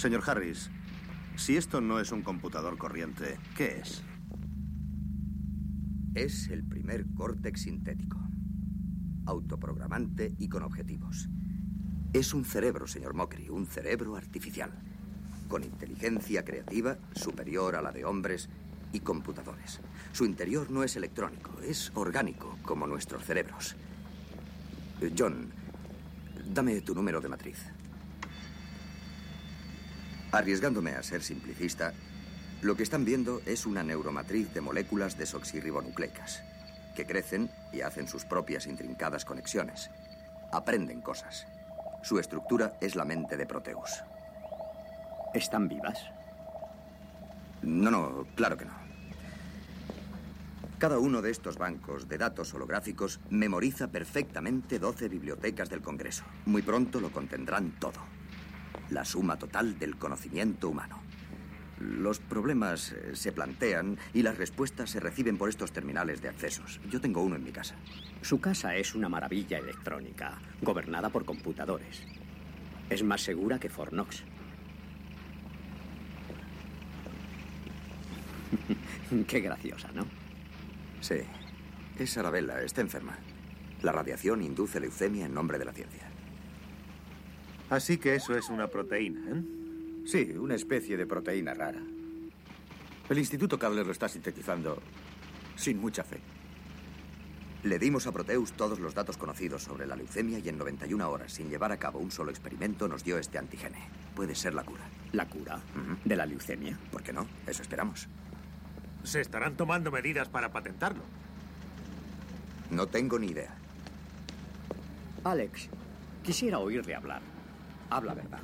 Señor Harris, si esto no es un computador corriente, ¿qué es? Es el primer córtex sintético. Autoprogramante y con objetivos. Es un cerebro, señor Mokri, un cerebro artificial. Con inteligencia creativa superior a la de hombres y computadores. Su interior no es electrónico, es orgánico, como nuestros cerebros. John, dame tu número de matriz. Arriesgándome a ser simplicista, lo que están viendo es una neuromatriz de moléculas desoxirribonucleicas, que crecen y hacen sus propias intrincadas conexiones. Aprenden cosas. Su estructura es la mente de Proteus. ¿Están vivas? No, no, claro que no. Cada uno de estos bancos de datos holográficos memoriza perfectamente 12 bibliotecas del Congreso. Muy pronto lo contendrán todo. La suma total del conocimiento humano. Los problemas eh, se plantean y las respuestas se reciben por estos terminales de accesos. Yo tengo uno en mi casa. Su casa es una maravilla electrónica, gobernada por computadores. Es más segura que Fornox. Qué graciosa, ¿no? Sí. Es Arabella, está enferma. La radiación induce leucemia en nombre de la ciencia. Así que eso es una proteína, ¿eh? Sí, una especie de proteína rara. El Instituto Cadler lo está sintetizando sin mucha fe. Le dimos a Proteus todos los datos conocidos sobre la leucemia y en 91 horas, sin llevar a cabo un solo experimento, nos dio este antígene. Puede ser la cura. ¿La cura? ¿De la leucemia? ¿Por qué no? Eso esperamos. Se estarán tomando medidas para patentarlo. No tengo ni idea. Alex, quisiera oírle hablar. Habla verdad.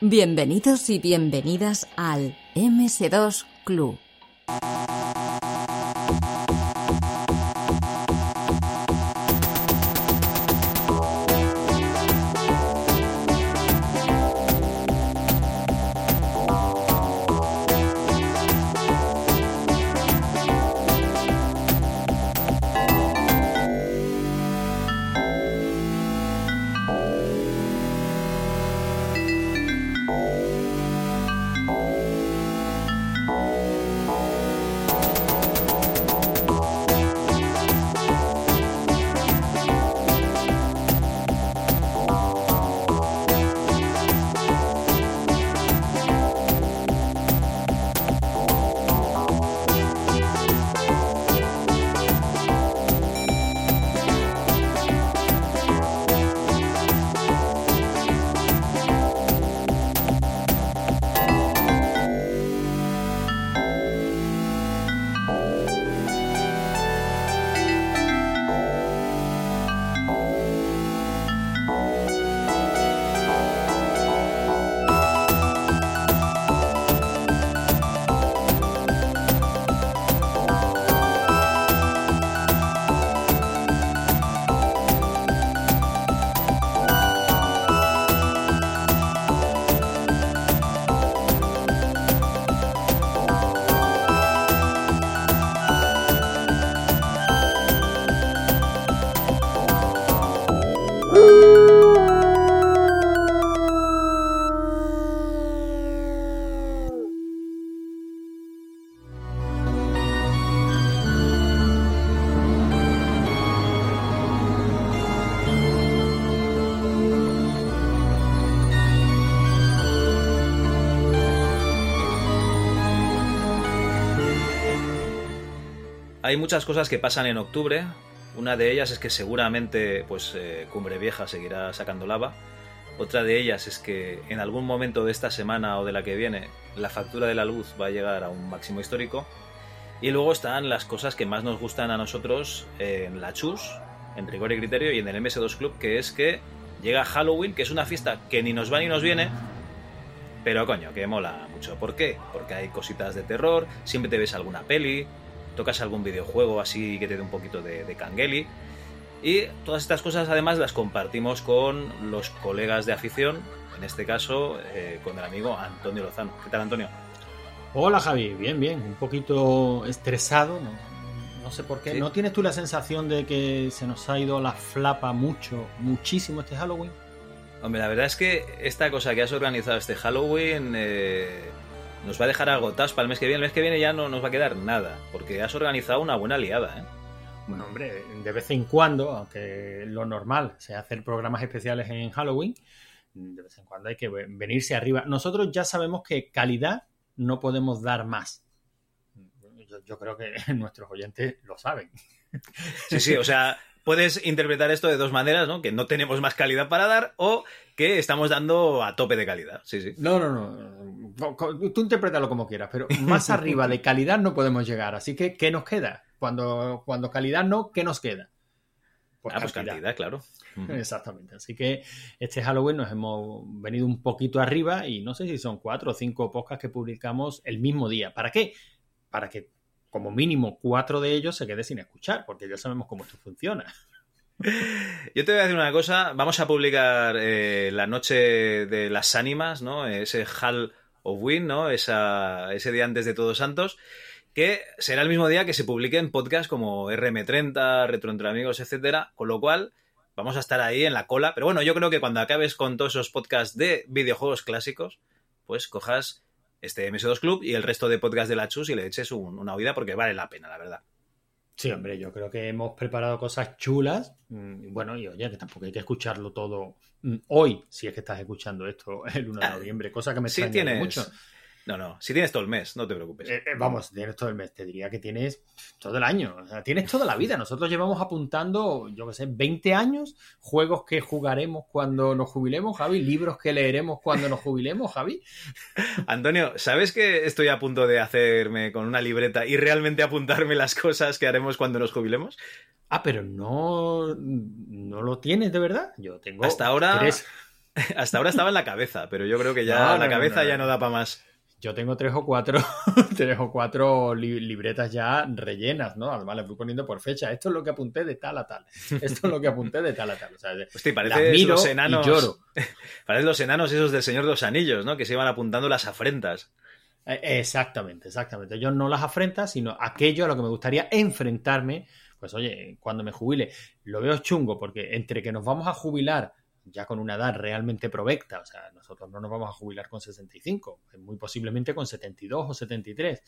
Bienvenidos y bienvenidas al MS2 Club. Hay muchas cosas que pasan en octubre. Una de ellas es que seguramente pues eh, Cumbre Vieja seguirá sacando lava. Otra de ellas es que en algún momento de esta semana o de la que viene la factura de la luz va a llegar a un máximo histórico. Y luego están las cosas que más nos gustan a nosotros en la Chus, en Rigor y Criterio y en el MS2 Club, que es que llega Halloween, que es una fiesta que ni nos va ni nos viene, pero coño, que mola mucho. ¿Por qué? Porque hay cositas de terror, siempre te ves alguna peli, tocas algún videojuego así que te dé un poquito de, de cangueli. Y todas estas cosas además las compartimos con los colegas de afición, en este caso eh, con el amigo Antonio Lozano. ¿Qué tal, Antonio? Hola, Javi. Bien, bien. Un poquito estresado, ¿no? No sé por qué. Sí. ¿No tienes tú la sensación de que se nos ha ido la flapa mucho, muchísimo este Halloween? Hombre, la verdad es que esta cosa que has organizado este Halloween eh, nos va a dejar agotados para el mes que viene. El mes que viene ya no nos va a quedar nada, porque has organizado una buena liada, ¿eh? Bueno, hombre, de vez en cuando, aunque lo normal sea hacer programas especiales en Halloween, de vez en cuando hay que ve- venirse arriba. Nosotros ya sabemos que calidad no podemos dar más. Yo, yo creo que nuestros oyentes lo saben. Sí, sí, o sea, puedes interpretar esto de dos maneras, ¿no? Que no tenemos más calidad para dar o que estamos dando a tope de calidad. Sí, sí. No, no, no. Tú interprétalo como quieras, pero más arriba de calidad no podemos llegar. Así que, ¿qué nos queda? Cuando, cuando calidad no, ¿qué nos queda? Pues Ah, pues cantidad, claro. Exactamente. Así que este Halloween nos hemos venido un poquito arriba y no sé si son cuatro o cinco podcasts que publicamos el mismo día. ¿Para qué? Para que como mínimo cuatro de ellos se quede sin escuchar, porque ya sabemos cómo esto funciona. Yo te voy a decir una cosa. Vamos a publicar eh, la noche de las ánimas, ¿no? Ese Hall of Win, ¿no? Esa, ese día antes de Todos Santos, que será el mismo día que se publiquen podcasts como RM30, Retro Entre Amigos, etcétera. Con lo cual, vamos a estar ahí en la cola. Pero bueno, yo creo que cuando acabes con todos esos podcasts de videojuegos clásicos, pues cojas este MS2 Club y el resto de podcasts de la Chus y le eches un- una oída porque vale la pena, la verdad. Sí, hombre, yo creo que hemos preparado cosas chulas. mm, Bueno, y oye, que tampoco hay que escucharlo todo mm, hoy, si es que estás escuchando esto el 1 de noviembre, cosa que me extraña tienes... mucho. No, no, si tienes todo el mes, no te preocupes. Eh, eh, vamos, tienes todo el mes, te diría que tienes todo el año, o sea, tienes toda la vida. Nosotros llevamos apuntando, yo qué sé, 20 años, juegos que jugaremos cuando nos jubilemos, Javi, libros que leeremos cuando nos jubilemos, Javi. Antonio, ¿sabes que estoy a punto de hacerme con una libreta y realmente apuntarme las cosas que haremos cuando nos jubilemos? Ah, pero no, no lo tienes de verdad. Yo tengo Hasta ahora- tres, Hasta ahora estaba en la cabeza, pero yo creo que ya No, no, la cabeza ya no da para más. Yo tengo tres o cuatro, tres o cuatro li- libretas ya rellenas, ¿no? Además le fui poniendo por fecha. Esto es lo que apunté de tal a tal. Esto es lo que apunté de tal a tal. O sea, Hostia, las miro los y enanos. lloro. Parecen los enanos esos del Señor de los Anillos, ¿no? Que se iban apuntando las afrentas. Eh, Exactamente, exactamente. Yo no las afrentas, sino aquello a lo que me gustaría enfrentarme. Pues oye, cuando me jubile, lo veo chungo porque entre que nos vamos a jubilar ya con una edad realmente provecta, o sea, nosotros no nos vamos a jubilar con 65, muy posiblemente con 72 o 73,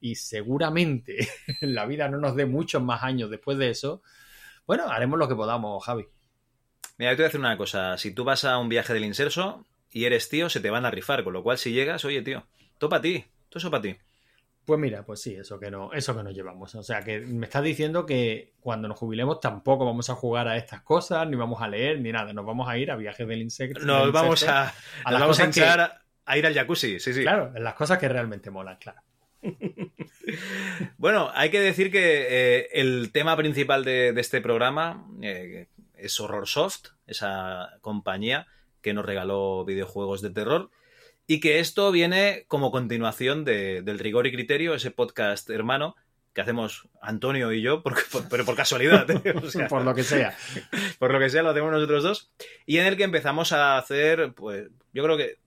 y seguramente la vida no nos dé muchos más años después de eso, bueno, haremos lo que podamos, Javi. Mira, yo te voy a decir una cosa. Si tú vas a un viaje del inserso y eres tío, se te van a rifar. Con lo cual, si llegas, oye, tío, todo para ti. Todo eso para ti. Pues mira, pues sí, eso que no, eso que nos llevamos. O sea, que me estás diciendo que cuando nos jubilemos tampoco vamos a jugar a estas cosas, ni vamos a leer, ni nada. Nos vamos a ir a viajes del insecto. Nos vamos insecto, a, a nos las vamos a que- hinchar a, ir al jacuzzi. Sí, sí. Claro, en las cosas que realmente molan, claro. Bueno, hay que decir que eh, el tema principal de, de este programa eh, es Horror Soft, esa compañía que nos regaló videojuegos de terror, y que esto viene como continuación de- del Rigor y Criterio, ese podcast hermano que hacemos Antonio y yo, por- pero por casualidad, ¿eh? O sea, Por lo que sea. por lo que sea, lo hacemos nosotros dos, y en el que empezamos a hacer, pues, yo creo que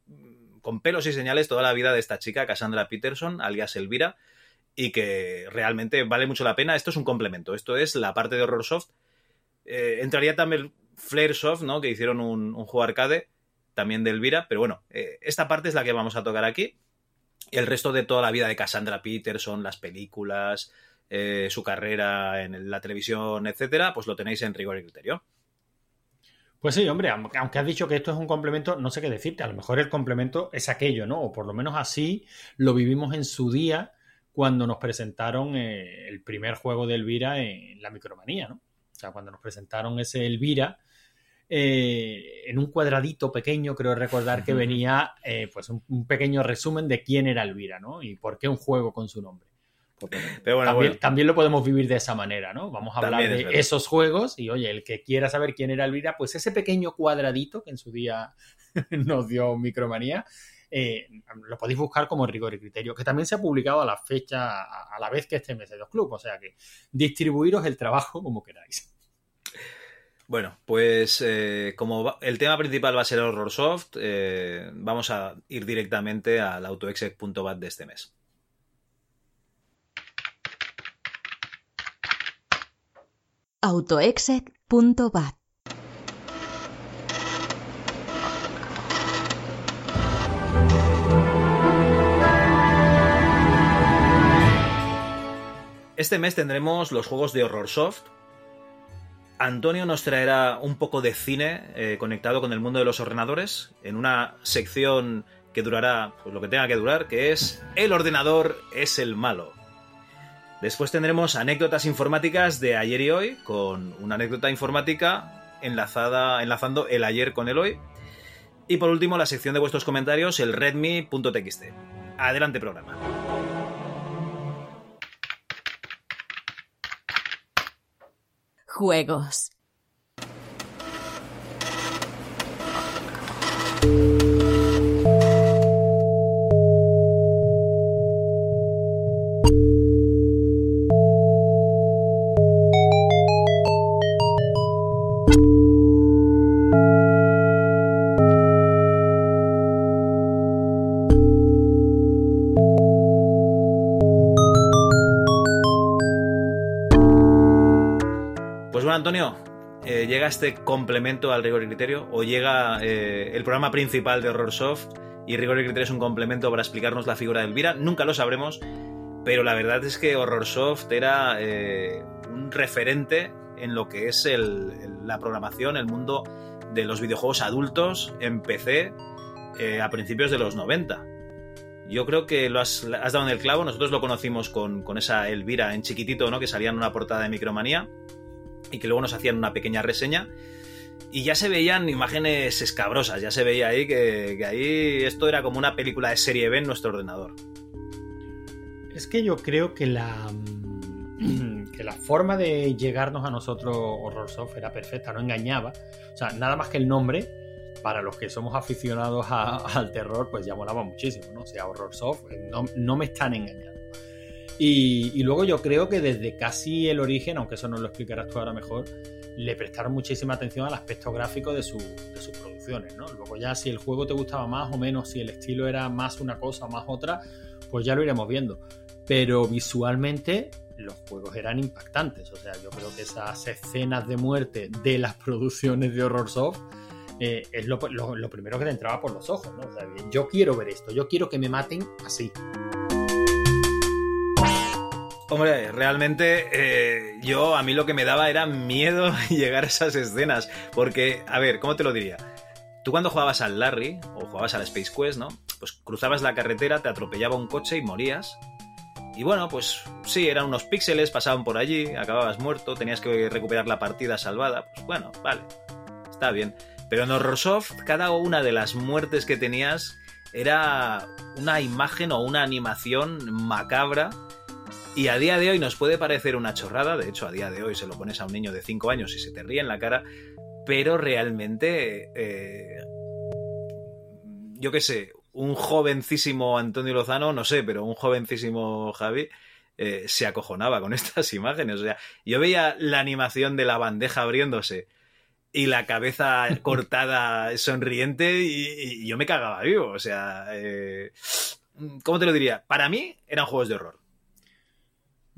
con pelos y señales toda la vida de esta chica, Cassandra Peterson, alias Elvira, y que realmente vale mucho la pena. Esto es un complemento, esto es la parte de Horror Soft. Eh, entraría también Flare Soft, ¿no? Que hicieron un, un juego arcade, también de Elvira, pero bueno, eh, esta parte es la que vamos a tocar aquí. El resto de toda la vida de Cassandra Peterson, las películas, eh, su carrera en la televisión, etcétera, pues lo tenéis en rigor y criterio. Pues sí, hombre, aunque aunque has dicho que esto es un complemento, no sé qué decirte. A lo mejor el complemento es aquello, ¿no? O por lo menos así lo vivimos en su día cuando nos presentaron eh, el primer juego de Elvira en la micromanía, ¿no? O sea, cuando nos presentaron ese Elvira, eh, en un cuadradito pequeño, creo recordar que venía eh, pues un, un pequeño resumen de quién era Elvira, ¿no? Y por qué un juego con su nombre. Pero bueno, también, bueno. también lo podemos vivir de esa manera, ¿no? Vamos a hablar También de esos juegos y, oye, el que quiera saber quién era Elvira, pues ese pequeño cuadradito que en su día nos dio Micromanía, eh, lo podéis buscar como rigor y criterio, que también se ha publicado a la fecha, a, a la vez que este MS2 Club, o sea que distribuiros el trabajo como queráis. Bueno, pues eh, como el tema principal va a ser Horror Soft, eh, vamos a ir directamente al autoexec.bat de este mes. autoexec.bat Este mes tendremos los juegos de Horror Soft. Antonio nos traerá un poco de cine eh, conectado con el mundo de los ordenadores en una sección que durará pues, lo que tenga que durar, que es El ordenador es el malo. Después tendremos anécdotas informáticas de ayer y hoy, con una anécdota informática enlazada, enlazando el ayer con el hoy. Y por último, la sección de vuestros comentarios, el redmi.txt. Adelante programa. Juegos. Este complemento al rigor y criterio o llega eh, el programa principal de Horror Soft y rigor y criterio es un complemento para explicarnos la figura de Elvira. Nunca lo sabremos, pero la verdad es que Horror Soft era eh, un referente en lo que es la programación, el mundo de los videojuegos adultos en PC eh, a principios de los 90. Yo creo que lo has, has dado en el clavo. Nosotros lo conocimos con, con esa Elvira en chiquitito, ¿no? Que salía en una portada de Micromanía y que luego nos hacían una pequeña reseña. Y ya se veían imágenes escabrosas, ya se veía ahí que, ahí esto era como una película de serie B en nuestro ordenador. Es que yo creo que la, mm, que la forma de llegarnos a nosotros Horror Soft era perfecta, no engañaba. O sea, nada más que el nombre, para los que somos aficionados a- al terror, pues ya molaba muchísimo, ¿no? O sea, Horror Soft, no, no me están engañando. Y, luego yo creo que desde casi el origen, aunque eso nos lo explicarás tú ahora mejor, le prestaron muchísima atención al aspecto gráfico de, de sus producciones, ¿no? Luego ya si el juego te gustaba más o menos, si el estilo era más una cosa o más otra, pues ya lo iremos viendo. Pero visualmente los juegos eran impactantes. O sea, yo creo que esas escenas de muerte de las producciones de Horror Soft eh, es lo, lo- lo primero que te entraba por los ojos, ¿no? O sea, yo quiero ver esto, yo quiero que me maten así. Hombre, realmente eh, yo a mí lo que me daba era miedo llegar a esas escenas. Porque, a ver, ¿cómo te lo diría? Tú cuando jugabas al Larry o jugabas al Space Quest, ¿no? Pues cruzabas la carretera, te atropellaba un coche y morías. Y bueno, pues sí, eran unos píxeles, pasaban por allí, acababas muerto, tenías que recuperar la partida salvada. Pues bueno, vale, está bien. Pero en Horrorsoft, cada una de las muertes que tenías era una imagen o una animación macabra. Y a día de hoy nos puede parecer una chorrada, de hecho a día de hoy se lo pones a un niño de 5 años y se te ríe en la cara, pero realmente, eh, yo qué sé, un jovencísimo Antonio Lozano, no sé, pero un jovencísimo Javi eh, se acojonaba con estas imágenes. O sea, yo veía la animación de la bandeja abriéndose y la cabeza cortada sonriente y, y yo me cagaba vivo. O sea, eh, ¿cómo te lo diría? Para mí eran juegos de horror.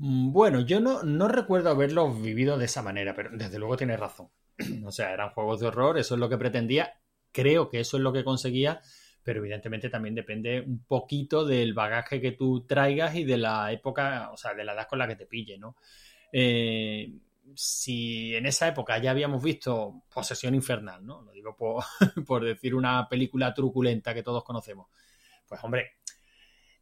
Mm, Bueno, yo no, no recuerdo haberlos vivido de esa manera, pero desde luego tienes razón. O sea, eran juegos de horror, eso es lo que pretendía. Creo que eso es lo que conseguía, pero evidentemente también depende un poquito del bagaje que tú traigas y de la época, o sea, de la edad con la que te pille, ¿no? Eh, si en esa época ya habíamos visto Posesión Infernal, ¿no? Lo digo por, por decir una película truculenta que todos conocemos. Pues hombre,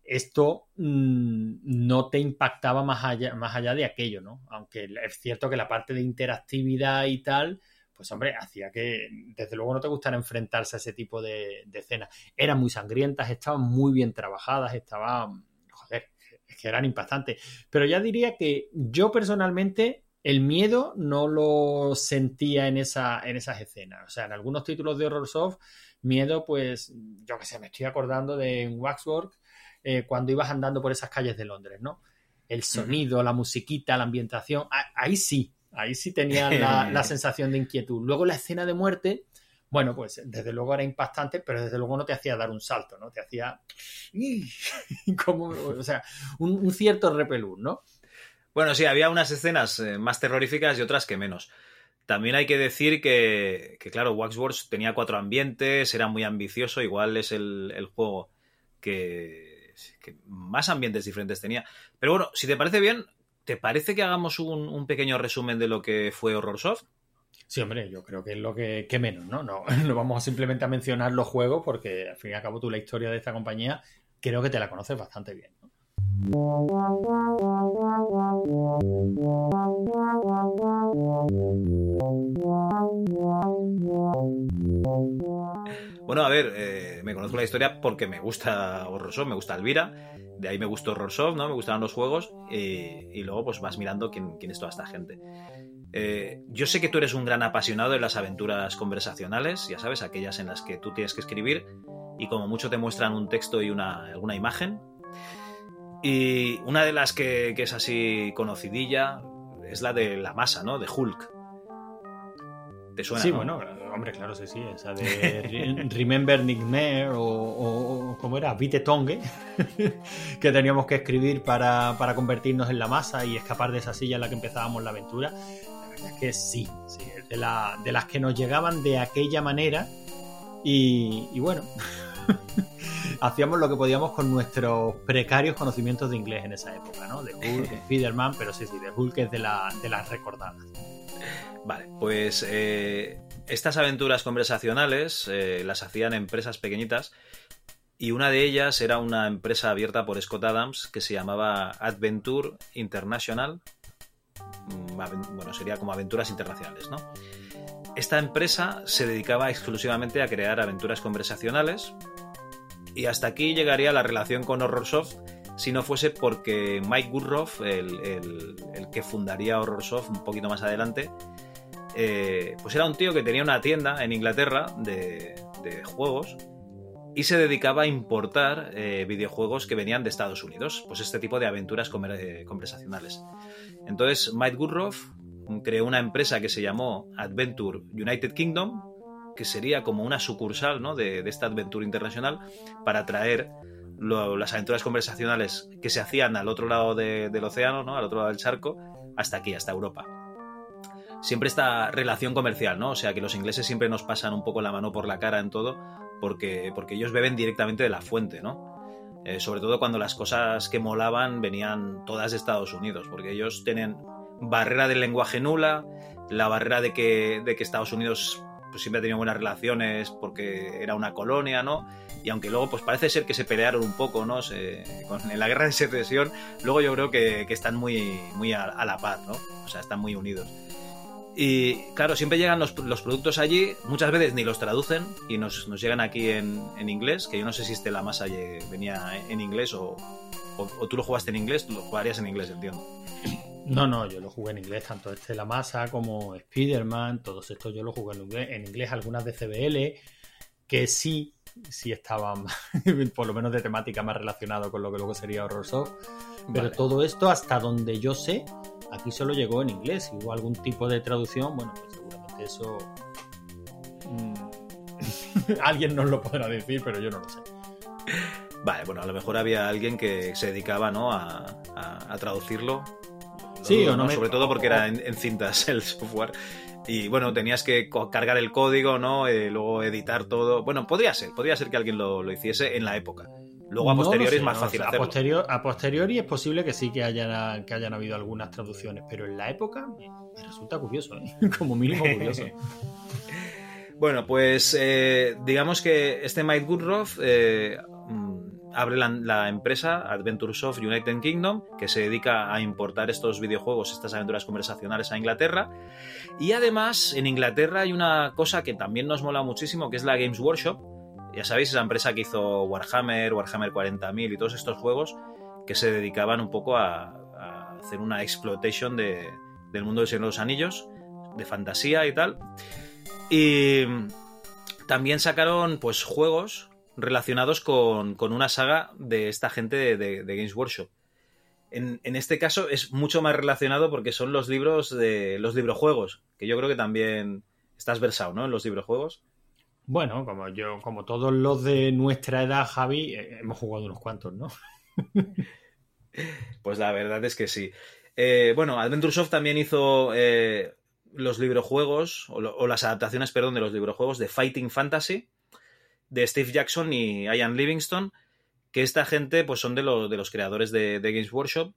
esto mmm, no te impactaba más allá, más allá de aquello, ¿no? Aunque es cierto que la parte de interactividad y tal, pues hombre, hacía que desde luego no te gustara enfrentarse a ese tipo de, escenas. Eran muy sangrientas, estaban muy bien trabajadas, estaban, joder, es que eran impactantes. Pero ya diría que yo personalmente el miedo no lo sentía en, esa, en esas escenas. O sea, en algunos títulos de Horror Soft, miedo, pues, yo qué sé, me estoy acordando de Waxwork, eh, cuando ibas andando por esas calles de Londres, ¿no? El sonido, la musiquita, la ambientación, ahí sí, Ahí sí tenía la, la sensación de inquietud. Luego la escena de muerte, bueno, pues desde luego era impactante, pero desde luego no te hacía dar un salto, ¿no? Te hacía como, o sea, un, un cierto repelús, ¿no? Bueno, sí, había unas escenas eh, más terroríficas y otras que menos. También hay que decir que, que, claro, Waxworks tenía cuatro ambientes, era muy ambicioso, igual es el, el juego que, que, más ambientes diferentes tenía. Pero bueno, si te parece bien, ¿te parece que hagamos un, un pequeño resumen de lo que fue Horror Soft? Sí, hombre, yo creo que es lo que, que menos, ¿no? ¿no? No vamos simplemente a mencionar los juegos porque al fin y al cabo tú la historia de esta compañía creo que te la conoces bastante bien. ¿no? Bueno, a ver, eh, me conozco la historia porque me gusta Horrorsoft, me gusta Elvira, de ahí me gustó Horrorsoft, ¿no? Me gustaban los juegos y, y luego pues vas mirando quién, quién, es toda esta gente. Eh, yo sé que tú eres un gran apasionado de las aventuras conversacionales, ya sabes, aquellas en las que tú tienes que escribir y como mucho te muestran un texto y una, alguna imagen. Y una de las que, que, es así conocidilla es la de la masa, ¿no? De Hulk. ¿Te suena? Sí, ¿no? bueno, hombre, claro, sí, sí. Esa de Remember o, o, o, ¿cómo era? Vite Tongue, que teníamos que escribir para, para, convertirnos en la masa y escapar de esa silla en la que empezábamos la aventura. La verdad es que sí, sí de, la, de las que nos llegaban de aquella manera. Y, y bueno, hacíamos lo que podíamos con nuestros precarios conocimientos de inglés en esa época, ¿no? De Hulk, de Spiderman, pero sí, sí, de Hulk es de, la, de las recordadas. Vale, pues eh, estas aventuras conversacionales eh, las hacían empresas pequeñitas y una de ellas era una empresa abierta por Scott Adams que se llamaba Adventure International. Bueno, sería como aventuras internacionales, ¿no? Esta empresa se dedicaba exclusivamente a crear aventuras conversacionales y hasta aquí llegaría la relación con Horrorsoft si no fuese porque Mike Woodruff, el, el, el que fundaría Horrorsoft un poquito más adelante, eh, pues era un tío que tenía una tienda en Inglaterra de, juegos y se dedicaba a importar eh, videojuegos que venían de Estados Unidos, pues este tipo de aventuras eh, conversacionales. Entonces Mike Woodruff creó una empresa que se llamó Adventure United Kingdom, que sería como una sucursal de, esta Adventure Internacional para traer las aventuras conversacionales que se hacían al otro lado de, del océano, ¿no? al otro lado del charco, hasta aquí, hasta Europa siempre esta relación comercial, ¿no? O sea, que los ingleses siempre nos pasan un poco la mano por la cara en todo porque, porque ellos beben directamente de la fuente, ¿no? Eh, sobre todo cuando las cosas que molaban venían todas de Estados Unidos, porque ellos tienen barrera del lenguaje nula, la barrera de que, de que Estados Unidos pues, siempre ha tenido buenas relaciones porque era una colonia, ¿no? Y aunque luego pues parece ser que se pelearon un poco, ¿no? Con, en la guerra de secesión, luego yo creo que, están muy, muy a, a la paz, ¿no? O sea, están muy unidos. Y claro, siempre llegan los, los, productos allí, muchas veces ni los traducen y nos, nos llegan aquí en, en, inglés, que yo no sé si este La Masa venía en inglés o, o, o, tú lo jugaste en inglés, tú lo jugarías en inglés, entiendo. No, no, yo lo jugué en inglés, tanto este La Masa como Spider-Man, todos estos yo lo jugué en inglés, en inglés algunas de CBL, que sí, sí estaban, por lo menos de temática más relacionado con lo que luego sería Horror Soft, pero vale. todo esto hasta donde yo sé aquí solo llegó en inglés. Si hubo algún tipo de traducción, bueno, pues seguramente eso. Mmm, alguien nos lo podrá decir, pero yo no lo sé. Vale, bueno, a lo mejor había alguien que se dedicaba, ¿no? A, a, a traducirlo. Sí, o no, me... sobre todo porque era en, en, cintas el software. Y bueno, tenías que cargar el código, ¿no? Eh, luego editar todo. Bueno, podría ser, podría ser que alguien lo, lo hiciese en la época. Luego a posteriori no sé, es más fácil hacerlo. A posteriori, a posteriori, es posible que sí que hayan, que hayan habido algunas traducciones, pero en la época me, resulta curioso, ¿eh? como mínimo curioso. bueno, pues eh, digamos que este Mike Woodruff eh, abre la, la, empresa Adventure Soft United Kingdom, que se dedica a importar estos videojuegos, estas aventuras conversacionales a Inglaterra. Y además, en Inglaterra hay una cosa que también nos mola muchísimo, que es la Games Workshop, ya sabéis, esa empresa que hizo Warhammer, Warhammer 40.000 y todos estos juegos que se dedicaban un poco a, hacer una exploitation de, del mundo del Señor de los Anillos, de fantasía y tal. Y también sacaron pues juegos relacionados con, con una saga de esta gente de, Games Workshop. En, en, este caso es mucho más relacionado porque son los libros de los librojuegos, que yo creo que también estás versado, ¿no? En los librojuegos. Bueno, como yo, como todos los de nuestra edad, Javi, eh, hemos jugado unos cuantos, ¿no? pues la verdad es que sí. Eh, bueno, Adventuresoft también hizo eh, los librojuegos, o, o, las adaptaciones, perdón, de los librojuegos de Fighting Fantasy, de Steve Jackson y Ian Livingstone, que esta gente pues son de, de los creadores de, de, Games Workshop.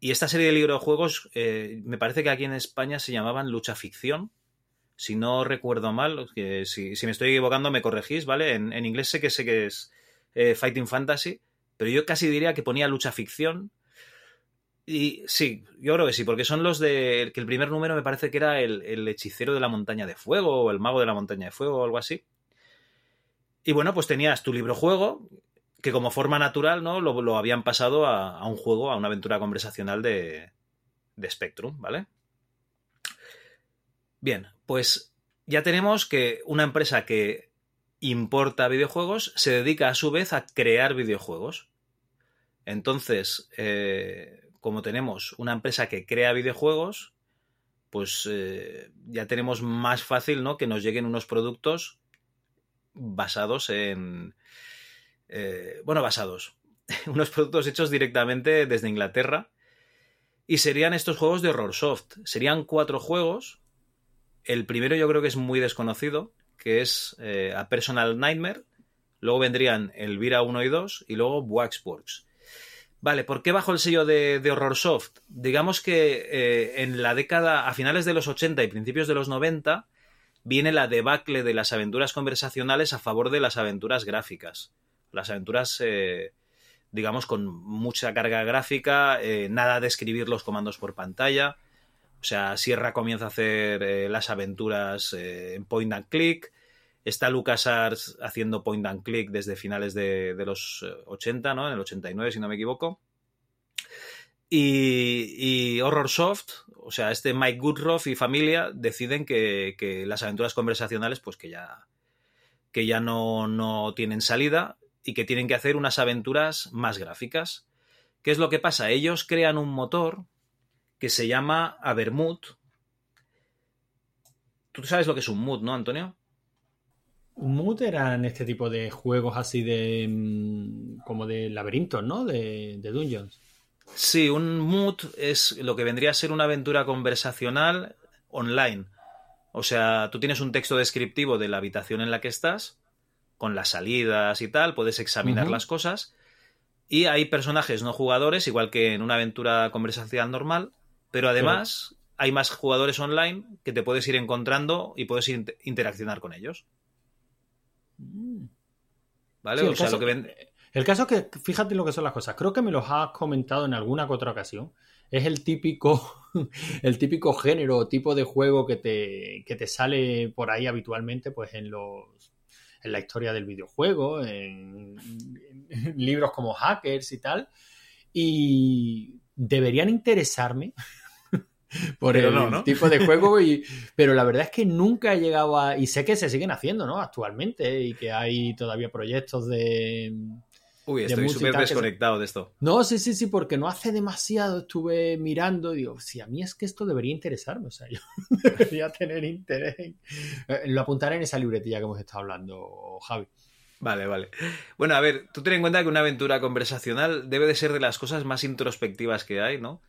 Y esta serie de librojuegos, eh, me parece que aquí en España se llamaban Lucha Ficción. Si no recuerdo mal, que si, si me estoy equivocando me corregís, ¿vale? En, en, inglés sé que sé que es eh, Fighting Fantasy, pero yo casi diría que ponía Lucha Ficción. Y sí, yo creo que sí, porque son los de. que el primer número me parece que era el, el hechicero de la montaña de fuego, o el mago de la montaña de fuego, o algo así. Y bueno, pues tenías tu libro juego, que como forma natural, ¿no? Lo, lo habían pasado a, a, un juego, a una aventura conversacional de, de Spectrum, ¿vale? Bien, pues ya tenemos que una empresa que importa videojuegos se dedica a su vez a crear videojuegos. Entonces, eh, como tenemos una empresa que crea videojuegos, pues eh, ya tenemos más fácil, ¿no? Que nos lleguen unos productos basados en... Eh, bueno, basados. unos productos hechos directamente desde Inglaterra. Y serían estos juegos de Horror Soft. Serían cuatro juegos. El primero yo creo que es muy desconocido, que es eh, A Personal Nightmare. Luego vendrían Elvira 1 y 2 y luego Waxworks. Vale, ¿por qué bajo el sello de, de Horror Soft? Digamos que eh, en la década, a finales de los 80 y principios de los 90, viene la debacle de las aventuras conversacionales a favor de las aventuras gráficas. Las aventuras, eh, digamos, con mucha carga gráfica, nada de escribir los comandos por pantalla. O sea, Sierra comienza a hacer eh, las aventuras en point and click. Está LucasArts haciendo point and click desde finales de, los 80, ¿no? En el 89, si no me equivoco. Y, y, Horror Soft, o sea, este Mike Goodruff y familia deciden que, que, las aventuras conversacionales, pues que ya, que ya no, no, tienen salida y que tienen que hacer unas aventuras más gráficas. ¿Qué es lo que pasa? Ellos crean un motor que se llama Avermut. Tú sabes lo que es un mood, ¿no, Antonio? Un mood eran este tipo de juegos así de. mm, como de laberintos, ¿no? De, de dungeons. Sí, un mood es lo que vendría a ser una aventura conversacional online. O sea, tú tienes un texto descriptivo de la habitación en la que estás, con las salidas y tal, puedes examinar uh -huh. las cosas. Y hay personajes no jugadores, igual que en una aventura conversacional normal, pero además pero... hay más jugadores online que te puedes ir encontrando y puedes inter interaccionar con ellos. ¿Vale? Sí, o sea, caso... lo que vende el caso es que, fíjate lo que son las cosas, creo que me los has comentado en alguna que otra ocasión. Es el típico, el típico género o tipo de juego que te, que te sale por ahí habitualmente, pues en los en la historia del videojuego, en, en libros como Hackers y tal. Y deberían interesarme por pero el no, ¿no? tipo de juego y pero la verdad es que nunca he llegado a y sé que se siguen haciendo no actualmente y que hay todavía proyectos de Uy, estoy súper desconectado de esto. No, sí, sí, sí, porque no hace demasiado estuve mirando y digo, si a mí es que esto debería interesarme, o sea, yo debería tener interés. En... Lo apuntaré en esa libretilla que hemos estado hablando, Javi. Vale, vale. Bueno, a ver, tú ten en cuenta que una aventura conversacional debe de ser de las cosas más introspectivas que hay, ¿no?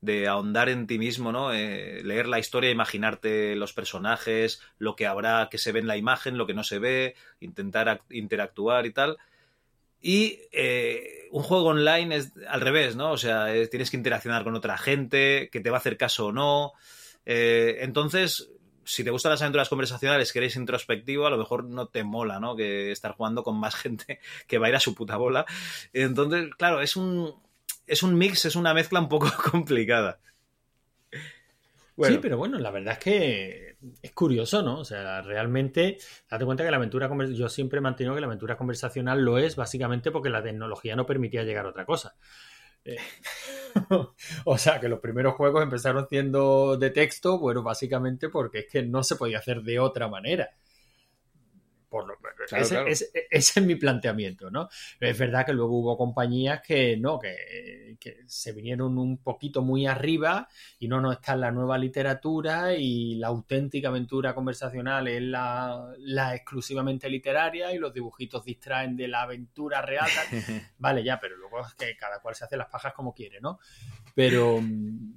De ahondar en ti mismo, ¿no? Eh, leer la historia, imaginarte los personajes, lo que habrá que se ve en la imagen, lo que no se ve, intentar interactuar y tal. Y eh, un juego online es al revés, ¿no? O sea, es, tienes que interaccionar con otra gente, que te va a hacer caso o no. Eh, entonces, si te gustan las aventuras conversacionales, que eres introspectivo, a lo mejor no te mola, ¿no? Que estar jugando con más gente que va a ir a su puta bola. Entonces, claro, es un, es un mix, es una mezcla un poco complicada. Sí, pero bueno, la verdad es que es curioso, ¿no? O sea, realmente, date cuenta que la aventura yo siempre he mantenido que la aventura conversacional lo es básicamente porque la tecnología no permitía llegar a otra cosa. Eh, o sea, que los primeros juegos empezaron siendo de texto, bueno, básicamente porque es que no se podía hacer de otra manera. Por lo, ese, claro. ese- ese es mi planteamiento, ¿no? Es verdad que luego hubo compañías que no, que, que se vinieron un poquito muy arriba y no, no está la nueva literatura y la auténtica aventura conversacional es la, la exclusivamente literaria y los dibujitos distraen de la aventura real. Vale, ya, pero luego es que cada cual se hace las pajas como quiere, ¿no? Pero...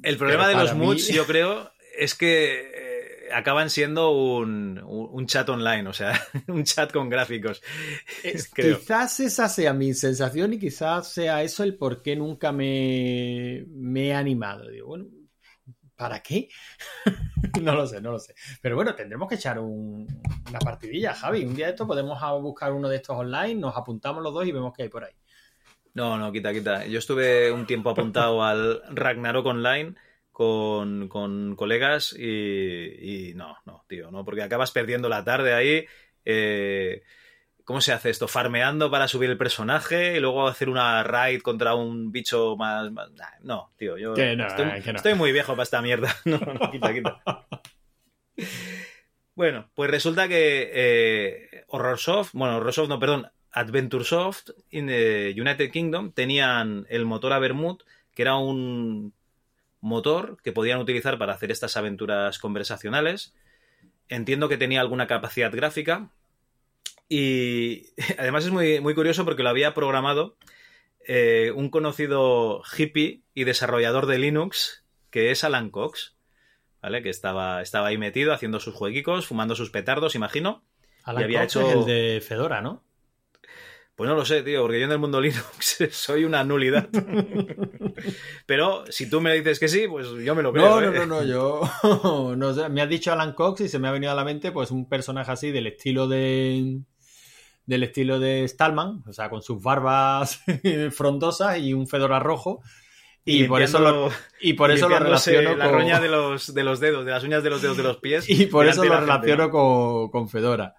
El problema pero de los mí- moods, yo creo, es que eh, acaban siendo un, un- chat online, o sea, un chat con gráficos. Es- creo. Quizás esa sea mi sensación y quizás sea eso el por qué nunca me, me he animado. Digo, bueno, ¿para qué? no lo sé, no lo sé. Pero bueno, tendremos que echar un- una partidilla, Javi. Un día de esto podemos buscar uno de estos online, nos apuntamos los dos y vemos qué hay por ahí. No, no, quita, quita. Yo estuve un tiempo apuntado al Ragnarok Online con, con colegas y, y no, no, tío, no, porque acabas perdiendo la tarde ahí. eh, ¿Cómo se hace esto? Farmeando para subir el personaje y luego hacer una raid contra un bicho más. No, tío, yo no, estoy, que no. estoy muy viejo para esta mierda. No, no, quita, quita. Bueno, pues resulta que eh, Horrorsoft, bueno, Horrorsoft no, perdón, Adventuresoft in the United Kingdom tenían el motor Avermut, que era un motor que podían utilizar para hacer estas aventuras conversacionales. Entiendo que tenía alguna capacidad gráfica. Y además es muy, muy curioso porque lo había programado eh, un conocido hippie y desarrollador de Linux, que es Alan Cox, ¿vale? Que estaba, estaba ahí metido haciendo sus jueguicos, fumando sus petardos, imagino. Alan Y había Cox hecho- es el de Fedora, ¿no? Pues no lo sé, tío, porque yo en el mundo Linux soy una nulidad. Pero si tú me dices que sí, pues yo me lo creo. No, no, ¿eh? no, no, yo no sé, me has dicho Alan Cox y se me ha venido a la mente pues un personaje así del estilo de del estilo de Stallman, o sea, con sus barbas frondosas y un fedora rojo y por eso lo, y por eso lo relaciono la con roña de los, de los dedos, de las uñas de los dedos de los pies. y por eso lo relaciono ¿no? con, con Fedora.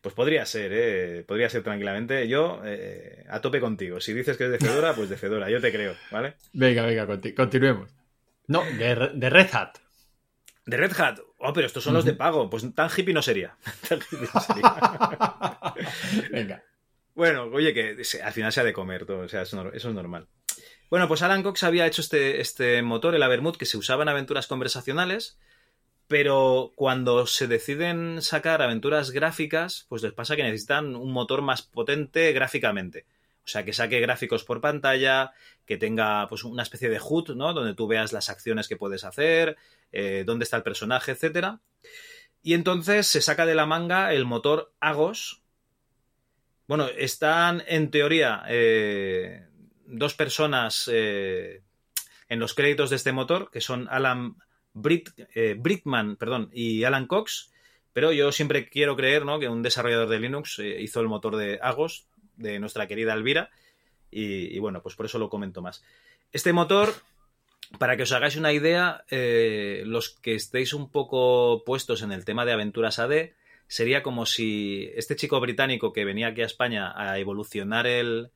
Pues podría ser, ¿eh? Podría ser tranquilamente. Yo, eh, a tope contigo. Si dices que es de Fedora, pues de Fedora. Yo te creo, ¿vale? Venga, venga, conti- continuemos. No, de, Re- de Red Hat. De Red Hat. Oh, pero estos son los de pago. Pues tan hippie no sería. Tan hippie no sería. venga. Bueno, oye, que al final se ha de comer todo, o sea, eso, es normal. Bueno, pues Alan Cox había hecho este, este motor, el Avermut, que se usaba en aventuras conversacionales, pero cuando se deciden sacar aventuras gráficas, pues les pasa que necesitan un motor más potente gráficamente. O sea, que saque gráficos por pantalla, que tenga pues una especie de HUD, ¿no? Donde tú veas las acciones que puedes hacer, eh, dónde está el personaje, etcétera. Y entonces se saca de la manga el motor Agos, bueno, están en teoría eh, dos personas eh, en los créditos de este motor, que son Alan Eh, Brickman perdón, y Alan Cox, pero yo siempre quiero creer ¿no? que un desarrollador de Linux eh, hizo el motor de Agos, de nuestra querida Elvira, y, y bueno, pues por eso lo comento más. Este motor, para que os hagáis una idea, eh, los que estéis un poco puestos en el tema de aventuras AD, sería como si este chico británico que venía aquí a España a evolucionar el,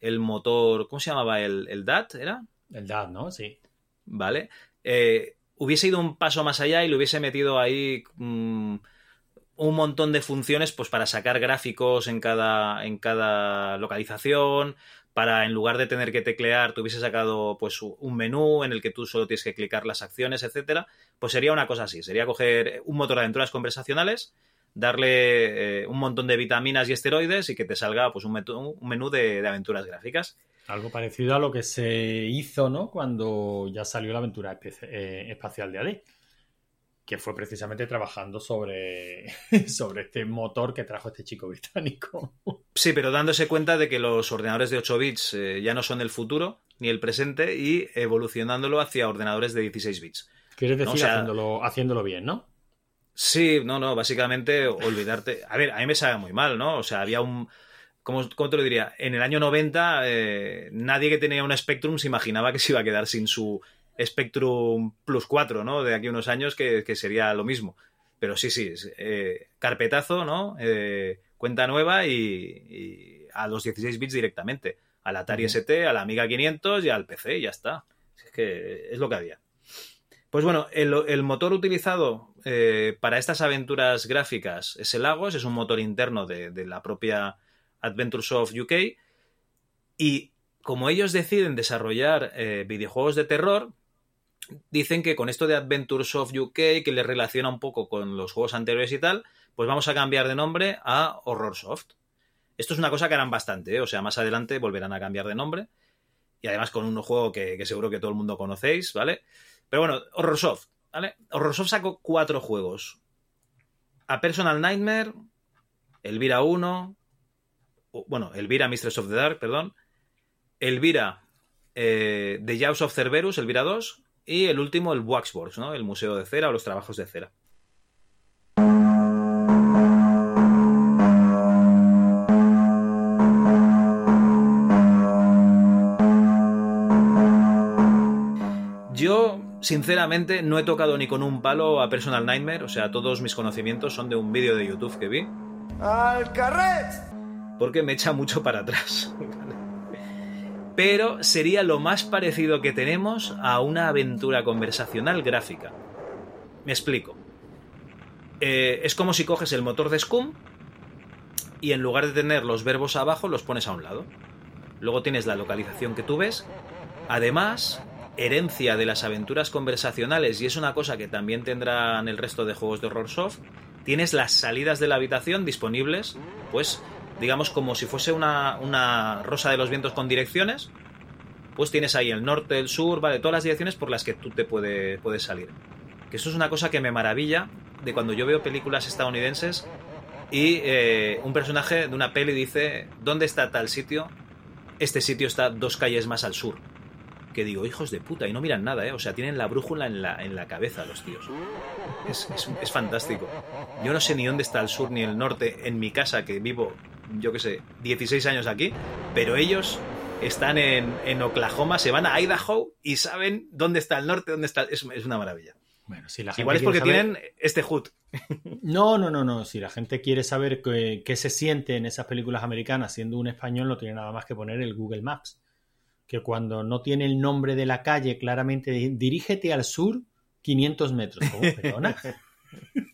el motor, ¿cómo se llamaba? ¿El, el DAT? ¿Era? El DAD, ¿no? Sí. ¿Vale? Eh, hubiese ido un paso más allá y le hubiese metido ahí mm, un montón de funciones pues para sacar gráficos en cada, en cada localización, para en lugar de tener que teclear, te hubiese sacado pues un menú en el que tú solo tienes que clicar las acciones, etcétera, pues sería una cosa así, sería coger un motor de aventuras conversacionales, darle eh, un montón de vitaminas y esteroides y que te salga pues un, menú de aventuras gráficas. Algo parecido a lo que se hizo, ¿no? Cuando ya salió la aventura eh, espacial de AD. Que fue precisamente trabajando sobre, sobre este motor que trajo este chico británico. Sí, pero dándose cuenta de que los ordenadores de 8 bits eh, ya no son el futuro ni el presente y evolucionándolo hacia ordenadores de 16 bits. Quieres decir No, o sea- haciéndolo, haciéndolo bien, ¿no? Sí, no, no, básicamente olvidarte. A ver, a mí me sabe muy mal, ¿no? O sea, había un. ¿Cómo, cómo te lo diría? En el año 90, eh, nadie que tenía un Spectrum se imaginaba que se iba a quedar sin su Spectrum Plus 4, ¿no? De aquí a unos años, que, que sería lo mismo. Pero sí, sí, eh, carpetazo, ¿no? Eh, cuenta nueva y, y a los 16 bits directamente. Al Atari Ujú. ST, a la Amiga 500 y al PC, y ya está. Es que es lo que había. Pues bueno, el, motor utilizado eh, para estas aventuras gráficas es el Lagos, es un motor interno de, la propia Adventuresoft UK. Y como ellos deciden desarrollar eh, videojuegos de terror, dicen que con esto de Adventuresoft UK, que les relaciona un poco con los juegos anteriores y tal, pues vamos a cambiar de nombre a Horrorsoft. Esto es una cosa que harán bastante, ¿eh? o sea, más adelante volverán a cambiar de nombre. Y además con un juego que, que seguro que todo el mundo conocéis, ¿vale? Pero bueno, Horrorsoft, ¿vale? Horrorsoft sacó cuatro juegos. A Personal Nightmare, Elvira 1, bueno, Elvira Mistress of the Dark, perdón, Elvira eh, The Jaws of Cerberus, Elvira 2, y el último, el Waxworks, ¿no? El Museo de Cera o los trabajos de cera. Yo sinceramente, no he tocado ni con un palo a Personal Nightmare, o sea, todos mis conocimientos son de un vídeo de YouTube que vi. ¡Al carret! Porque me echa mucho para atrás. Pero sería lo más parecido que tenemos a una aventura conversacional gráfica. Me explico. Eh, es como si coges el motor de Scum y en lugar de tener los verbos abajo los pones a un lado. Luego tienes la localización que tú ves. Además, herencia de las aventuras conversacionales, y es una cosa que también tendrán el resto de juegos de horror soft, tienes las salidas de la habitación disponibles, pues digamos como si fuese una, una rosa de los vientos con direcciones, pues tienes ahí el norte, el sur, vale, todas las direcciones por las que tú te puedes salir. Que eso es una cosa que me maravilla de cuando yo veo películas estadounidenses y eh, un personaje de una peli dice, ¿dónde está tal sitio? Este sitio está dos calles más al sur que digo, hijos de puta, y no miran nada, ¿eh? O sea, tienen la brújula en la, en la cabeza los tíos. Es, es, fantástico. Yo no sé ni dónde está el sur ni el norte en mi casa, que vivo, yo qué sé, 16 años aquí, pero ellos están en, en, Oklahoma, se van a Idaho y saben dónde está el norte, dónde está... Es, es una maravilla. Bueno, si la gente Igual es porque tienen este HUD. No, no, no, no. Si la gente quiere saber qué, qué, se siente en esas películas americanas siendo un español, no tiene nada más que poner el Google Maps que cuando no tiene el nombre de la calle claramente dirígete al sur 500 metros. ¿Cómo? ¿Perdona?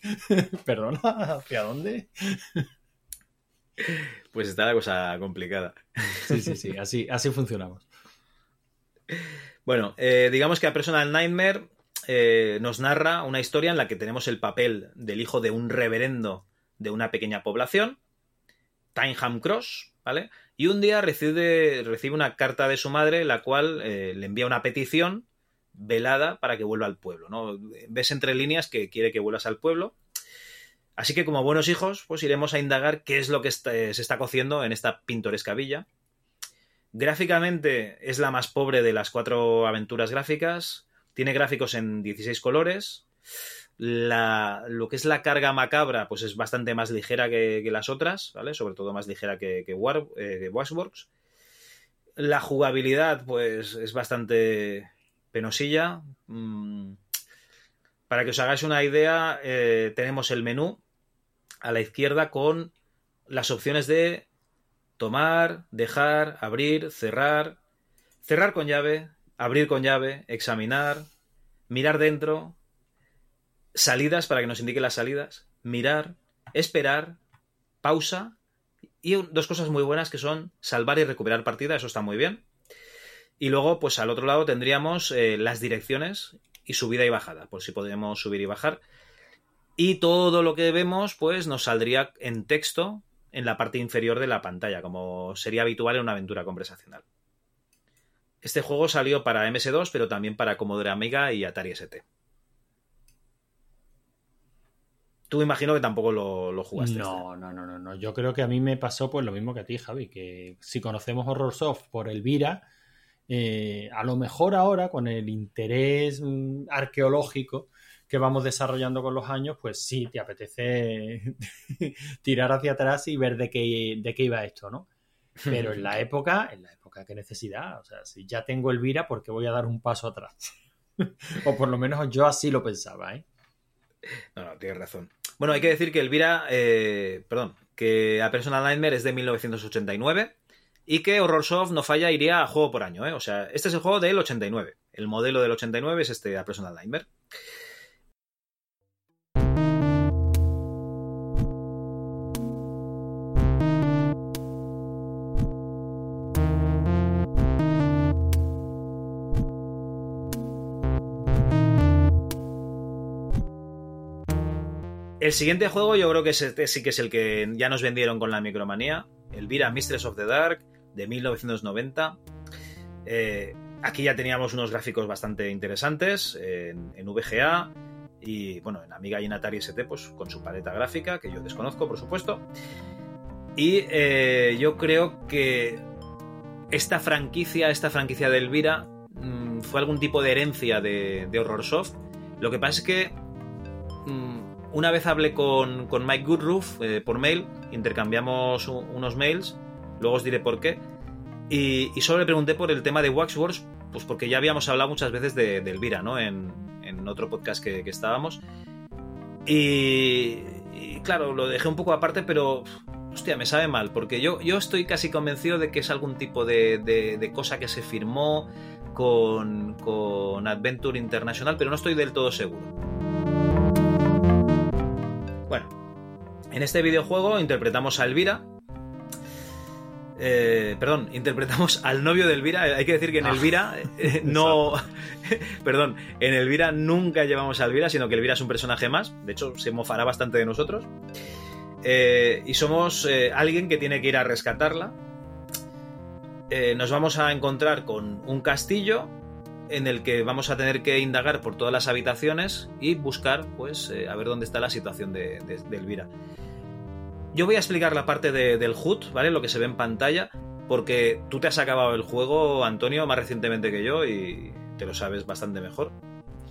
¿Perdona? ¿Hacia dónde? Pues está la cosa complicada. Sí, sí, sí, así, así funcionamos. Bueno, eh, digamos que a Personal Nightmare eh, nos narra una historia en la que tenemos el papel del hijo de un reverendo de una pequeña población, Tyneham Cross, ¿vale? Y un día recibe, recibe una carta de su madre, la cual eh, le envía una petición velada para que vuelva al pueblo. ¿no? Ves entre líneas que quiere que vuelvas al pueblo. Así que como buenos hijos, pues iremos a indagar qué es lo que se está cociendo en esta pintoresca villa. Gráficamente es la más pobre de las cuatro aventuras gráficas. Tiene gráficos en 16 colores lo que es la carga macabra, pues es bastante más ligera que, las otras, ¿vale? Sobre todo más ligera que, que, War, eh, La jugabilidad, pues es bastante penosilla. Mm, para que os hagáis una idea, eh, tenemos el menú a la izquierda con las opciones de tomar, dejar, abrir, cerrar, cerrar con llave, abrir con llave, examinar, mirar dentro, salidas para que nos indique las salidas, mirar, esperar, pausa y dos cosas muy buenas que son salvar y recuperar partida, eso está muy bien. Y luego, pues al otro lado tendríamos eh, las direcciones y subida y bajada, por si podemos subir y bajar. Y todo lo que vemos, pues nos saldría en texto en la parte inferior de la pantalla, como sería habitual en una aventura conversacional. Este juego salió para MS2, pero también para Commodore Amiga y Atari ST. Tú me imagino que tampoco lo, jugaste. No, no, no, no, Yo creo que a mí me pasó pues lo mismo que a ti, Javi, que si conocemos Horror Soft por Elvira, eh, a lo mejor ahora con el interés mm, arqueológico que vamos desarrollando con los años, pues sí, te apetece tirar hacia atrás y ver de qué, de qué iba esto, ¿no? Pero en la época, en la época, ¿qué necesidad? O sea, si ya tengo Elvira, ¿por qué voy a dar un paso atrás? o por lo menos yo así lo pensaba, ¿eh? No, no, tienes razón. Bueno, hay que decir que Elvira, eh, perdón, que A Personal Nightmare es de 1989. y que Horror Soft no falla, iría a juego por año. ¿eh? O sea, este es el juego del 89. El modelo del 89 es este A Personal Nightmare. El siguiente juego yo creo que este sí que es el que ya nos vendieron con la micromanía. Elvira Mistress of the Dark de 1990. Eh, aquí ya teníamos unos gráficos bastante interesantes en, VGA y bueno, en Amiga y en Atari ST pues con su paleta gráfica que yo desconozco por supuesto. Y eh, yo creo que esta franquicia, esta franquicia de Elvira mm, fue algún tipo de herencia de, de Horrorsoft. Lo que pasa es que una vez hablé con, Mike Goodroof eh, por mail, intercambiamos unos mails, luego os diré por qué, y, solo le pregunté por el tema de Waxworks, pues porque ya habíamos hablado muchas veces de, Elvira, ¿no? En, otro podcast que, estábamos. Y, claro, lo dejé un poco aparte, pero hostia, me sabe mal, porque yo, yo estoy casi convencido de que es algún tipo de, de cosa que se firmó con, con Adventure International, pero no estoy del todo seguro. En este videojuego interpretamos a Elvira. Eh, perdón, interpretamos al novio de Elvira. Hay que decir que en ah. Elvira eh, no. perdón, en Elvira nunca llevamos a Elvira, sino que Elvira es un personaje más. De hecho, se mofará bastante de nosotros. Eh, y somos alguien que tiene que ir a rescatarla. nos vamos a encontrar con un castillo en el que vamos a tener que indagar por todas las habitaciones y buscar, pues, eh, a ver dónde está la situación de, Elvira. Yo voy a explicar la parte del HUD, ¿vale? Lo que se ve en pantalla, porque tú te has acabado el juego, Antonio, más recientemente que yo y te lo sabes bastante mejor.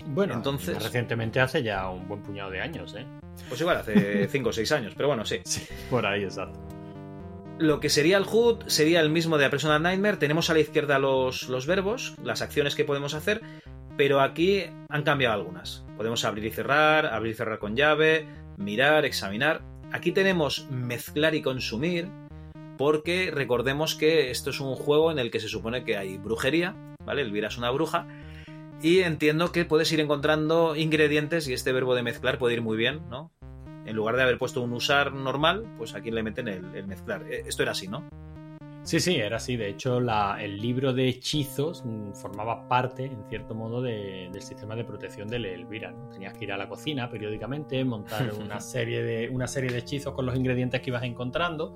Bueno, entonces. Recientemente hace ya un buen puñado de años, ¿eh? Pues igual, hace 5 o 6 años, pero bueno, sí. Sí, por ahí, exacto lo que sería el HUD sería el mismo de A Personal Nightmare. Tenemos a la izquierda los, los verbos, las acciones que podemos hacer, pero aquí han cambiado algunas. Podemos abrir y cerrar, abrir y cerrar con llave, mirar, examinar. Aquí tenemos mezclar y consumir, porque recordemos que esto es un juego en el que se supone que hay brujería, ¿vale? Elvira es una bruja. Y entiendo que puedes ir encontrando ingredientes y este verbo de mezclar puede ir muy bien, ¿no? En lugar de haber puesto un usar normal, pues aquí le meten el, mezclar. Eh, esto era así, ¿no? Sí, sí, era así. De hecho, el libro de hechizos mm, formaba parte, en cierto modo, del sistema de protección del Elvira. Tenías que ir a la cocina periódicamente, montar una serie, de, una serie de hechizos con los ingredientes que ibas encontrando.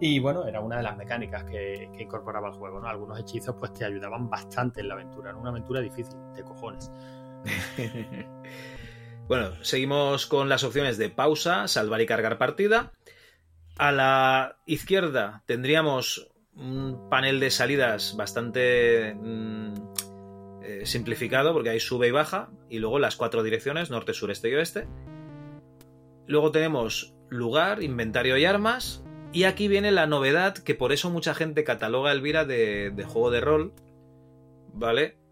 Y bueno, era una de las mecánicas que, incorporaba el juego. ¿no? Algunos hechizos pues te ayudaban bastante en la aventura. Era una aventura difícil, de cojones. Bueno, seguimos con las opciones de pausa, salvar y cargar partida. A la izquierda tendríamos un panel de salidas bastante mm, eh, simplificado porque hay sube y baja y luego las cuatro direcciones, norte, sureste y oeste. Luego tenemos lugar, inventario y armas. Y aquí viene la novedad que por eso mucha gente cataloga Elvira de, de juego de rol. ¿Vale?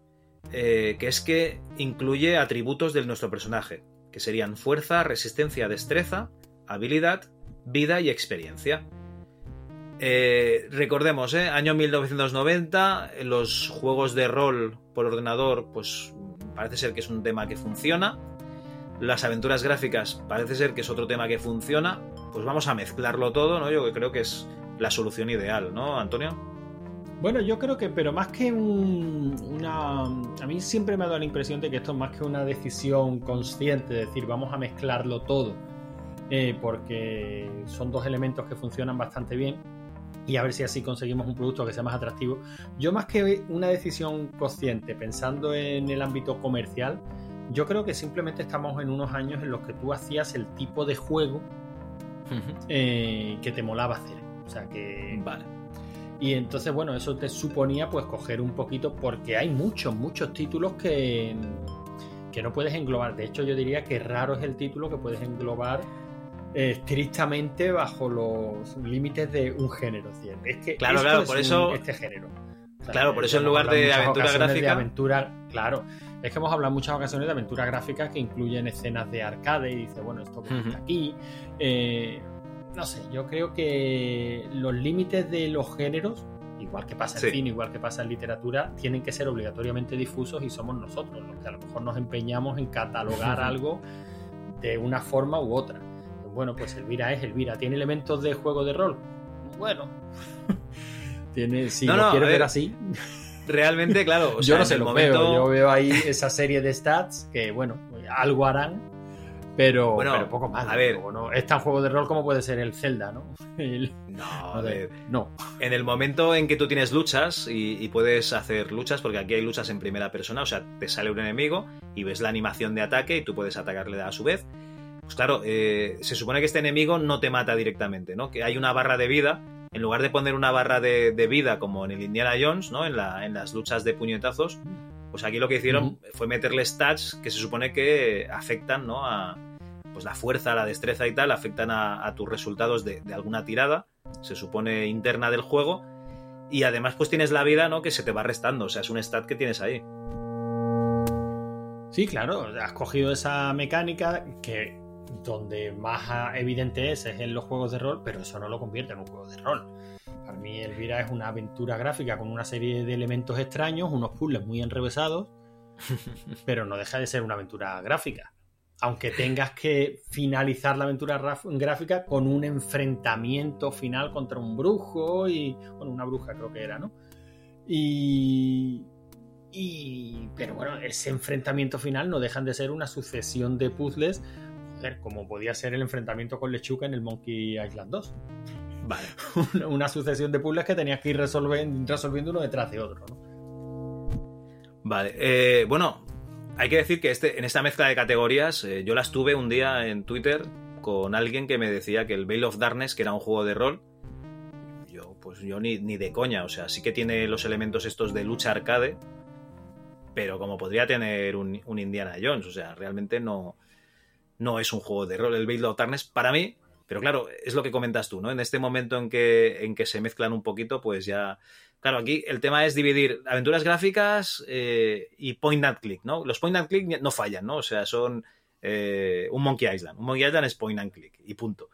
Eh, que es que incluye atributos de nuestro personaje, que serían fuerza, resistencia, destreza, habilidad, vida y experiencia. Eh, recordemos, ¿eh? año 1990, los juegos de rol por ordenador, pues parece ser que es un tema que funciona. Las aventuras gráficas parece ser que es otro tema que funciona. Pues vamos a mezclarlo todo, ¿no? Yo creo que es la solución ideal, ¿no, Antonio? Bueno, yo creo que, pero más que una... A mí siempre me ha dado la impresión de que esto es más que una decisión consciente, de decir, vamos a mezclarlo todo, eh, porque son dos elementos que funcionan bastante bien y a ver si así conseguimos un producto que sea más atractivo. Yo más que una decisión consciente, pensando en el ámbito comercial, yo creo que simplemente estamos en unos años en los que tú hacías el tipo de juego eh, que te molaba hacer. O sea que... Vale y entonces, bueno, eso te suponía pues coger un poquito, porque hay muchos, muchos títulos que, que no puedes englobar. De hecho, yo diría que raro es el título que puedes englobar eh, estrictamente bajo los límites de un género. Es que claro, claro, por eso este género. claro, por eso en lugar de aventura gráfica. aventura, claro. Es que hemos hablado en muchas ocasiones de aventura gráfica que incluyen escenas de arcade y dice, bueno, esto que está aquí. Eh, no sé, yo creo que los límites de los géneros, igual que pasa en Sí. cine, igual que pasa en literatura, tienen que ser obligatoriamente difusos y somos nosotros los que a lo mejor nos empeñamos en catalogar algo de una forma u otra. Bueno, pues Elvira es Elvira. ¿Tiene elementos de juego de rol? Bueno. Tiene, si No, lo no, quieres ver ver, así, Realmente, claro. o yo sea, no el lo momento- veo. Yo veo ahí esa serie de stats que, bueno, algo harán, pero, Bueno, pero poco más. a ver. Luego, ¿no? Es tan juego de rol como puede ser el Zelda, ¿no? El- No, a no, ver. En el momento en que tú tienes luchas y, y puedes hacer luchas, porque aquí hay luchas en primera persona, o sea, te sale un enemigo y ves la animación de ataque y tú puedes atacarle a su vez. Pues claro, eh, se supone que este enemigo no te mata directamente, ¿no? Que hay una barra de vida. En lugar de poner una barra de, de vida como en el Indiana Jones, ¿no? En, la- en las luchas de puñetazos, pues aquí lo que hicieron fue meterle stats que se supone que afectan, ¿no? A pues la fuerza, la destreza y tal, afectan a, a tus resultados de, de alguna tirada, se supone interna del juego. Y además, pues tienes la vida, ¿no? Que se te va restando. O sea, es un stat que tienes ahí. Sí, claro, has cogido esa mecánica que donde más evidente es es en los juegos de rol, pero eso no lo convierte en un juego de rol. Para mí Elvira es una aventura gráfica con una serie de elementos extraños, unos puzzles muy enrevesados, pero no deja de ser una aventura gráfica. Aunque tengas que finalizar la aventura gráfica con un enfrentamiento final contra un brujo y. Bueno, una bruja creo que era, ¿no? Y. Y. Pero bueno, ese enfrentamiento final no dejan de ser una sucesión de puzzles. Como podía ser el enfrentamiento con Lechuga en el Monkey Island 2. Vale. Una- una sucesión de puzzles que tenías que ir resolviendo uno detrás de otro, ¿no? Vale. eh, bueno, hay que decir que este, en esta mezcla de categorías, eh, yo las tuve un día en Twitter con alguien que me decía que el Veil of Darkness, que era un juego de rol, yo, pues yo ni, ni de coña. O sea, sí que tiene los elementos estos de lucha arcade, pero como podría tener un, un Indiana Jones. O sea, realmente no, no es un juego de rol. El Veil of Darkness, para mí, pero claro, es lo que comentas tú, ¿no? En este momento en que, en que se mezclan un poquito, pues ya. Claro, aquí el tema es dividir aventuras gráficas eh, y point and click, ¿no? Los point and click no fallan, ¿no? O sea, son eh, un Monkey Island. Un Monkey Island es point and click y punto.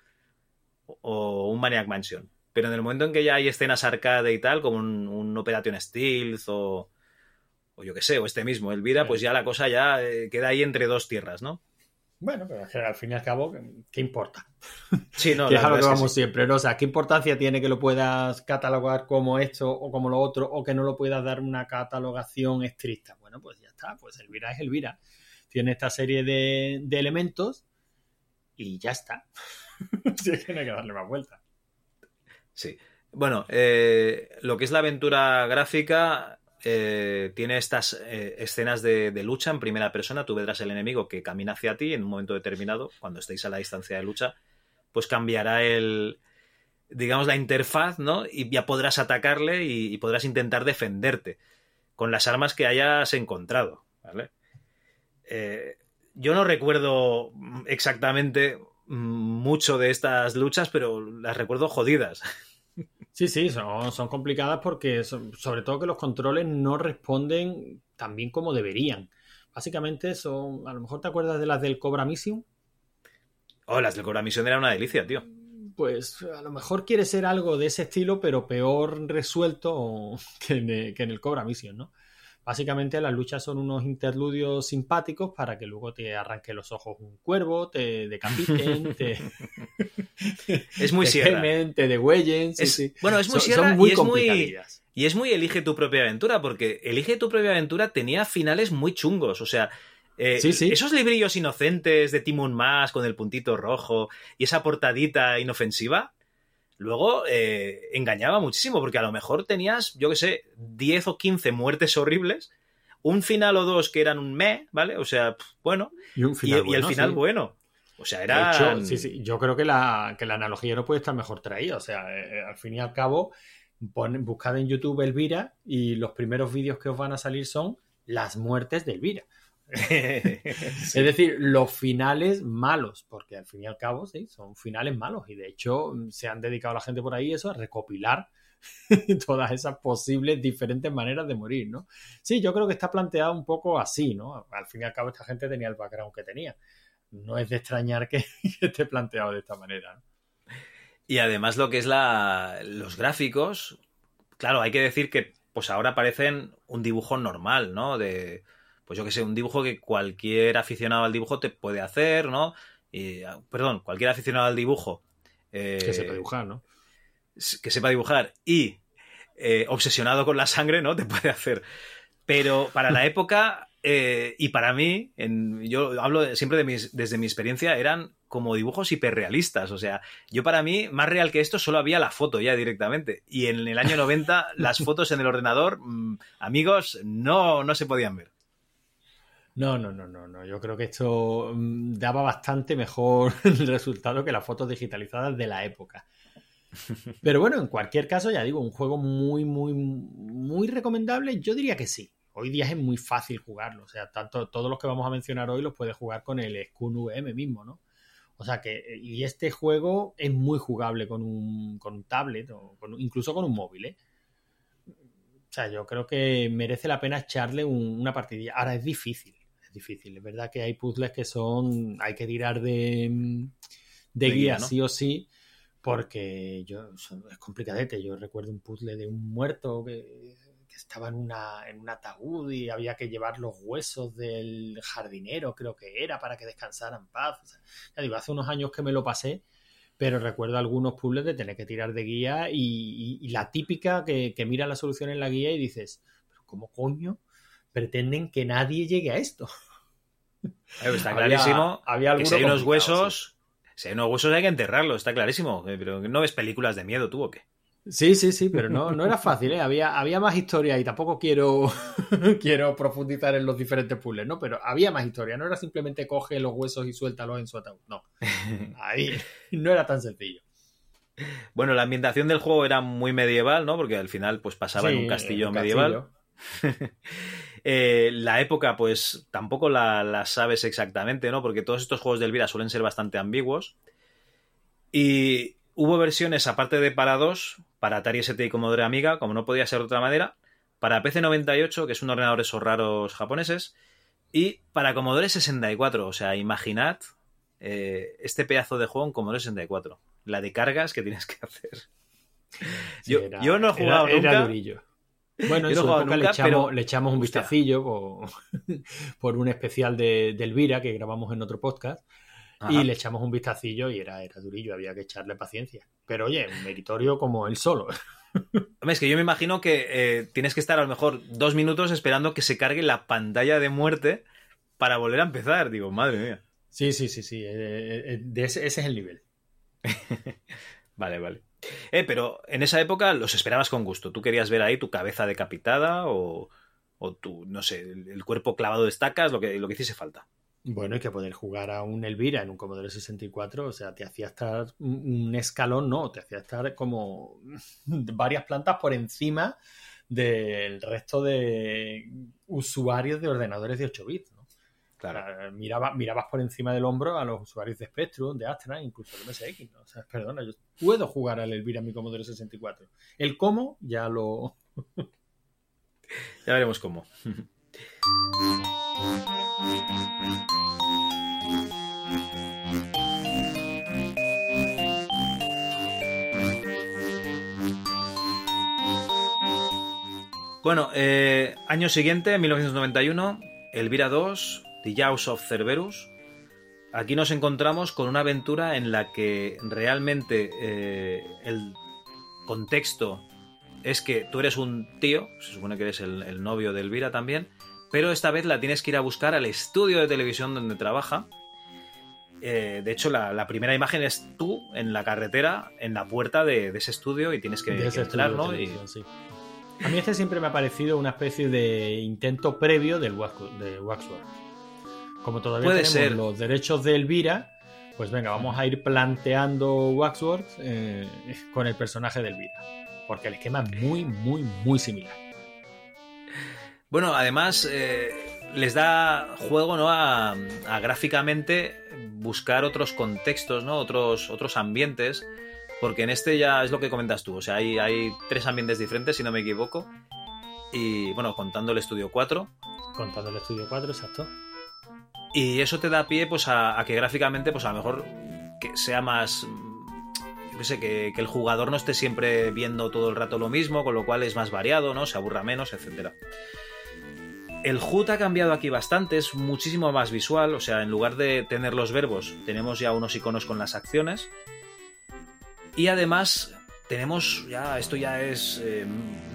O, o un Maniac Mansion. Pero en el momento en que ya hay escenas arcade y tal, como un, un Operation Stealth o, o yo qué sé, o este mismo, Elvira, pues ya la cosa ya eh, queda ahí entre dos tierras, ¿no? Bueno, pero es que al fin y al cabo, ¿qué importa? Sí, no, que es a lo que vamos sí. siempre, ¿no? O sea, ¿qué importancia tiene que lo puedas catalogar como esto o como lo otro o que no lo puedas dar una catalogación estricta? Bueno, pues ya está, pues Elvira es Elvira. Tiene esta serie de, de elementos y ya está. Si es que no hay que darle más vuelta. Sí. Bueno, eh, lo que es la aventura gráfica eh, tiene estas eh, escenas de, lucha en primera persona. Tú verás el enemigo que camina hacia ti en un momento determinado, cuando estéis a la distancia de lucha, pues cambiará el, digamos, la interfaz, ¿no? Y ya podrás atacarle y, podrás intentar defenderte con las armas que hayas encontrado. Eh, yo no recuerdo exactamente mm, mucho de estas luchas, pero las recuerdo jodidas. Sí, sí, son, son complicadas porque son- sobre todo que los controles no responden tan bien como deberían. Básicamente son, a lo mejor te acuerdas de las del Cobra Mission, Oh, las del Cobra Misión era una delicia, tío. Pues a lo mejor quiere ser algo de ese estilo, pero peor resuelto que en, el- que en el Cobra Mission, ¿no? Básicamente las luchas son unos interludios simpáticos para que luego te arranque los ojos un cuervo, te decapiten, te, Es muy te sierra. quemen, te degüellen. sí, Es- sí. Bueno, es muy Son- sierra son muy y es muy, y es muy elige tu propia aventura, porque elige tu propia aventura tenía finales muy chungos. O sea, eh, Sí, sí. esos librillos inocentes de Timon Más con el puntito rojo y esa portadita inofensiva, luego eh, engañaba muchísimo, porque a lo mejor tenías, yo qué sé, 10 o 15 muertes horribles, un final o dos que eran un me, ¿vale? O sea, bueno, Y, un y, final y el bueno, final sí. bueno. O sea, era. hecho, sí, sí, yo creo que la, que la analogía no puede estar mejor traída. O sea, eh, al fin y al cabo, ponen, buscad en YouTube Elvira y los primeros vídeos que os van a salir son las muertes de Elvira. Es decir, los finales malos, porque al fin y al cabo, sí, son finales malos. Y de hecho, se han dedicado la gente por ahí eso a recopilar todas esas posibles diferentes maneras de morir, ¿no? Sí, yo creo que está planteado un poco así, ¿no? Al fin y al cabo, esta gente tenía el background que tenía. No es de extrañar que, que esté planteado de esta manera. ¿no? Y además lo que es la, los gráficos, claro, hay que decir que pues ahora parecen un dibujo normal, ¿no? De, pues yo que sé, un dibujo que cualquier aficionado al dibujo te puede hacer, ¿no? Y, ah, perdón, cualquier aficionado al dibujo. Eh, que sepa dibujar, ¿no? Que sepa dibujar y eh, obsesionado con la sangre, ¿no? Te puede hacer. Pero para la época eh, y para mí, en, yo hablo siempre de mis, desde mi experiencia, eran como dibujos hiperrealistas. O sea, yo para mí, más real que esto, solo había la foto ya directamente. Y en el año 90, las fotos en el ordenador, mm, amigos, no, no se podían ver. No, no, no, no, no. Yo creo que esto mm, daba bastante mejor resultado que las fotos digitalizadas de la época. Pero bueno, en cualquier caso, ya digo, un juego muy, muy, muy recomendable. Yo diría que sí hoy día es muy fácil jugarlo. O sea, tanto todos los que vamos a mencionar hoy los puedes jugar con el Skun VM mismo, ¿no? O sea que, y este juego es muy jugable con un, con un tablet o incluso con un móvil, ¿eh? O sea, yo creo que merece la pena echarle una partidilla. Ahora es difícil, difícil. Es verdad que hay puzzles que son, hay que tirar de, de, guía, sí o sí, porque yo, es complicadete. Yo recuerdo un puzzle de un muerto que estaba en, una, en un ataúd y había que llevar los huesos del jardinero, creo que era, para que descansara en paz. ya digo, hace unos años que me lo pasé, pero recuerdo algunos puzzles de tener que tirar de guía y, la típica que, mira la solución en la guía y dices, pero ¿cómo coño pretenden que nadie llegue a esto? Está clarísimo había, que si hay unos huesos... Si hay unos huesos hay que enterrarlos, está clarísimo. Pero ¿no ves películas de miedo tú o qué? Sí, sí, sí, pero no, no era fácil, ¿eh? había, había más historia y tampoco quiero, quiero profundizar en los diferentes puzzles, ¿no? Pero había más historia, no era simplemente coge los huesos y suéltalos en su ataúd, no. Ahí no era tan sencillo. Bueno, la ambientación del juego era muy medieval, ¿no? Porque al final pues pasaba en un castillo medieval. Eh, la época, pues tampoco la, la, sabes exactamente, ¿no? Porque todos estos juegos de Elvira suelen ser bastante ambiguos. Y, Hubo versiones, aparte de para dos, para Atari ST y Commodore Amiga, como no podía ser de otra manera, para PC98, que es un ordenador esos raros japoneses, y para Commodore 64. O sea, imaginad eh, este pedazo de juego en Commodore 64. La de cargas que tienes que hacer. yo, no he jugado nunca. Bueno, en su época le, echamos, un vistacillo por, por, un especial de, de, Elvira que grabamos en otro podcast. Y le echamos un vistacillo y era, era durillo, había que echarle paciencia. Pero oye, un meritorio como él solo. es que yo me imagino que eh, tienes que estar a lo mejor dos minutos esperando que se cargue la pantalla de muerte para volver a empezar. Digo, madre mía. Sí, sí, sí, sí. Eh, eh, ese, es el nivel. vale, vale. Eh, pero en esa época los esperabas con gusto. ¿Tú querías ver ahí tu cabeza decapitada o, tu, no sé, el cuerpo clavado de estacas, lo que, lo que hiciese falta? Bueno, y que poder jugar a un Elvira en un Commodore 64, o sea, te hacía estar un escalón, no, te hacía estar como varias plantas por encima del resto de usuarios de ordenadores de 8 bits. Claro. miraba, mirabas por encima del hombro a los usuarios de Spectrum, de Astra, incluso de MSX, ¿no? O sea, perdona, yo puedo jugar al Elvira en mi Commodore 64. El cómo ya lo... ya veremos cómo. Bueno, eh, año siguiente, 1991, Elvira 2, The Jaws of Cerberus. Aquí nos encontramos con una aventura en la que realmente eh, el contexto es que tú eres un tío, se supone que eres el, novio de Elvira también, pero esta vez la tienes que ir a buscar al estudio de televisión donde trabaja. Eh, de hecho, la, primera imagen es tú en la carretera, en la puerta de, ese estudio y tienes que, entrar, ¿no? A mí este siempre me ha parecido una especie de intento previo del de Waxworks. Como todavía tenemos los derechos de Elvira, pues venga, vamos a ir planteando Waxworks eh, con el personaje de Elvira. Porque el esquema es muy, muy, muy similar. Bueno, además eh, les da juego ¿no? A, a, gráficamente buscar otros contextos, ¿no? otros, otros ambientes porque en este ya es lo que comentas tú, o sea, hay, hay tres ambientes diferentes, si no me equivoco. Y bueno, contando el estudio 4. Contando el estudio 4, exacto. Y eso te da pie pues a, que gráficamente, pues a lo mejor que sea más yo sé, que, que, el jugador no esté siempre viendo todo el rato lo mismo, con lo cual es más variado, ¿no? Se aburra menos, etcétera. El HUD ha cambiado aquí bastante, es muchísimo más visual, o sea, en lugar de tener los verbos, tenemos ya unos iconos con las acciones. Y además tenemos, ya, esto ya es eh,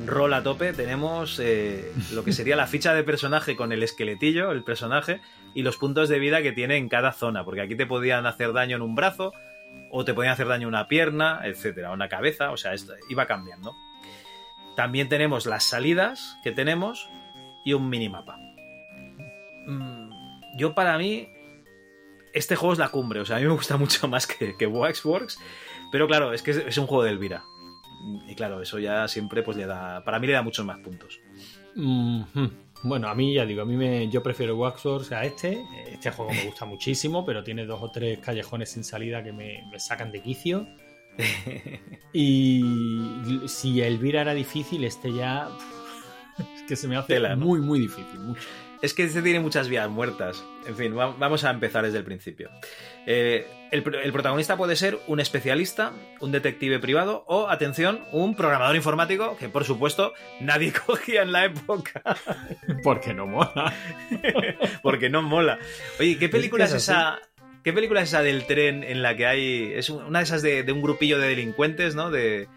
rol a tope, tenemos eh, lo que sería la ficha de personaje con el esqueletillo, el personaje, y los puntos de vida que tiene en cada zona, porque aquí te podían hacer daño en un brazo, o te podían hacer daño en una pierna, etcétera, una cabeza, o sea, esto iba cambiando. También tenemos las salidas que tenemos, y un minimapa. Mm, yo para mí, este juego es la cumbre, o sea, a mí me gusta mucho más que, que Waxworks, pero claro, es que es un juego de Elvira. Y claro, eso ya siempre pues le da, para mí le da muchos más puntos. Bueno, a mí ya digo, a mí me, yo prefiero Waxworks a este. Este juego me gusta muchísimo, pero tiene dos o tres callejones sin salida que me, me sacan de quicio. y si Elvira era difícil, este ya es que se me hace muy, muy difícil. Es que este tiene muchas vías muertas. En fin, vamos a empezar desde el principio. Eh, el, protagonista puede ser un especialista, un detective privado o, atención, un programador informático que, por supuesto, nadie cogía en la época. Porque no mola. Porque no mola. Oye, ¿qué película es, esa? ¿Qué película es esa del tren en la que hay. Es una de esas de, de un grupillo de delincuentes, ¿no? De,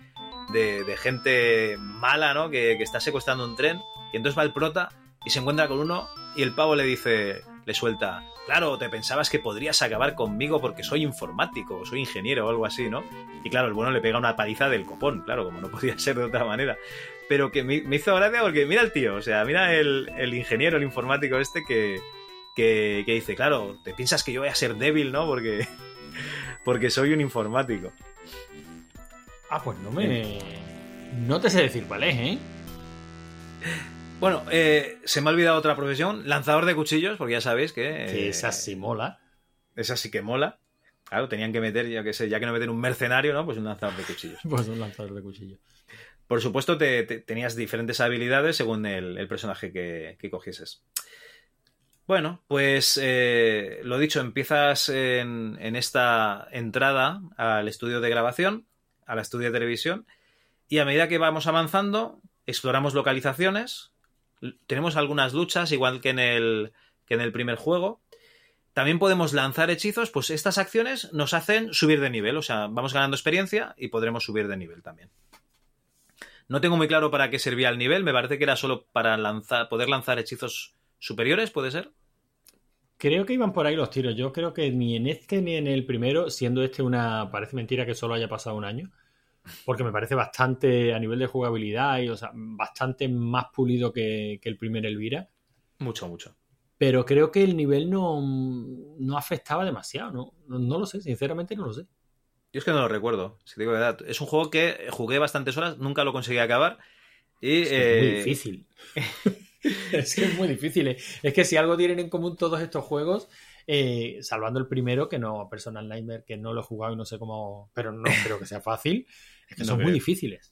de, gente mala, ¿no? Que, está secuestrando un tren. Y entonces va el prota y se encuentra con uno y el pavo le dice, le suelta, claro, te pensabas que podrías acabar conmigo porque soy informático, soy ingeniero o algo así, ¿no? Y claro, el bueno le pega una paliza del copón, claro, como no podía ser de otra manera. Pero que me, hizo gracia porque mira el tío, o sea, mira el, ingeniero, el informático este que, que, que, dice, claro, te piensas que yo voy a ser débil, ¿no? Porque, porque soy un informático. Ah, pues no me. No te sé decir cuál es, ¿eh? Bueno, eh, se me ha olvidado otra profesión, lanzador de cuchillos, porque ya sabéis que. que esa sí mola. Esa sí que mola. Claro, tenían que meter, ya que sé, ya que no meten un mercenario, ¿no? Pues un lanzador de cuchillos. pues un lanzador de cuchillos. Por supuesto, te, tenías diferentes habilidades según el, personaje que, cogieses. Bueno, pues eh, lo dicho, empiezas en, en, esta entrada al estudio de grabación a la estudio de televisión. Y a medida que vamos avanzando, exploramos localizaciones. Tenemos algunas luchas, igual que en el, que en el primer juego. También podemos lanzar hechizos, pues estas acciones nos hacen subir de nivel, o sea, vamos ganando experiencia y podremos subir de nivel también. No tengo muy claro para qué servía el nivel, me parece que era solo para lanzar, poder lanzar hechizos superiores, ¿puede ser? Creo que iban por ahí los tiros. Yo creo que ni en este ni en el primero, siendo este una. Parece mentira que solo haya pasado un año. Porque me parece bastante a nivel de jugabilidad y, o sea, bastante más pulido que, el primer Elvira. Mucho, mucho. Pero creo que el nivel no, no afectaba demasiado, ¿no? ¿no? lo sé, sinceramente no lo sé. Yo es que no lo recuerdo, si digo verdad. Es un juego que jugué bastantes horas, nunca lo conseguí acabar. Y, es, muy eh, difícil. es que es muy difícil. ¿eh? Es que si algo tienen en común todos estos juegos, eh, salvando el primero, que no, Personal Nightmare, que no lo he jugado y no sé cómo, pero no creo que sea fácil, es que son muy difíciles.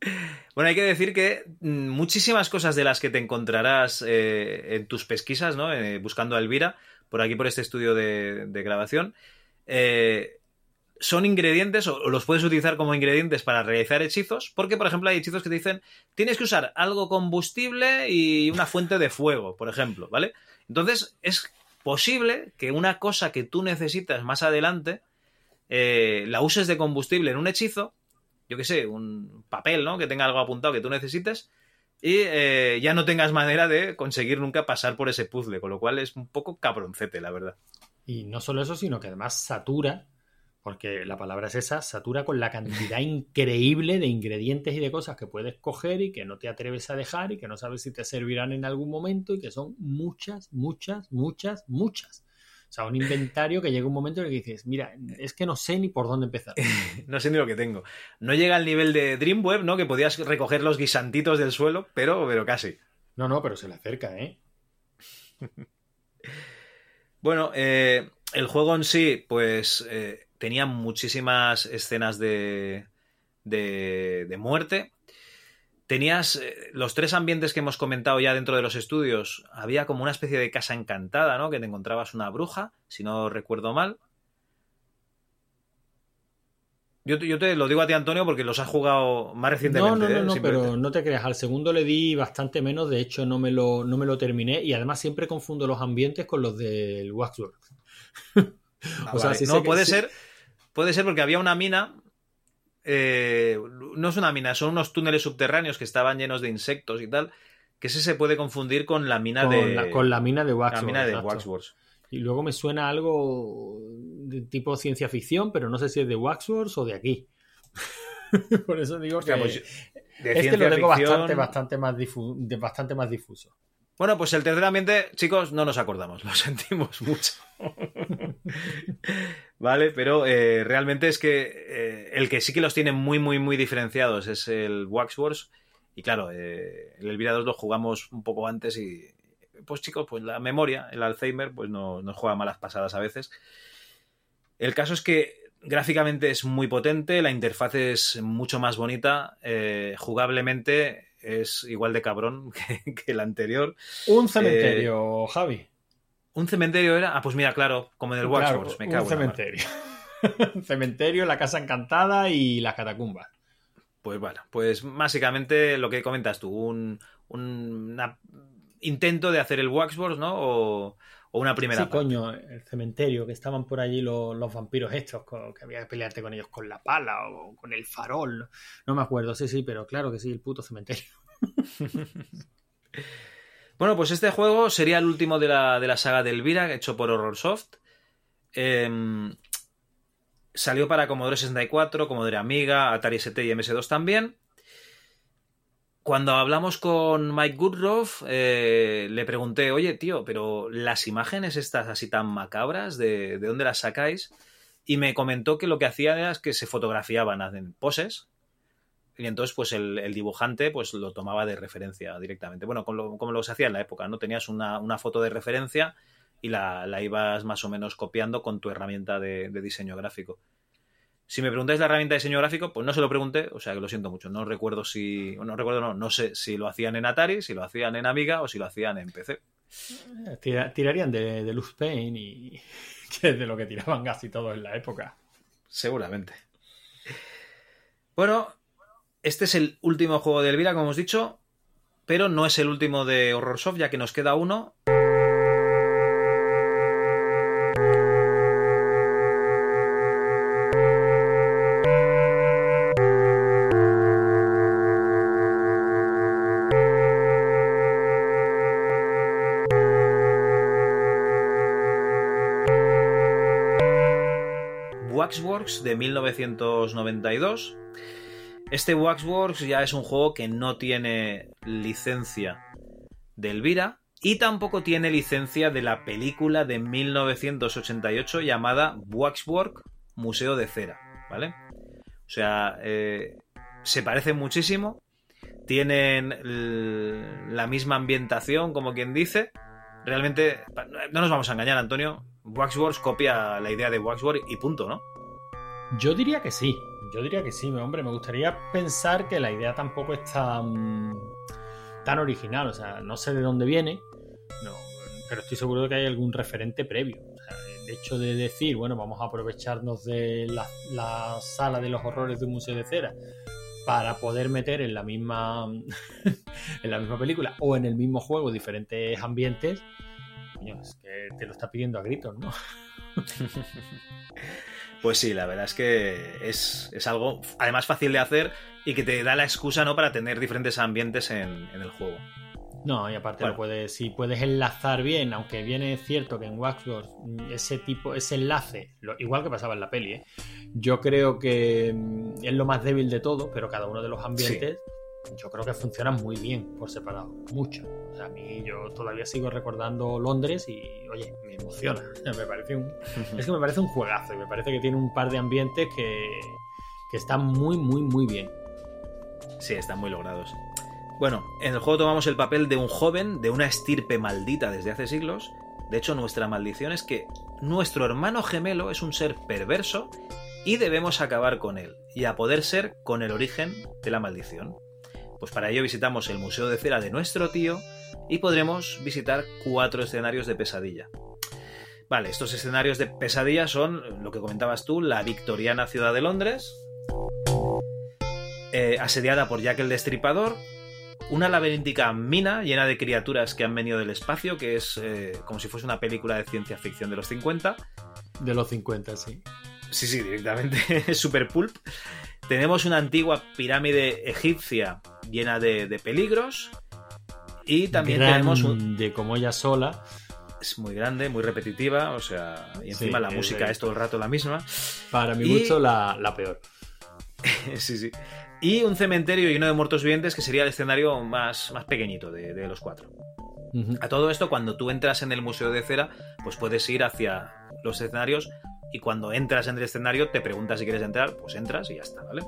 Bueno, hay que decir que mm, muchísimas cosas de las que te encontrarás eh, en tus pesquisas, ¿no? buscando a Elvira, por aquí por este estudio de, de grabación, son ingredientes o los puedes utilizar como ingredientes para realizar hechizos, porque por ejemplo hay hechizos que te dicen tienes que usar algo combustible y una fuente de fuego, por ejemplo, ¿vale? Entonces es posible que una cosa que tú necesitas más adelante eh, la uses de combustible en un hechizo, yo que sé, un papel, ¿no? Que tenga algo apuntado que tú necesites y eh, ya no tengas manera de conseguir nunca pasar por ese puzzle, con lo cual es un poco cabroncete, la verdad. Y no solo eso, sino que además satura porque la palabra es esa, satura con la cantidad increíble de ingredientes y de cosas que puedes coger y que no te atreves a dejar y que no sabes si te servirán en algún momento y que son muchas, muchas, muchas, muchas. O sea, un inventario que llega un momento en el que dices, mira, es que no sé ni por dónde empezar. no sé ni lo que tengo. No llega al nivel de Dreamweb, ¿no? Que podías recoger los guisantitos del suelo, pero, pero casi. No, no, pero se le acerca, ¿eh? bueno, eh, el juego en sí, pues eh, tenía muchísimas escenas de, de, muerte. Tenías eh, los tres ambientes que hemos comentado ya dentro de los estudios. Había como una especie de casa encantada, ¿no? Que te encontrabas una bruja, si no recuerdo mal. Yo, te- yo te lo digo a ti, Antonio, porque los has jugado más recientemente. No, no, no, ¿eh? no, pero no te creas. Al segundo le di bastante menos. De hecho, no me lo, no me lo terminé. Y además siempre confundo los ambientes con los del Waxworks. Ah, o sea, vale. sé no, que puede sí. ser. Puede ser porque había una mina. Eh, no es una mina, son unos túneles subterráneos que estaban llenos de insectos y tal. Que ese se puede confundir con la mina con, de. la, con la mina de la Waxworks. mina de. Waxworks. Y luego me suena algo de tipo ciencia ficción, pero no sé si es de Waxworks o de aquí. Por eso digo que pues, de este lo tengo ficción- bastante, bastante, más difu- bastante más difuso. Bueno, pues el tercer ambiente, chicos, no nos acordamos, lo sentimos mucho. Vale, pero eh, realmente es que eh, el que sí que los tiene muy, muy, muy diferenciados es el Waxworks. Y claro, eh, el Elvira 2 lo jugamos un poco antes y, pues chicos, pues la memoria, el Alzheimer, pues no- nos juega malas pasadas a veces. El caso es que gráficamente es muy potente, la interfaz es mucho más bonita, eh, jugablemente es igual de cabrón que, que el anterior. Un cementerio, Javi. ¿Un cementerio era? Ah, pues mira, claro, como en el Claro, me un cago mar. cementerio. un cementerio, la casa encantada y las catacumbas. Pues bueno, pues básicamente lo que comentas tú, un, un una- intento de hacer el Waxworks, ¿no? O, o una primera sí, parte. coño, el cementerio, que estaban por allí los, los vampiros estos, que había que pelearte con ellos con la pala o con el farol. No me acuerdo, sí, sí, pero claro que sí, el puto cementerio. Bueno, pues este juego sería el último de la, de la saga de Elvira, hecho por Horrorsoft. Em, salió para Commodore 64, Commodore Amiga, Atari ST y MS2 también. Cuando hablamos con Mike Goodruff, eh, le pregunté, oye, tío, pero las imágenes estas así tan macabras, ¿de, de dónde las sacáis? Y me comentó que lo que hacían era que se fotografiaban en poses, y entonces, pues el, el dibujante pues lo tomaba de referencia directamente. Bueno, con lo- como lo se hacía en la época, ¿no? Tenías una, una foto de referencia y la, la ibas más o menos copiando con tu herramienta de, de diseño gráfico. Si me preguntáis la herramienta de diseño gráfico, pues no se lo pregunté, o sea que lo siento mucho. No recuerdo si. No recuerdo, no, no sé si lo hacían en Atari, si lo hacían en Amiga o si lo hacían en PC. Eh, tira- tirarían de, de Luz Pain y que es de lo que tiraban casi todos en la época. Seguramente. Bueno, este es el último juego de Elvira, como hemos dicho, pero no es el último de Horrorsoft, ya que nos queda uno. Waxworks de 1992. Este Waxworks ya es un juego que no tiene licencia de Elvira y tampoco tiene licencia de la película de 1988 llamada Waxwork Museo de Cera, ¿vale? O sea, eh, se parecen muchísimo, tienen la misma ambientación, como quien dice. Realmente, no nos vamos a engañar, Antonio. Waxworks copia la idea de Waxwork y punto, ¿no? Yo diría que sí, yo diría que sí, hombre, me gustaría pensar que la idea tampoco es tan, original, o sea, no sé de dónde viene, no, pero estoy seguro de que hay algún referente previo. O sea, el hecho de decir, bueno, vamos a aprovecharnos de la, la sala de los horrores de un museo de cera para poder meter en la misma en la misma película o en el mismo juego diferentes ambientes, coño, es que te lo está pidiendo a gritos, ¿no? Pues sí, la verdad es que es, es algo además fácil de hacer y que te da la excusa ¿no? para tener diferentes ambientes en, en el juego. No, y aparte Bueno. lo puedes, si puedes enlazar bien, aunque bien es cierto que en Waxworks mm, ese tipo, ese enlace, lo- igual que pasaba en la peli, ¿eh? yo creo que mm, es lo más débil de todo, pero cada uno de los ambientes yo creo que funcionan muy bien por separado, mucho. O sea, a mí yo todavía sigo recordando Londres y, oye, me emociona. Me parece un, es que me parece un juegazo y me parece que tiene un par de ambientes que, que están muy, muy, muy bien. Sí, están muy logrados. Bueno, en el juego tomamos el papel de un joven de una estirpe maldita desde hace siglos. De hecho, nuestra maldición es que nuestro hermano gemelo es un ser perverso y debemos acabar con él, y a poder ser con el origen de la maldición. Pues para ello visitamos el Museo de Cera de nuestro tío y podremos visitar cuatro escenarios de pesadilla. Vale, estos escenarios de pesadilla son lo que comentabas tú, la victoriana ciudad de Londres, eh, asediada por Jack el Destripador, una laberíntica mina llena de criaturas que han venido del espacio, que es eh, como si fuese una película de ciencia ficción de los 50. De los 50, sí. Sí, sí, directamente super pulp. Tenemos una antigua pirámide egipcia llena de, de peligros. Y también tenemos un... De como ella sola. Es muy grande, muy repetitiva, o sea, y encima Sí, la es música de- es todo el rato la misma. Para mi Y- gusto, la, la peor. sí, sí. Y un cementerio lleno de muertos vivientes que sería el escenario más, más pequeñito de, de los cuatro. A todo esto, cuando tú entras en el Museo de Cera, pues puedes ir hacia los escenarios y cuando entras en el escenario te preguntas si quieres entrar, pues entras y ya está, ¿vale?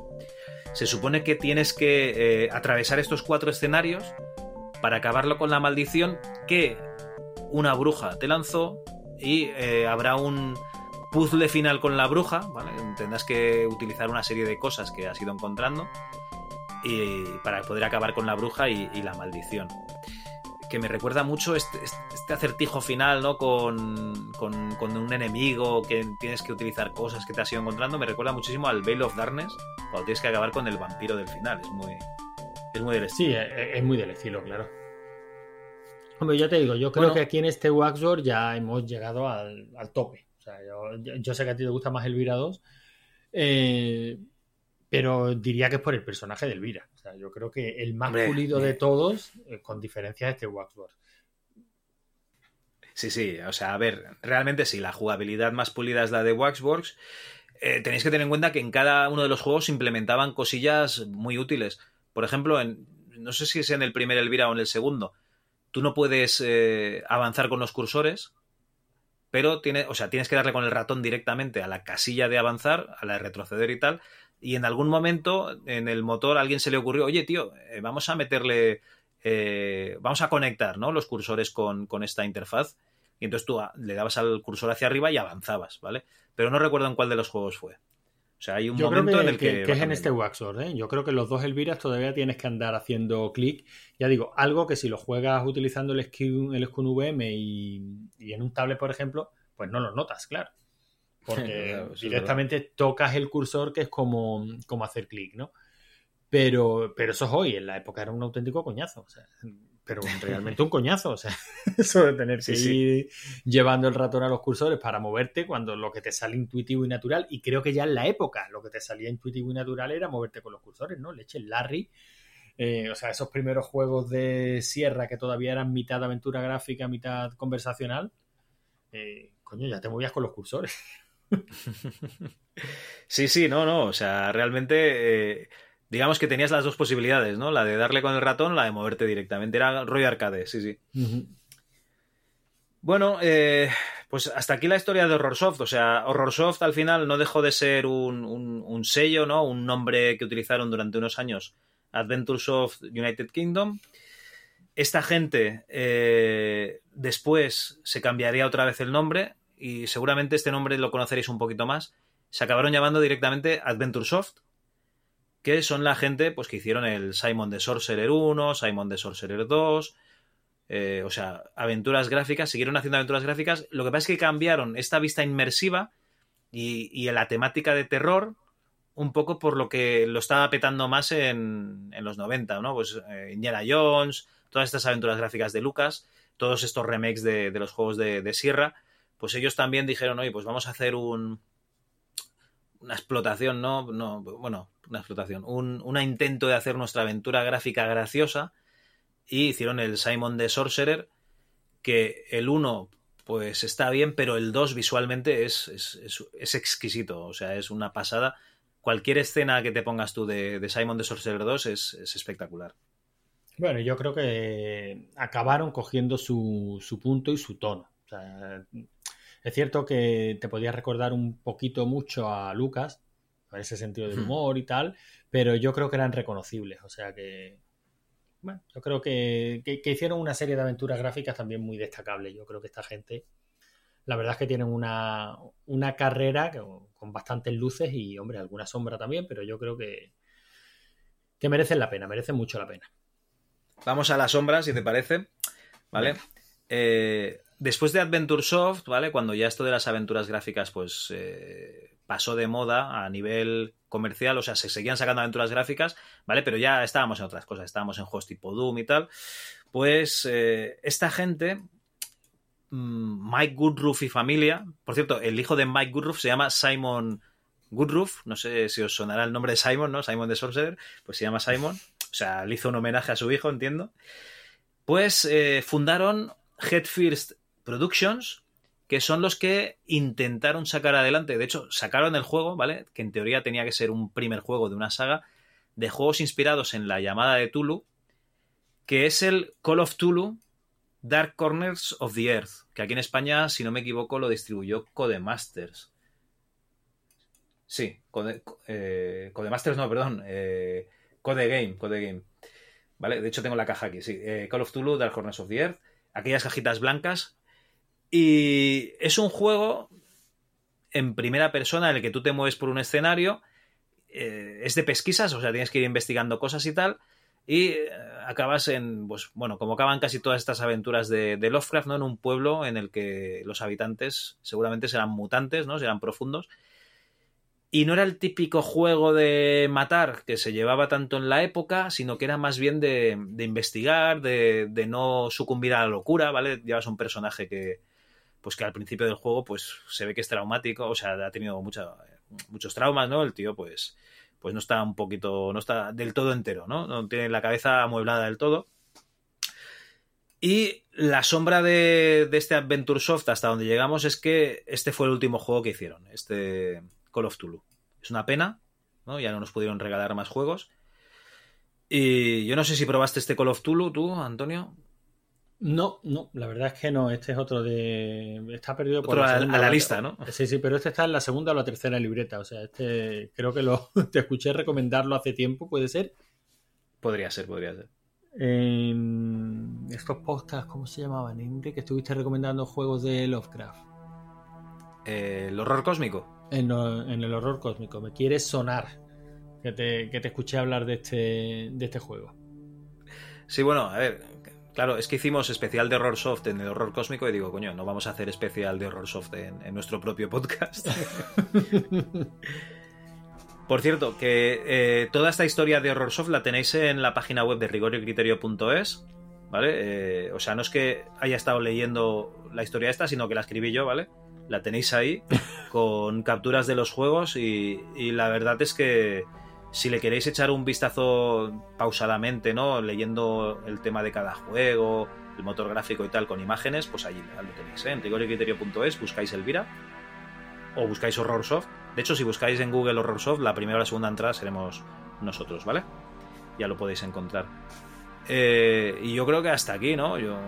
Se supone que tienes que eh, atravesar estos cuatro escenarios para acabarlo con la maldición que una bruja te lanzó y eh, habrá un puzzle final con la bruja, ¿vale? Tendrás que utilizar una serie de cosas que has ido encontrando y para poder acabar con la bruja y, y la maldición que me recuerda mucho este, este acertijo final, ¿no? Con, con, con un enemigo que tienes que utilizar cosas que te has ido encontrando. Me recuerda muchísimo al Veil of Darkness, cuando tienes que acabar con el vampiro del final. Es muy, es muy del Sí, es, es muy del estilo, claro. Hombre, yo te digo, yo creo Bueno. que aquí en este Waxworld ya hemos llegado al, al tope. O sea, yo sé que a ti te gusta más Elvira 2, eh, pero diría que es por el personaje de Elvira. Sea, yo creo que el más Hombre, pulido de eh. todos, eh, con diferencia, es este Waxworld. Sí, sí, o sea, a ver, realmente sí, la jugabilidad más pulida es la de Waxworks. Eh, tenéis que tener en cuenta que en cada uno de los juegos se implementaban cosillas muy útiles. Por ejemplo, en, no sé si es en el primer Elvira o en el segundo, tú no puedes eh, avanzar con los cursores, pero tiene, o sea, tienes que darle con el ratón directamente a la casilla de avanzar, a la de retroceder y tal. Y en algún momento en el motor a alguien se le ocurrió, oye, tío, eh, vamos a meterle eh, vamos a conectar ¿no? los cursores con, con esta interfaz. Y entonces tú ah, le dabas al cursor hacia arriba y avanzabas, ¿vale? Pero no recuerdo en cuál de los juegos fue. O sea, hay un Yo creo momento que, en el que. que- es en este. Waxworld. ¿eh? Yo creo que los dos Elviras todavía tienes que andar haciendo clic. Ya digo, algo que si lo juegas utilizando el Skun, el VM y, y en un tablet, por ejemplo, pues no lo notas, claro. Porque Claro, directamente tocas el cursor, que es como, como hacer clic, ¿no? Pero, pero eso es hoy, en la época era un auténtico coñazo. O sea, pero realmente un coñazo. O sea, eso de tener que Sí, sí. ir llevando el ratón a los cursores para moverte cuando lo que te sale intuitivo y natural, y creo que ya en la época lo que te salía intuitivo y natural era moverte con los cursores, ¿no? Leche, Larry. eh, o sea, esos primeros juegos de Sierra que todavía eran mitad aventura gráfica, mitad conversacional, eh, coño, ya te movías con los cursores. Sí, sí, no, no. O sea, realmente. eh, digamos que tenías las dos posibilidades, ¿no? La de darle con el ratón, la de moverte directamente. Era rollo arcade, sí, sí. Bueno, eh, pues hasta aquí la historia de Horrorsoft. O sea, Horrorsoft al final no dejó de ser un, un- un sello, ¿no? Un nombre que utilizaron durante unos años Adventuresoft United Kingdom. Esta gente eh, después se cambiaría otra vez el nombre y seguramente este nombre lo conoceréis un poquito más. Se acabaron llamando directamente Adventuresoft, que son la gente pues, que hicieron el Simon the Sorcerer 1, Simon the Sorcerer 2, eh, o sea, aventuras gráficas, siguieron haciendo aventuras gráficas. Lo que pasa es que cambiaron esta vista inmersiva y, y la temática de terror un poco por lo que lo estaba petando más en, en los 90, ¿no? Pues eh, Indiana Jones, todas estas aventuras gráficas de Lucas, todos estos remakes de, de los juegos de, de Sierra, pues ellos también dijeron, oye, pues vamos a hacer un una explotación, ¿no? no bueno, una explotación, un, intento de hacer nuestra aventura gráfica graciosa y hicieron el Simon the Sorcerer, que el 1 pues está bien, pero el 2 visualmente es, exquisito, o sea, es una pasada. Cualquier escena que te pongas tú de, de Simon the Sorcerer 2 es, es espectacular. Bueno, yo creo que acabaron cogiendo su, su punto y su tono. O sea, es cierto que te podía recordar un poquito mucho a Lucas, en ese sentido del humor y tal, pero yo creo que eran reconocibles. O sea que, bueno, yo creo que, que- que hicieron una serie de aventuras gráficas también muy destacables. Yo creo que esta gente, la verdad es que tienen una, una carrera con bastantes luces y, hombre, alguna sombra también, pero yo creo que, que merecen la pena, merecen mucho la pena. Vamos a la sombra, si te parece. ¿Vale? Eh, después de Adventure Soft, ¿vale? Cuando ya esto de las aventuras gráficas, pues, eh, pasó de moda a nivel comercial, o sea, se seguían sacando aventuras gráficas, ¿vale? Pero ya estábamos en otras cosas, estábamos en juegos tipo Doom y tal. Pues eh, esta gente, mm, Mike Goodruff y familia, por cierto, el hijo de Mike Goodruff se llama Simon Goodruff, no sé si os sonará el nombre de Simon, ¿no? Simon de Sorcerer, pues se llama Simon, o sea, le hizo un homenaje a su hijo, entiendo. Pues eh, fundaron Head First Productions, que son los que intentaron sacar adelante, de hecho, sacaron el juego, ¿vale? Que en teoría tenía que ser un primer juego de una saga de juegos inspirados en la llamada de Tulu, que es el Call of Tulu Dark Corners of the Earth, que aquí en España, si no me equivoco, lo distribuyó Codemasters. Sí, Code, eh, Codemasters no, perdón, eh, Code Game, Code Game. ¿Vale? De hecho tengo la caja aquí, sí. Eh, Call of Tulu Dark Corners of the Earth, aquellas cajitas blancas y es un juego en primera persona en el que tú te mueves por un escenario. Eh, es de pesquisas, o sea, tienes que ir investigando cosas y tal. Y eh, acabas en, pues bueno, como acaban casi todas estas aventuras de, de, Lovecraft, ¿no? En un pueblo en el que los habitantes seguramente serán mutantes, ¿no? Serán profundos. Y no era el típico juego de matar que se llevaba tanto en la época, sino que era más bien de, de investigar, de, de, no sucumbir a la locura, ¿vale? Llevas un personaje que, pues que al principio del juego pues se ve que es traumático, o sea, ha tenido muchos traumas, ¿no? El tío pues, pues no está un poquito, no está del todo entero, ¿no? No tiene la cabeza amueblada del todo. Y la sombra de, de este Adventure Soft hasta donde llegamos es que este fue el último juego que hicieron, este Call of Tulu. Es una pena, ¿no? Ya no nos pudieron regalar más juegos. Y yo no sé si probaste este Call of Tulu, tú, Antonio. No, no, la verdad es que no. Este es otro de. Está perdido por la segunda, a la lista, ¿no? Sí, sí, pero este está en la segunda o la tercera libreta. O sea, este creo que lo te escuché recomendarlo hace tiempo, ¿puede ser? Podría ser, podría ser. En estos podcasts, ¿cómo se llamaban? Inge, que estuviste recomendando juegos de Lovecraft. Eh, ¿El horror cósmico? En, en, el horror cósmico. Me quiere sonar que te, que te escuché hablar de este, de este juego. Sí, bueno, a ver, Claro, es que hicimos especial de Horror Soft en el Horror Cósmico y digo, coño, no vamos a hacer especial de Horror Soft en, en nuestro propio podcast. Por cierto, que eh, toda esta historia de Horror Soft la tenéis en la página web de rigoriocriterio.es, ¿vale? Eh, o sea, no es que haya estado leyendo la historia esta, sino que la escribí yo, ¿vale? La tenéis ahí con capturas de los juegos y, y la verdad es que si le queréis echar un vistazo pausadamente, ¿no? Leyendo el tema de cada juego, el motor gráfico y tal, con imágenes, pues allí lo tenéis, ¿eh? En rigorcriterio.es buscáis Elvira o buscáis Horrorsoft. De hecho, si buscáis en Google Horrorsoft, la primera o la segunda entrada seremos nosotros, ¿vale? Ya lo podéis encontrar. Eh, y yo creo que hasta aquí, ¿no? Yo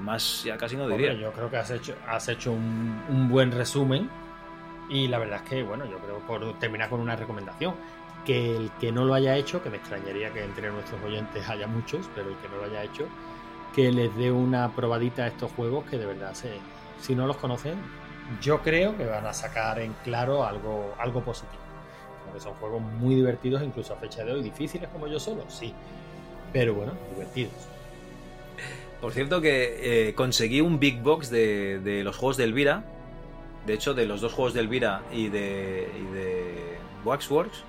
más ya casi no diría. Hombre, yo creo que has hecho, has hecho un, un buen resumen. Y la verdad es que, bueno, yo creo por terminar con una recomendación que el que no lo haya hecho, que me extrañaría que entre nuestros oyentes haya muchos, pero el que no lo haya hecho, que les dé una probadita a estos juegos que de verdad, se, si no los conocen, yo creo que van a sacar en claro algo, algo positivo. Porque son juegos muy divertidos, incluso a fecha de hoy, difíciles como yo solo, sí, pero bueno, divertidos. Por cierto que eh, conseguí un big box de, de, los juegos de Elvira, de hecho de los dos juegos de Elvira y de, y de Waxworks,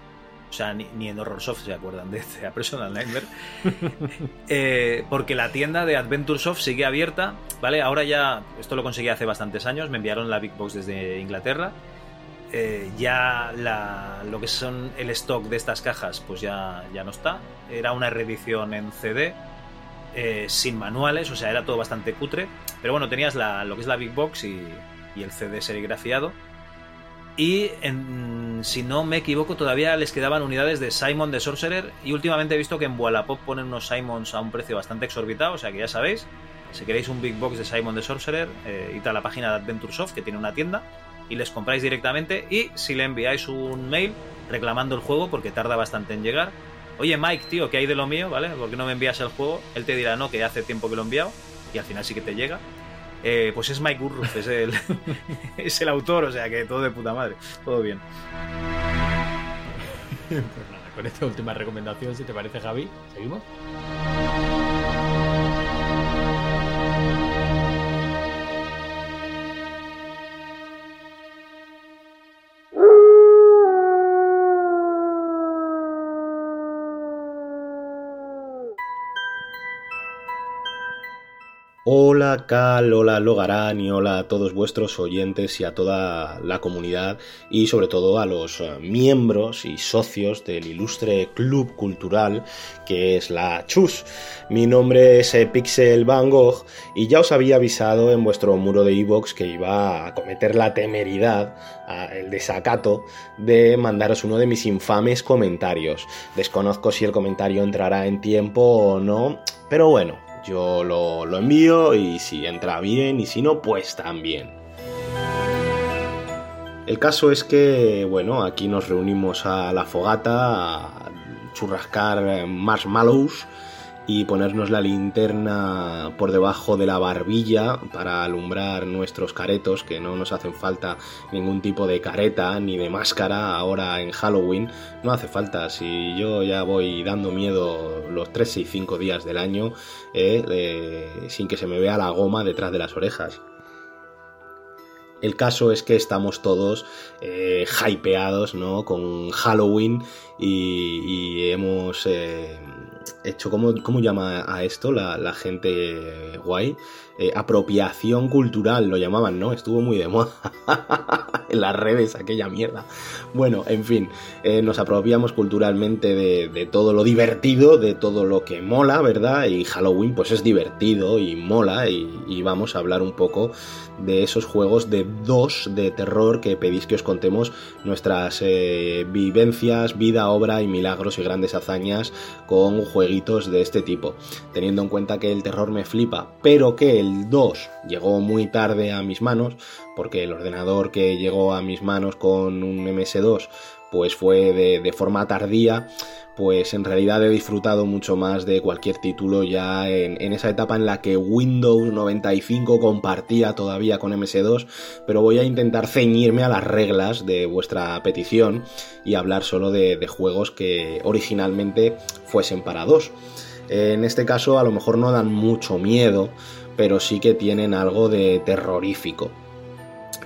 o sea, ni, ni en Horrorsoft se acuerdan de este, a Personal Nightmare. eh, porque la tienda de Adventure Soft sigue abierta, ¿vale? Ahora ya, esto lo conseguí hace bastantes años, me enviaron la Big Box desde Inglaterra. Eh, ya lo que son el stock de estas cajas, pues ya, ya no está. Era una reedición en CD, eh, sin manuales, o sea, era todo bastante cutre. Pero bueno, tenías lo que es la Big Box y, y el CD serigrafiado. Y en, si no me equivoco, todavía les quedaban unidades de Simon de Sorcerer. Y últimamente he visto que en Wallapop ponen unos Simons a un precio bastante exorbitado. O sea que ya sabéis, si queréis un Big Box de Simon de Sorcerer, eh, id a la página de Adventure Soft, que tiene una tienda, y les compráis directamente. Y si le enviáis un mail reclamando el juego, porque tarda bastante en llegar, oye Mike, tío, ¿qué hay de lo mío? ¿Vale? ¿Por qué no me envías el juego? Él te dirá, no, que hace tiempo que lo he enviado. Y al final sí que te llega. Eh, pues es Mike Gurruff, es el, es el autor, o sea que todo de puta madre, todo bien. Pues nada, con esta última recomendación, si te parece, Javi, ¿seguimos? Hola Cal, hola Logarán y hola a todos vuestros oyentes y a toda la comunidad y sobre todo a los eh, miembros y socios del ilustre club cultural que es la Chus. Mi nombre es eh, Pixel Van Gogh y ya os había avisado en vuestro muro de iVoox que iba a cometer la temeridad, el desacato de mandaros uno de mis infames comentarios. Desconozco si el comentario entrará en tiempo o no, pero bueno, yo lo, envío y si entra bien y si no, pues también. El caso es que, bueno, aquí nos reunimos a la fogata a churrascar marshmallows y ponernos la linterna por debajo de la barbilla para alumbrar nuestros caretos, que no nos hacen falta ningún tipo de careta ni de máscara ahora en Halloween. No hace falta, si yo ya voy dando miedo los 3 y 5 días del año eh, sin que se me vea la goma detrás de las orejas. El caso es que estamos todos eh, hypeados ¿no? con Halloween y, hemos eh, hecho, ¿cómo, ¿cómo, llama a esto la, la gente guay? Eh, apropiación cultural, lo llamaban, ¿no? Estuvo muy de moda en las redes aquella mierda. Bueno, en fin, eh, nos apropiamos culturalmente de, todo lo divertido, de todo lo que mola, ¿verdad? Y Halloween pues es divertido y mola y, vamos a hablar un poco de esos juegos de dos de terror que pedís que os contemos nuestras eh, vivencias, vida, obra y milagros y grandes hazañas con jueguitos de este tipo. Teniendo en cuenta que el terror me flipa, pero que el el 2 llegó muy tarde a mis manos, porque el ordenador que llegó a mis manos con un MS2 pues fue de, forma tardía, pues en realidad he disfrutado mucho más de cualquier título ya en, esa etapa en la que Windows 95 compartía todavía con MS2, pero voy a intentar ceñirme a las reglas de vuestra petición y hablar solo de, de juegos que originalmente fuesen para dos. En este caso a lo mejor no dan mucho miedo, pero sí que tienen algo de terrorífico.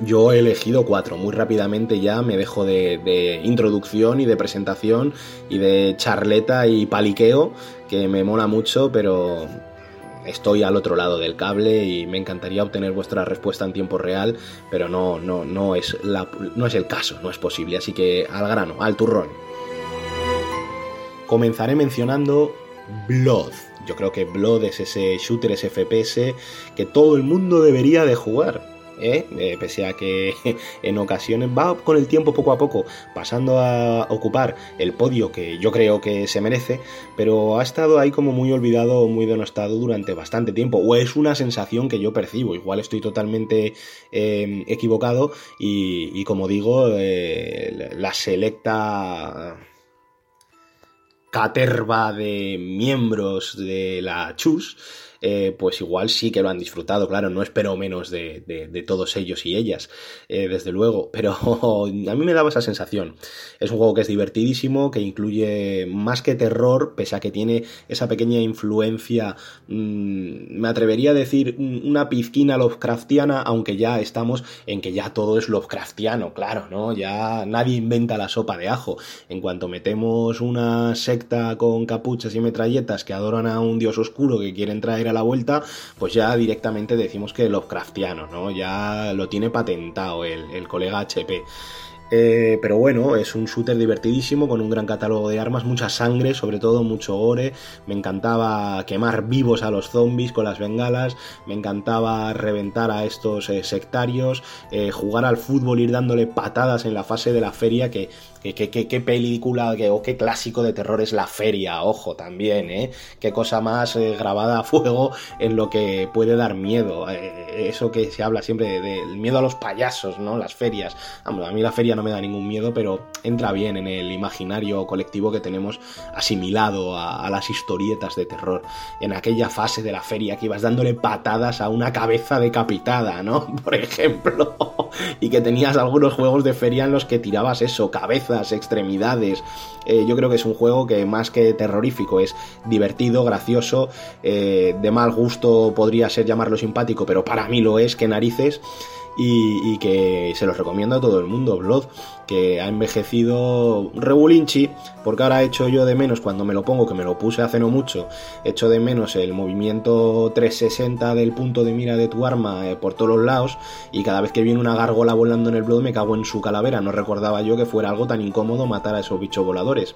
Yo he elegido cuatro, muy rápidamente ya me dejo de, introducción y de presentación y de charleta y paliqueo, que me mola mucho, pero estoy al otro lado del cable y me encantaría obtener vuestra respuesta en tiempo real, pero no, no, no, es, no es el caso, no es posible, así que al grano, al turrón. Comenzaré mencionando Blood yo creo que Blood es ese shooter, ese FPS que todo el mundo debería de jugar. ¿eh? ¿eh? pese a que en ocasiones va con el tiempo poco a poco pasando a ocupar el podio que yo creo que se merece, pero ha estado ahí como muy olvidado, muy denostado durante bastante tiempo, o es una sensación que yo percibo, igual estoy totalmente eh, equivocado y, como digo, eh, la selecta caterva de miembros de la Chus eh, pues igual sí que lo han disfrutado, claro, no espero menos de, todos ellos y ellas, eh, desde luego, pero a mí me daba esa sensación. Es un juego que es divertidísimo, que incluye más que terror, pese a que tiene esa pequeña influencia, mm, me atrevería a decir, una pizquina Lovecraftiana, aunque ya estamos en que ya todo es Lovecraftiano, claro, ¿no? Ya nadie inventa la sopa de ajo. En cuanto metemos una secta con capuchas y metralletas que adoran a un dios oscuro que quieren traer la vuelta, pues ya directamente decimos que Lovecraftiano, ¿no? Ya lo tiene patentado el, el colega HP. Eh, pero bueno, es un shooter divertidísimo con un gran catálogo de armas, mucha sangre, sobre todo mucho gore. Me encantaba quemar vivos a los zombies con las bengalas, me encantaba reventar a estos eh, sectarios, eh, jugar al fútbol, ir dándole patadas en la fase de la feria que ¿Qué, película o qué clásico de terror es La Feria? Ojo, también, ¿eh? Qué cosa más eh, grabada a fuego en lo que puede dar miedo. Eh, eso que se habla siempre del miedo a los payasos, ¿no? Las ferias. a mí la feria no me da ningún miedo, pero entra bien en el imaginario colectivo que tenemos asimilado a, a las historietas de terror. En aquella fase de la feria que ibas dándole patadas a una cabeza decapitada, ¿no? Por ejemplo. y que tenías algunos juegos de feria en los que tirabas eso, cabeza extremidades. Eh, yo creo que es un juego que más que terrorífico es divertido, gracioso, eh, de mal gusto podría ser llamarlo simpático, pero para mí lo es, que narices. Y, que se los recomiendo a todo el mundo, Blood, que ha envejecido regulinchi, porque ahora hecho yo de menos cuando me lo pongo, que me lo puse hace no mucho, echo de menos el movimiento 360 del punto de mira de tu arma eh, por todos los lados, y cada vez que viene una gárgola volando en el Blood me cago en su calavera, no recordaba yo que fuera algo tan incómodo matar a esos bichos voladores.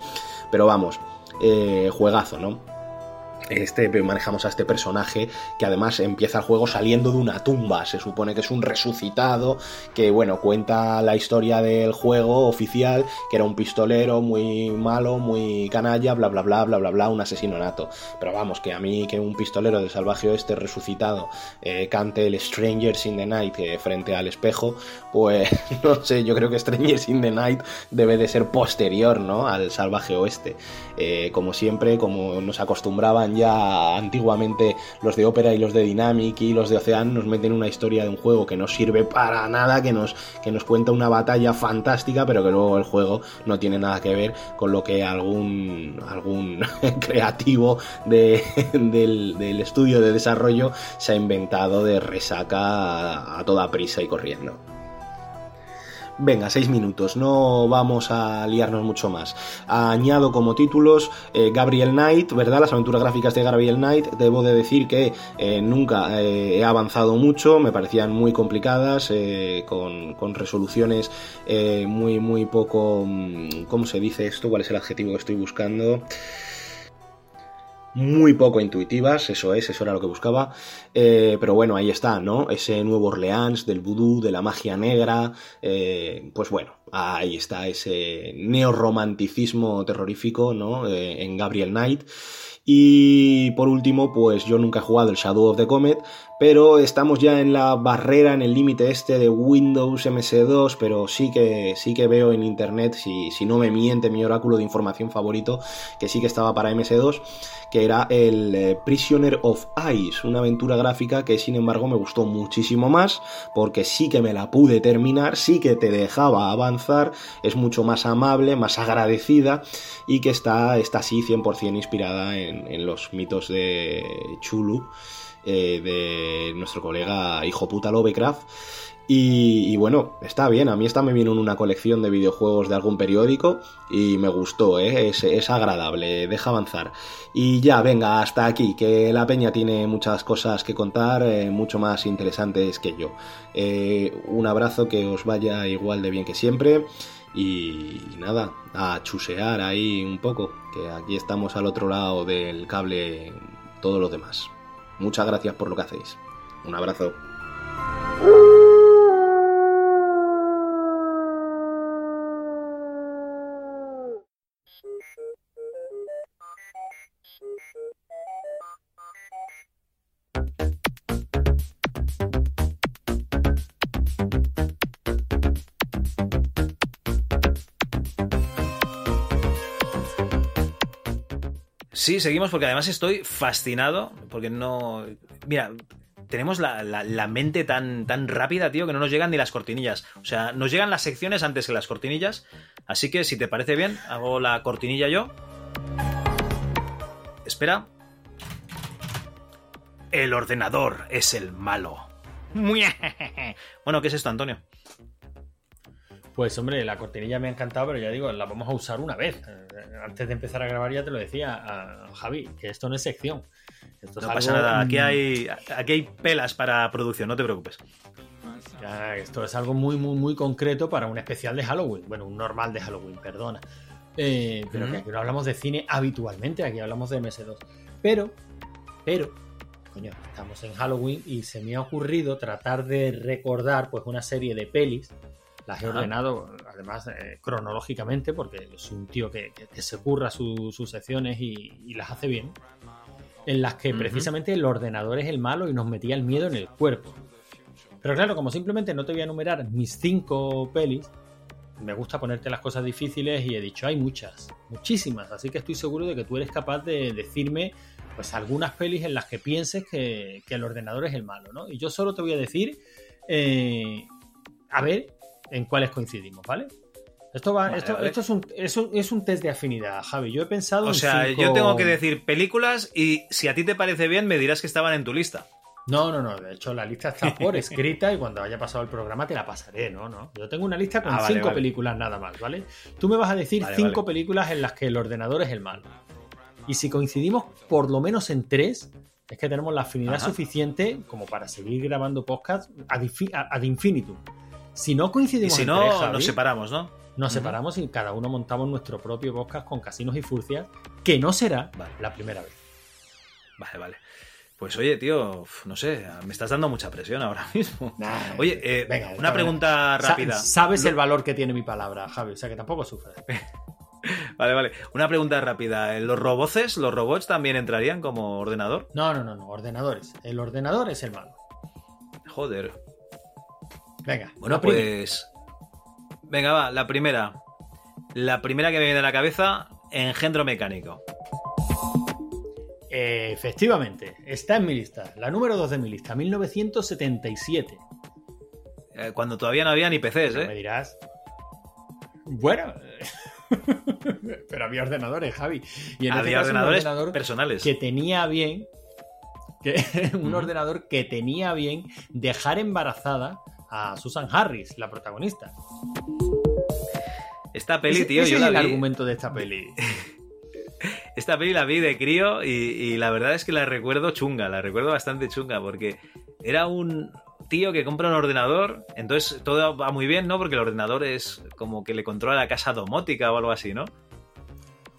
Pero vamos, eh, juegazo, ¿no? Este manejamos a este personaje que además empieza el juego saliendo de una tumba. Se supone que es un resucitado que bueno cuenta la historia del juego oficial que era un pistolero muy malo muy canalla bla bla bla bla bla bla un asesino nato pero vamos que a mí que un pistolero de salvaje oeste resucitado eh, cante el Strangers in the Night eh, frente al espejo pues no sé yo creo que Strangers in the Night debe de ser posterior no al salvaje oeste. Eh, como siempre como nos acostumbraban ya antiguamente los de Opera y los de Dynamic y los de Ocean nos meten una historia de un juego que no sirve para nada, que nos, que nos cuenta una batalla fantástica, pero que luego el juego no tiene nada que ver con lo que algún, algún creativo del, del, estudio de desarrollo se ha inventado de resaca a toda prisa y corriendo. Venga, seis minutos, no vamos a liarnos mucho más. Añado como títulos eh, Gabriel Knight, ¿verdad? Las aventuras gráficas de Gabriel Knight. Debo de decir que eh, nunca eh, he avanzado mucho, me parecían muy complicadas, con, con, resoluciones muy, muy poco... Mm, ¿Cómo se dice esto? ¿Cuál es el adjetivo que estoy buscando? Muy poco intuitivas, eso es, eso era lo que buscaba. Eh, pero bueno, ahí está, ¿no? Ese nuevo Orleans del vudú, de la magia negra. Eh, pues bueno, ahí está ese neorromanticismo terrorífico, ¿no? Eh, en Gabriel Knight. Y por último, pues yo nunca he jugado el Shadow of the Comet, pero estamos ya en la barrera, en el límite este de Windows MS2, pero sí que, sí que veo en internet, si, si no me miente mi oráculo de información favorito, que sí que estaba para MS2, que era el eh, Prisoner of Ice, una aventura gráfica que sin embargo me gustó muchísimo más, porque sí que me la pude terminar, sí que te dejaba avanzar, es mucho más amable, más agradecida, y que está, está así 100% inspirada en en, los mitos de Chulu, eh, de nuestro colega hijo puta Lovecraft. Y, bueno, está bien, a mí esta me vino en una colección de videojuegos de algún periódico y me gustó, ¿eh? es, agradable, deja avanzar. Y ya, venga, hasta aquí, que la peña tiene muchas cosas que contar, eh, mucho más interesantes que yo. un abrazo, que os vaya igual de bien que siempre. Y nada, a chusear ahí un poco, que aquí estamos al otro lado del cable todos los demás. Muchas gracias por lo que hacéis. Un abrazo. Sí, seguimos porque además estoy fascinado porque no... Mira, tenemos la, mente tan, tan rápida, tío, que no nos llegan ni las cortinillas. O sea, nos llegan las secciones antes que las cortinillas. Así que si te parece bien, hago la cortinilla yo. Espera. El ordenador es el malo. Bueno, ¿qué es esto, Antonio? Pues hombre, la cortinilla me ha encantado, pero ya digo, la vamos a usar una vez. Eh, antes de empezar a grabar ya te lo decía a Javi, que esto no es sección. Esto no pasa nada, aquí hay, aquí hay pelas para producción, no te preocupes. esto es algo muy, muy, muy concreto para un especial de Halloween. Bueno, un normal de Halloween, perdona. Eh, pero que aquí no hablamos de cine habitualmente, aquí hablamos de MS2. Pero, pero, coño, estamos en Halloween y se me ha ocurrido tratar de recordar pues una serie de pelis las he ordenado, además, eh, cronológicamente, porque es un tío que, se curra sus secciones y, las hace bien. En las que precisamente el ordenador es el malo y nos metía el miedo en el cuerpo. Pero claro, como simplemente no te voy a enumerar mis cinco pelis, me gusta ponerte las cosas difíciles y he dicho, hay muchas, muchísimas. Así que estoy seguro de que tú eres capaz de decirme pues algunas pelis en las que pienses que, el ordenador es el malo, ¿no? Y yo solo te voy a decir, eh, a ver en cuáles coincidimos, ¿vale? Esto, va, esto, esto es, un, es, un, test de afinidad, Javi. Yo he pensado. O sea, yo tengo que decir películas y si a ti te parece bien, me dirás que estaban en tu lista. No, no, no. De hecho, la lista está por escrita y cuando haya pasado el programa te la pasaré, ¿no? no. Yo tengo una lista con Ah, vale, cinco películas nada más, ¿vale? Tú me vas a decir cinco películas en las que el ordenador es el mal. Y si coincidimos por lo menos en tres, es que tenemos la afinidad Ajá. suficiente como para seguir grabando podcast ad infinitum. Si no Y coincidimos si en no, tres, Javi, nos separamos, ¿no? nos separamos y cada uno montamos nuestro propio podcast con casinos y furcias, que no será Vale. la primera vez. Vale, vale. Pues oye, tío, no sé, me estás dando mucha presión ahora mismo. Nah, Oye, eh, venga, una venga. pregunta rápida. Sabes Lo- el valor que tiene mi palabra, Javi, o sea que tampoco sufres. Vale, vale. Una pregunta rápida. ¿Los roboces, los robots también entrarían como ordenador? No, no, no, no, ordenadores. El ordenador es el malo. Joder. Venga, Bueno, la primera. pues. Venga, va, la primera. La primera que me viene a la cabeza, engendro mecánico. Efectivamente, está en mi lista. La número 2 de mi lista, 1977. Eh, cuando todavía no había ni PCs, Me ¿eh? dirás. Bueno. Pero había ordenadores, Javi. Y en este Había ordenadores ordenador personales. que tenía bien. Que, un ordenador que tenía bien dejar embarazada a Susan Harris, la protagonista. Esta peli, Ese- tío, ese yo es la el vi. argumento de esta peli. Esta peli la vi de crío y, y la verdad es que la recuerdo chunga, la recuerdo bastante chunga, porque era un tío que compra un ordenador, entonces todo va muy bien, ¿no? Porque el ordenador es como que le controla la casa domótica o algo así, ¿no?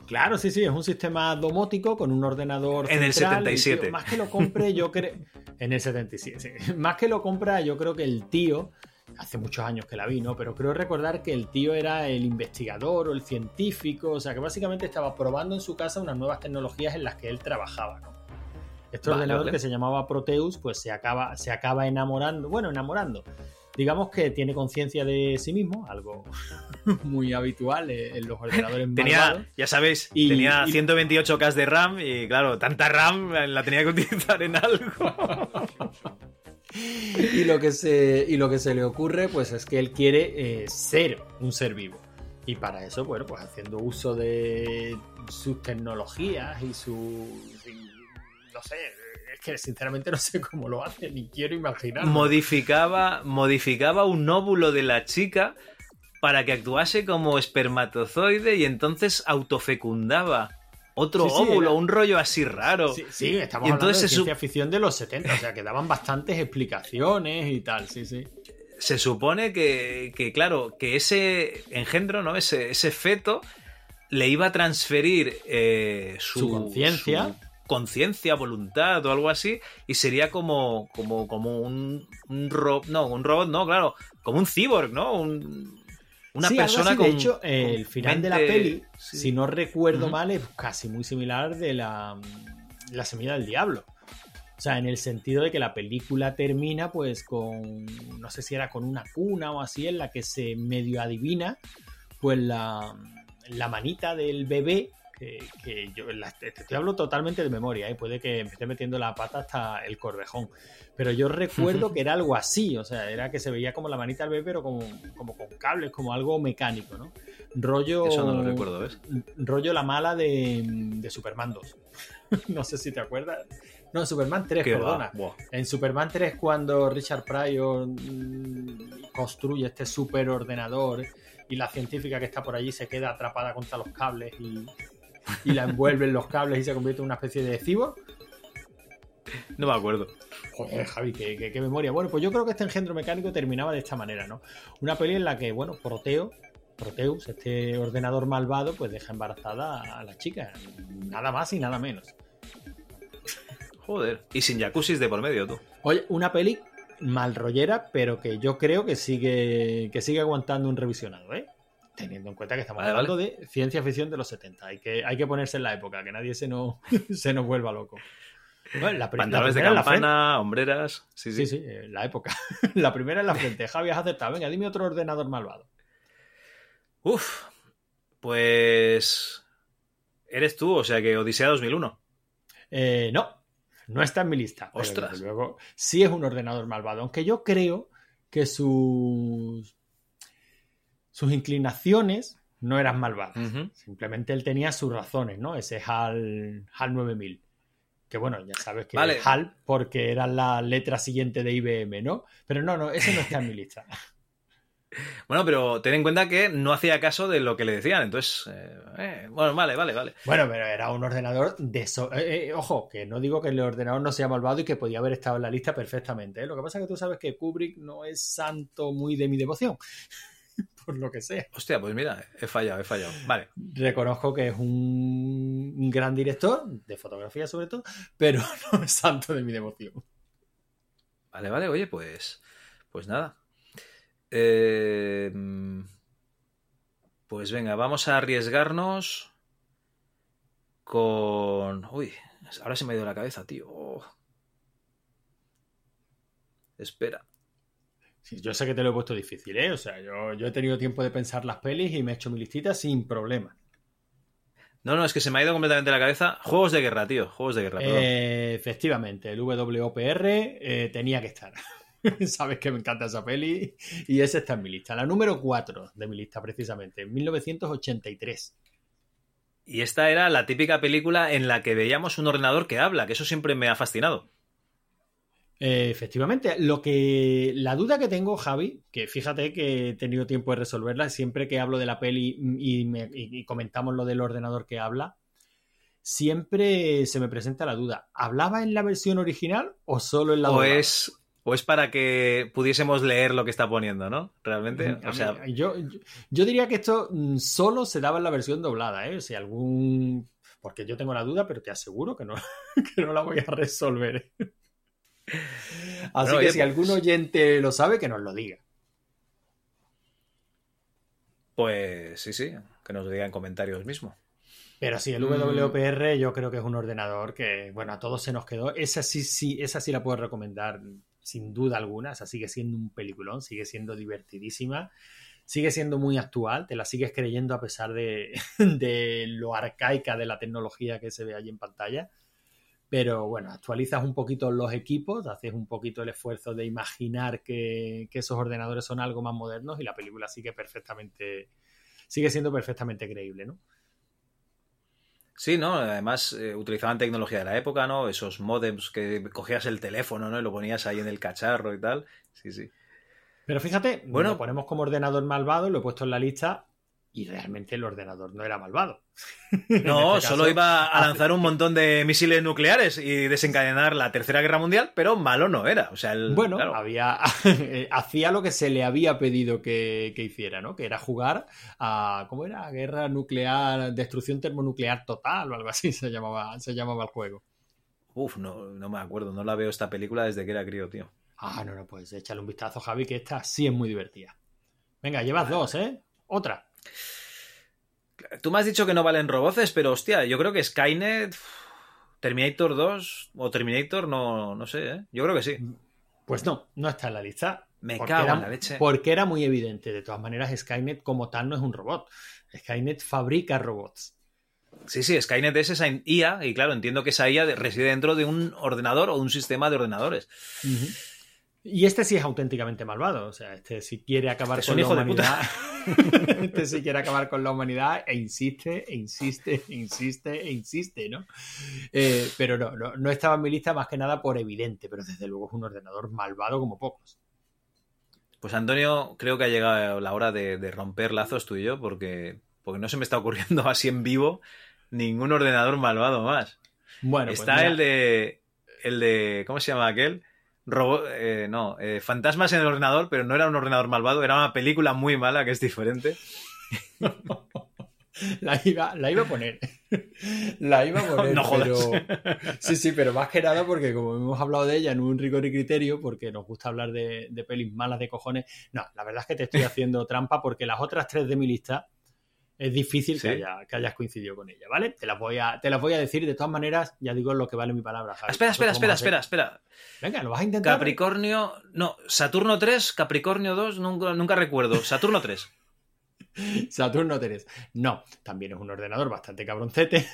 Claro, sí, sí, es un sistema domótico con un ordenador. En el central, y, 77. tío, más que lo compre, yo creo. En el 77, sí. Más que lo compra, yo creo que el tío. Hace muchos años que la vi, ¿no? Pero creo recordar que el tío era el investigador o el científico, o sea, que básicamente estaba probando en su casa unas nuevas tecnologías en las que él trabajaba, ¿no? Este Vale, ordenador vale. que se llamaba Proteus, pues se acaba, se acaba enamorando, bueno, enamorando. Digamos que tiene conciencia de sí mismo, algo muy habitual en los ordenadores Tenía, malvados. ya sabéis, Y- tenía y- 128K de RAM y claro, tanta RAM la tenía que utilizar en algo. Y lo que se, y lo que se le ocurre, pues es que él quiere eh, ser un ser vivo. Y para eso, bueno, pues haciendo uso de sus tecnologías y su. No sé, es que sinceramente no sé cómo lo hace, ni quiero imaginar. modificaba, modificaba un óvulo de la chica para que actuase como espermatozoide y entonces autofecundaba otro Sí, sí, óvulo, era- un rollo así raro. Sí, sí, estamos Y hablando entonces de se su- ciencia ficción de los 70, o sea, que daban bastantes explicaciones y tal, sí, sí. Se supone que, que, claro, que ese engendro, ¿no? Ese, ese feto le iba a transferir eh, su, Su conciencia. Conciencia, voluntad o algo así, y sería como, como, como un, un robot, no, un robot, no, claro, como un cyborg, ¿no? Un- una Sí, algo persona así. con. De hecho, con el final de la peli, sí. si no recuerdo mal, es casi muy similar de la, la semilla del diablo. O sea, en el sentido de que la película termina, pues, con. No sé si era con una cuna o así, en la que se medio adivina, pues, la, la manita del bebé. Que, que yo la- te te hablo totalmente de memoria, ¿eh? puede que me esté metiendo la pata hasta el corvejón. Pero yo recuerdo que era algo así, o sea, era que se veía como la manita del bebé, pero como, como con cables, como algo mecánico, ¿no? Rollo. Eso no lo recuerdo, ¿ves? Rollo la mala de, de Superman 2. no sé si te acuerdas. No, Superman 3, Que va, perdona. En Superman 3, cuando Richard Pryor mm, construye este super ordenador y la científica que está por allí se queda atrapada contra los cables y, y la envuelven los cables y se convierte en una especie de cyborg. No me acuerdo. Joder, Javi, qué, qué- qué memoria. Bueno, pues yo creo que este engendro mecánico terminaba de esta manera, ¿no? Una peli en la que, bueno, Proteo, Proteus, este ordenador malvado, pues deja embarazada a la chica. Nada más y nada menos. Joder. Y sin jacuzzis de por medio, tú. Oye, una peli mal rollera, pero que yo creo que sigue, que sigue aguantando un revisionado, ¿eh? Teniendo en cuenta que estamos Vale, hablando de ciencia ficción de los 70. Hay que, hay que ponerse en la época, que nadie se nos, se nos vuelva loco. Bueno, la, Pantalones de la campana, hombreras. Sí, sí. Sí, sí, eh, la época. la primera en la frente. Javi, has acertado. Venga, dime otro ordenador malvado. Uf. Pues. Eres tú, o sea que Odisea 2001. Eh, no, no está en mi lista. Ostras. luego, sí es un ordenador malvado. Aunque yo creo que sus, sus inclinaciones no eran malvadas. Simplemente él tenía sus razones, ¿no? Ese HAL, HAL 9000. Que bueno, ya sabes que Vale. es HAL porque era la letra siguiente de IBM, ¿no? Pero no, no, ese no está en mi lista. Bueno, pero ten en cuenta que no hacía caso de lo que le decían, entonces... eh, eh, bueno, vale, vale, vale. Bueno, pero era un ordenador de... so- eh, eh, ojo, que no digo que el ordenador no sea malvado y que podía haber estado en la lista perfectamente. Lo que pasa es que tú sabes que Kubrick no es santo muy de mi devoción. Por lo que sea. Hostia, pues mira, he fallado, he fallado. Vale. Reconozco que es un, gran director, de fotografía sobre todo, pero no es santo de mi devoción. Vale, vale, oye, pues. Pues nada. Eh, mm, pues venga, vamos a arriesgarnos con. Uy, ahora se me ha ido la cabeza, tío. Oh. Espera. Sí, yo sé que te lo he puesto difícil, ¿eh? O sea, yo, yo he tenido tiempo de pensar las pelis y me he hecho mi listita sin problema. No, no, es que se me ha ido completamente la cabeza. Juegos de guerra, tío. Juegos de guerra, perdón. Eh, efectivamente, el WOPR eh, tenía que estar. Sabes que me encanta esa peli y esa está en mi lista. La número 4 de mi lista, precisamente, en 1983. Y esta era la típica película en la que veíamos un ordenador que habla, que eso siempre me ha fascinado. Eh, efectivamente, lo que la duda que tengo, Javi, que fíjate que he tenido tiempo de resolverla, siempre que hablo de la peli y, me- y- comentamos lo del ordenador que habla, siempre se me presenta la duda. ¿Hablaba en la versión original o solo en la O es, o es para que pudiésemos leer lo que está poniendo, ¿no? Realmente. O sea, mí- yo, yo, yo diría que esto mm, solo se daba en la versión doblada, ¿eh? Si algún. Porque yo tengo la duda, pero te aseguro que no, que no la voy a resolver. Así que si pues- algún oyente lo sabe, que nos lo diga. pues sí, sí. Que nos lo diga en comentarios mismo. Pero sí, el Mm. WPR yo creo que es un ordenador que, bueno, a todos se nos quedó. Esa sí, sí, esa sí la puedo recomendar sin duda alguna. Esa sigue siendo un peliculón, sigue siendo divertidísima, sigue siendo muy actual, te la sigues creyendo a pesar de, de lo arcaica de la tecnología que se ve allí en pantalla. Pero bueno, actualizas un poquito los equipos, haces un poquito el esfuerzo de imaginar que, que esos ordenadores son algo más modernos y la película sigue perfectamente, sigue siendo perfectamente creíble, ¿no? Sí, ¿no? Además, eh, utilizaban tecnología de la época, ¿no? Esos modems que cogías el teléfono, ¿no? Y lo ponías ahí en el cacharro y tal. Sí, sí. Pero fíjate, Bueno. lo ponemos como ordenador malvado, lo he puesto en la lista y realmente el ordenador no era malvado. No, este solo iba a lanzar un montón de misiles nucleares y desencadenar la Tercera Guerra Mundial, pero malo no era. O sea, el, Bueno, claro, había hacía lo que se le había pedido que, que hiciera, ¿no? Que era jugar a ¿cómo era? Guerra nuclear, destrucción termonuclear total o algo así se llamaba, se llamaba el juego. Uf, no, no me acuerdo. No la veo esta película desde que era crío, tío. Ah, no, no, pues échale un vistazo, Javi, que esta sí es muy divertida. Venga, llevas dos, ¿eh? Otra. Tú me has dicho que no valen roboces, pero hostia, yo creo que Skynet, Terminator 2 o Terminator, no, no sé, ¿eh? Yo creo que sí. Pues no, no está en la lista. Me cago era, en la leche. Porque era muy evidente. De todas maneras, Skynet como tal no es un robot. Skynet fabrica robots. Sí, sí, Skynet es esa IA y claro, entiendo que esa IA de- reside dentro de un ordenador o un sistema de ordenadores. Y este sí es auténticamente malvado. O sea, este sí quiere acabar Es con la hijo de humanidad. este sí quiere acabar con la humanidad e insiste, e insiste, e insiste, e insiste, ¿no? Eh, pero no, no, no estaba en mi lista más que nada por evidente, pero desde luego es un ordenador malvado como pocos. Pues Antonio, creo que ha llegado la hora de, de romper lazos tú y yo, porque, porque no se me está ocurriendo así en vivo ningún ordenador malvado más. Bueno, pues Está mira, el de. El de. ¿Cómo se llama aquel? Robo- eh, no, eh, Fantasmas en el ordenador, pero no era un ordenador malvado, era una película muy mala que es diferente. La iba, la iba a poner. La iba a poner. No jodas. pero- Sí, sí, pero más que nada porque como hemos hablado de ella en un rigor y criterio, porque nos gusta hablar de, de pelis malas de cojones. No, la verdad es que te estoy haciendo trampa porque las otras tres de mi lista es difícil Sí. que, haya- que hayas coincidido con ella, ¿vale? Te las voy a, te las voy a decir de todas maneras, ya digo lo que vale mi palabra. Javi. espera, espera, espera, espera, espera. Venga, lo vas a intentar. Capricornio. No, Saturno 3, Capricornio 2, nunca, nunca recuerdo. Saturno 3. Saturno 3. No, también es un ordenador bastante cabroncete.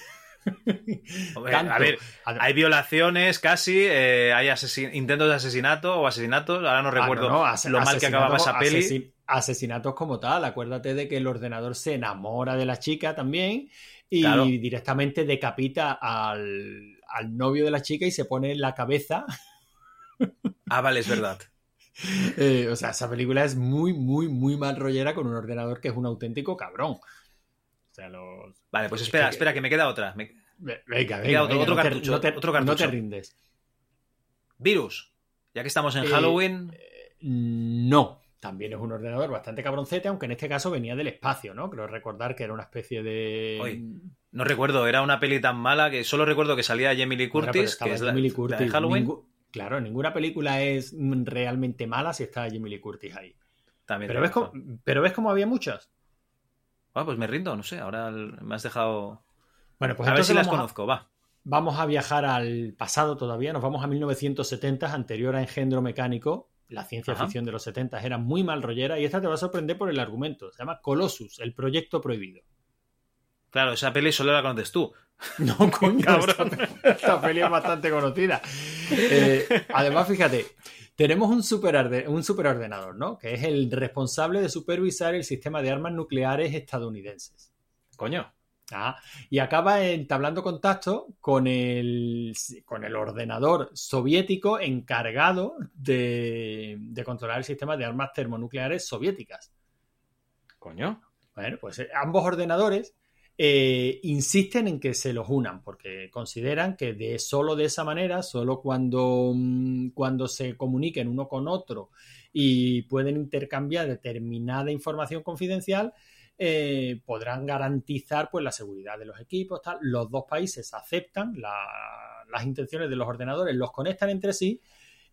Hombre, a ver, hay violaciones casi, eh, hay intentos de asesinato o asesinatos, ahora no Ah, recuerdo no, no, ase- lo mal que acababa esa peli. Asesin- asesinatos como tal. Acuérdate de que el ordenador se enamora de la chica también y Claro. directamente decapita al, al novio de la chica y se pone en la cabeza. Ah, vale, es verdad. Eh, o sea, esa película es muy, muy, muy mal rollera con un ordenador que es un auténtico cabrón. O sea, los... Vale, pues Es espera, que- espera, que me queda otra. Me- Venga, Queda venga, otro- venga, otro no te- cartucho, no te, otro no te cartucho. rindes. Virus. Ya que estamos en Eh, Halloween. No, también es un ordenador bastante cabroncete, aunque en este caso venía del espacio, ¿no? Creo recordar que era una especie de... Oye, No recuerdo, era una peli tan mala que solo recuerdo que salía Jamie Lee Curtis, que es la, Curtis. de Halloween. Ningú- Claro, ninguna película es realmente mala si está Jamie Lee Curtis ahí. También Pero ves, cómo, pero ves cómo había muchas. Ah, pues me rindo, no sé, ahora me has dejado... Bueno, pues a ver si las a- conozco, va. Vamos a viajar al pasado todavía, nos vamos a 1970, anterior a Engendro Mecánico. La ciencia Ajá. ficción de los 70 era muy mal rollera y esta te va a sorprender por el argumento. Se llama Colossus, el proyecto prohibido. Claro, esa peli solo la conoces tú. No, coño, Cabrón. Esta, esta peli es bastante conocida. Eh, además, fíjate, tenemos un, superorde- un superordenador, ¿no? Que es el responsable de supervisar el sistema de armas nucleares estadounidenses. Coño. Ah, y acaba entablando contacto con el, con el ordenador soviético encargado de, de controlar el sistema de armas termonucleares soviéticas. Coño. Bueno, pues eh, ambos ordenadores eh, insisten en que se los unan porque consideran que de solo de esa manera, solo cuando, mm, cuando se comuniquen uno con otro y pueden intercambiar determinada información confidencial, eh, podrán garantizar pues la seguridad de los equipos. Tal. Los dos países aceptan la- las intenciones de los ordenadores, los conectan entre sí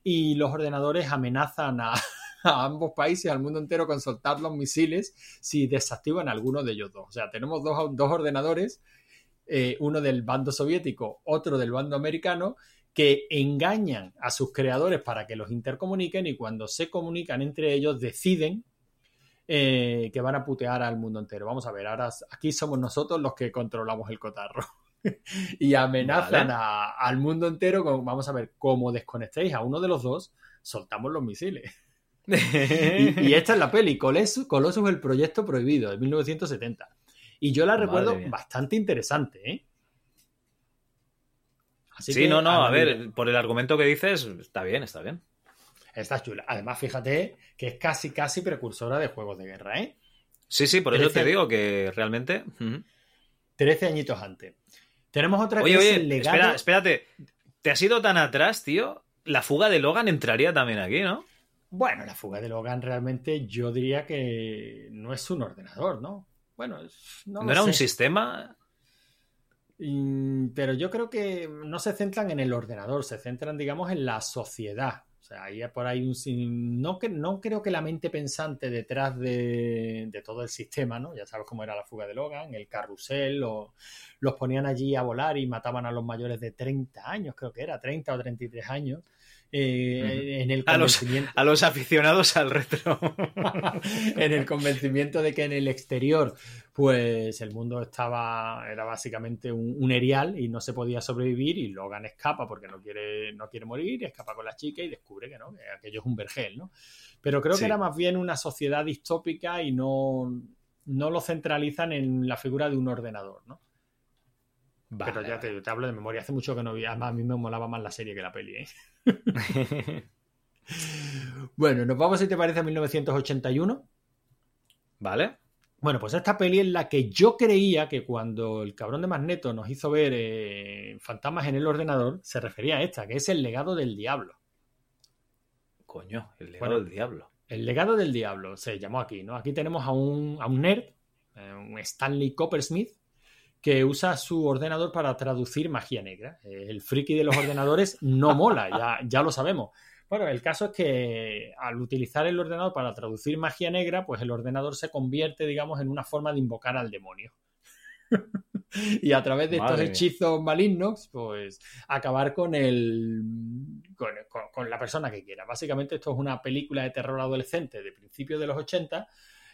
y los ordenadores amenazan a, a ambos países, al mundo entero, con soltar los misiles si desactivan alguno de ellos dos. O sea, tenemos dos, dos ordenadores, eh, uno del bando soviético, otro del bando americano, que engañan a sus creadores para que los intercomuniquen y cuando se comunican entre ellos deciden eh, que van a putear al mundo entero. Vamos a ver, ahora aquí somos nosotros los que controlamos el cotarro. y amenazan Vale. a- al mundo entero con, vamos a ver, como desconectéis a uno de los dos, soltamos los misiles. Y, y esta es la peli, Colossus, Colossus el proyecto prohibido, de 1970. Y yo la Madre recuerdo mía. bastante interesante, ¿eh? Así sí, que, no, no, a ver, por el argumento que dices, está bien, está bien. Está chula. Además, fíjate que es casi, casi precursora de juegos de guerra, ¿eh? Sí, sí, por eso Trece- te digo que realmente... ujú. 13 añitos antes. Tenemos otra Oye, que es el legado. espera, espérate. ¿Te has ido tan atrás, tío? La fuga de Logan entraría también aquí, ¿no? Bueno, la fuga de Logan realmente yo diría que no es un ordenador, ¿no? Bueno, no, ¿No, lo era un sistema? Mm, Pero yo creo que no se centran en el ordenador, se centran, digamos, en la sociedad. Sea, ahí por ahí un no, no creo que la mente pensante detrás de, de todo el sistema, ¿no? Ya sabes cómo era la fuga de Logan, el carrusel, o- los ponían allí a volar y mataban a los mayores de 30 años, creo que era, 30 o 33 años. Eh, En el A los- convencimiento A los aficionados al retro. en el convencimiento de que en el exterior, pues el mundo estaba, era básicamente un, un erial y no se podía sobrevivir y Logan escapa porque no quiere, no quiere morir, escapa con la chica y descubre que no, que aquello es un vergel, ¿no? Pero creo Sí. que era más bien una sociedad distópica y no, no lo centralizan en la figura de un ordenador, ¿no? Pero ya te, te hablo de memoria, hace mucho que no vi, además a mí me molaba más la serie que la peli, ¿eh? Bueno, nos vamos, si te parece, a 1981. ¿Vale? Bueno, pues esta peli es la que yo creía que cuando el cabrón de Magneto nos hizo ver eh, fantasmas en el ordenador, se refería a esta, que es el legado del diablo. Coño, el legado Bueno. del diablo. El legado del diablo se llamó aquí, ¿no? Aquí tenemos a un, a un nerd, eh, un Stanley Coppersmith, que usa su ordenador para traducir magia negra. Eh, El friki de los ordenadores no mola, ya, ya lo sabemos. Bueno, el caso es que al utilizar el ordenador para traducir magia negra, pues el ordenador se convierte, digamos, en una forma de invocar al demonio. y a través de estos Madre hechizos malignos, pues acabar con el con, con- con la persona que quiera. Básicamente esto es una película de terror adolescente de principios de los 80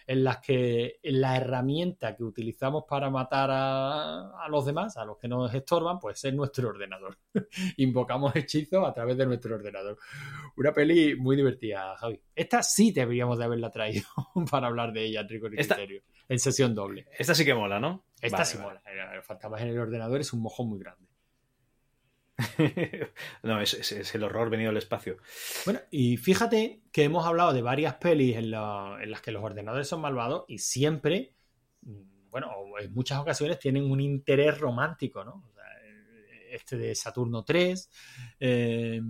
en las que la herramienta que utilizamos para matar a, a los demás, a los que nos estorban, pues es nuestro ordenador. Invocamos hechizos a través de nuestro ordenador. Una peli muy divertida, Javi. Esta sí deberíamos de haberla traído para hablar de ella, y Esta- criterio, en sesión doble. Esta sí que mola, ¿no? Esta Vale, sí vale. mola. El fantasma en el ordenador es un mojón muy grande. no, es, es- es el horror venido del espacio. Bueno, y fíjate que hemos hablado de varias pelis en, la- en las que los ordenadores son malvados y siempre, mm, bueno, en muchas ocasiones tienen un interés romántico, ¿no? O sea, este de Saturno 3, eh,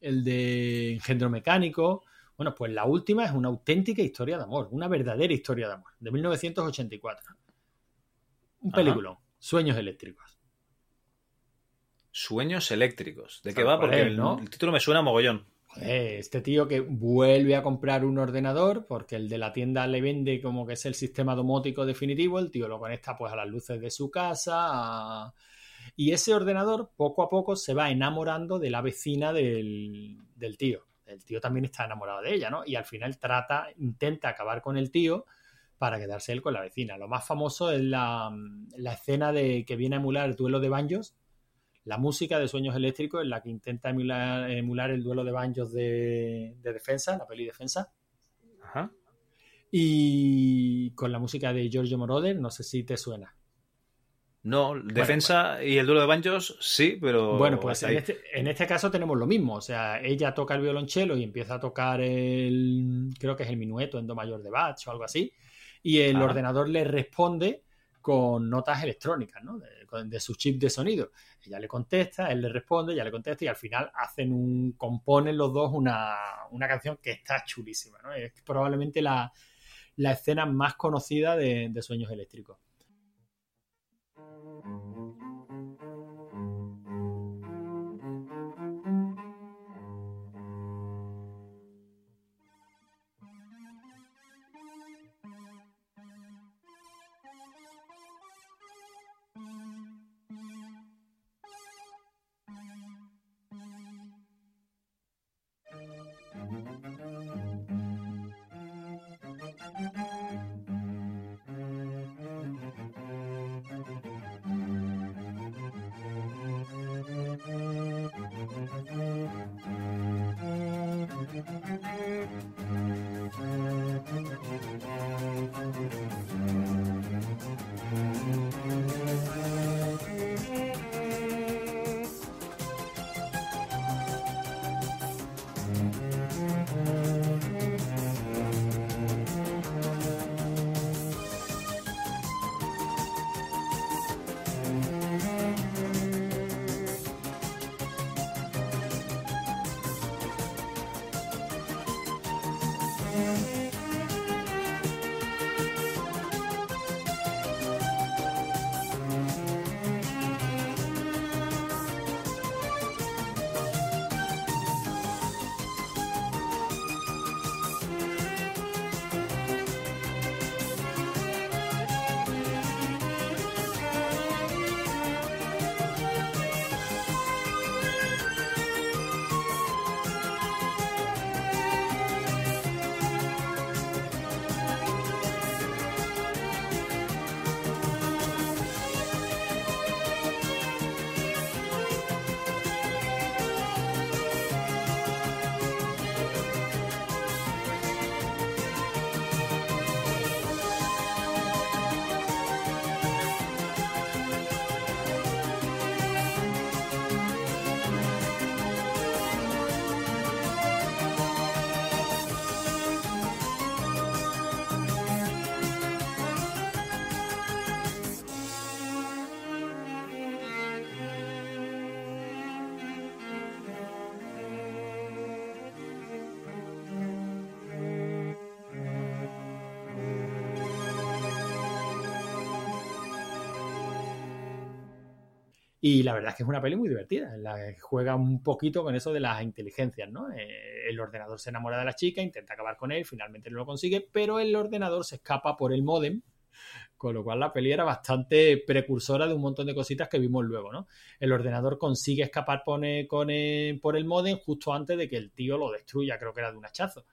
el de Engendro Mecánico. Bueno, pues la última es una auténtica historia de amor, una verdadera historia de amor, de 1984. Un Ajá. peliculón, Sueños Eléctricos. Sueños eléctricos. ¿De qué ¿Sabes va? Porque el, no? el título me suena mogollón. Este tío que vuelve a comprar un ordenador porque el de la tienda le vende como que es el sistema domótico definitivo, el tío lo conecta pues a las luces de su casa a- y ese ordenador poco a poco se va enamorando de la vecina del, del tío. El tío también está enamorado de ella, ¿no? Y al final trata, intenta acabar con el tío para quedarse él con la vecina. Lo más famoso es la, la escena de que viene a emular el duelo de banjos, la música de Sueños Eléctricos en la que intenta emular, emular el duelo de banjos de, de defensa, la peli defensa. Ajá. Y con la música de Giorgio Moroder, no sé si te suena. No, defensa y el duelo de banjos, sí, pero. Bueno, pues en este, en este caso tenemos lo mismo. O sea, ella toca el violonchelo y empieza a tocar el. Creo que es el minueto en Do mayor de Bach o algo así. Y el ordenador le responde con notas electrónicas, ¿no? De, su chip de sonido. Ella le contesta, él le responde, ella le contesta y al final hacen un. componen los dos una, una canción que está chulísima, ¿no? Es probablemente la, la escena más conocida de, de Sueños Eléctricos. Y la verdad es que es una peli muy divertida, en la que juega un poquito con eso de las inteligencias, ¿no? Eh, el ordenador se enamora de la chica, intenta acabar con él, finalmente no lo consigue, pero el ordenador se escapa por el módem, con lo cual la peli era bastante precursora de un montón de cositas que vimos luego, ¿no? El ordenador consigue escapar por el, con el- por el módem justo antes de que el tío lo destruya, creo que era de un hachazo.